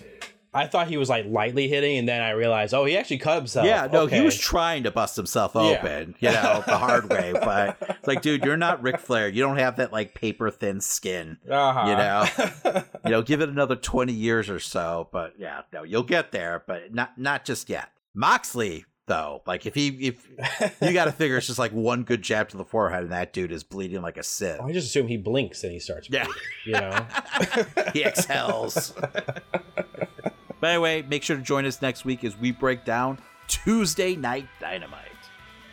I thought he was like lightly hitting, and then I realized, oh, he actually cut himself. Yeah, no, he was trying to bust himself Yeah. open, you know, the hard way. But it's like, dude, you're not Ric Flair. You don't have that like paper thin skin. Uh-huh. You know, you know, give it another twenty years or so. But yeah, no, you'll get there, but not not just yet. Moxley, though, like if he if you got to figure it's just like one good jab to the forehead, and that dude is bleeding like a sieve. I just assume he blinks and he starts. Yeah. you know. he exhales. But anyway, make sure to join us next week as we break down Tuesday Night Dynamite.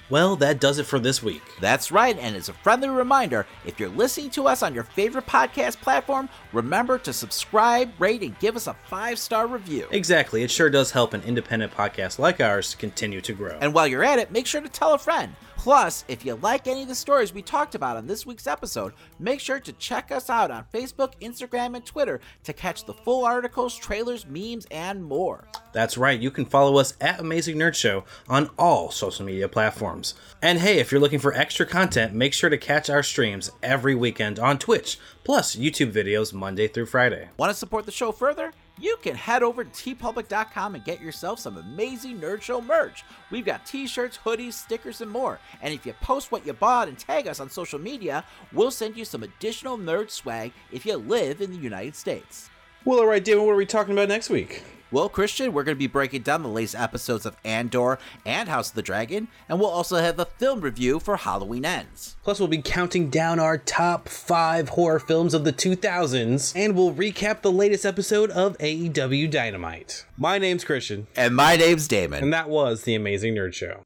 Well, that does it for this week. That's right, and as a friendly reminder, if you're listening to us on your favorite podcast platform, remember to subscribe, rate, and give us a five star review. Exactly. It sure does help an independent podcast like ours to continue to grow. And while you're at it, make sure to tell a friend. Plus, if you like any of the stories we talked about on this week's episode, make sure to check us out on Facebook, Instagram, and Twitter to catch the full articles, trailers, memes, and more. That's right. You can follow us at Amazing Nerd Show on all social media platforms. And hey, if you're looking for extra content, make sure to catch our streams every weekend on Twitch, plus YouTube videos Monday through Friday. Want to support the show further? You can head over to teepublic.com and get yourself some amazing Nerd Show merch. We've got t shirts, hoodies, stickers, and more. And if you post what you bought and tag us on social media, we'll send you some additional nerd swag if you live in the United States. Well, all right, David, what are we talking about next week? Well, Christian, we're going to be breaking down the latest episodes of Andor and House of the Dragon, and we'll also have a film review for Halloween Ends. Plus, we'll be counting down our top five horror films of the 2000s, and we'll recap the latest episode of AEW Dynamite. My name's Christian. And my name's Damon. And that was The Amazing Nerd Show.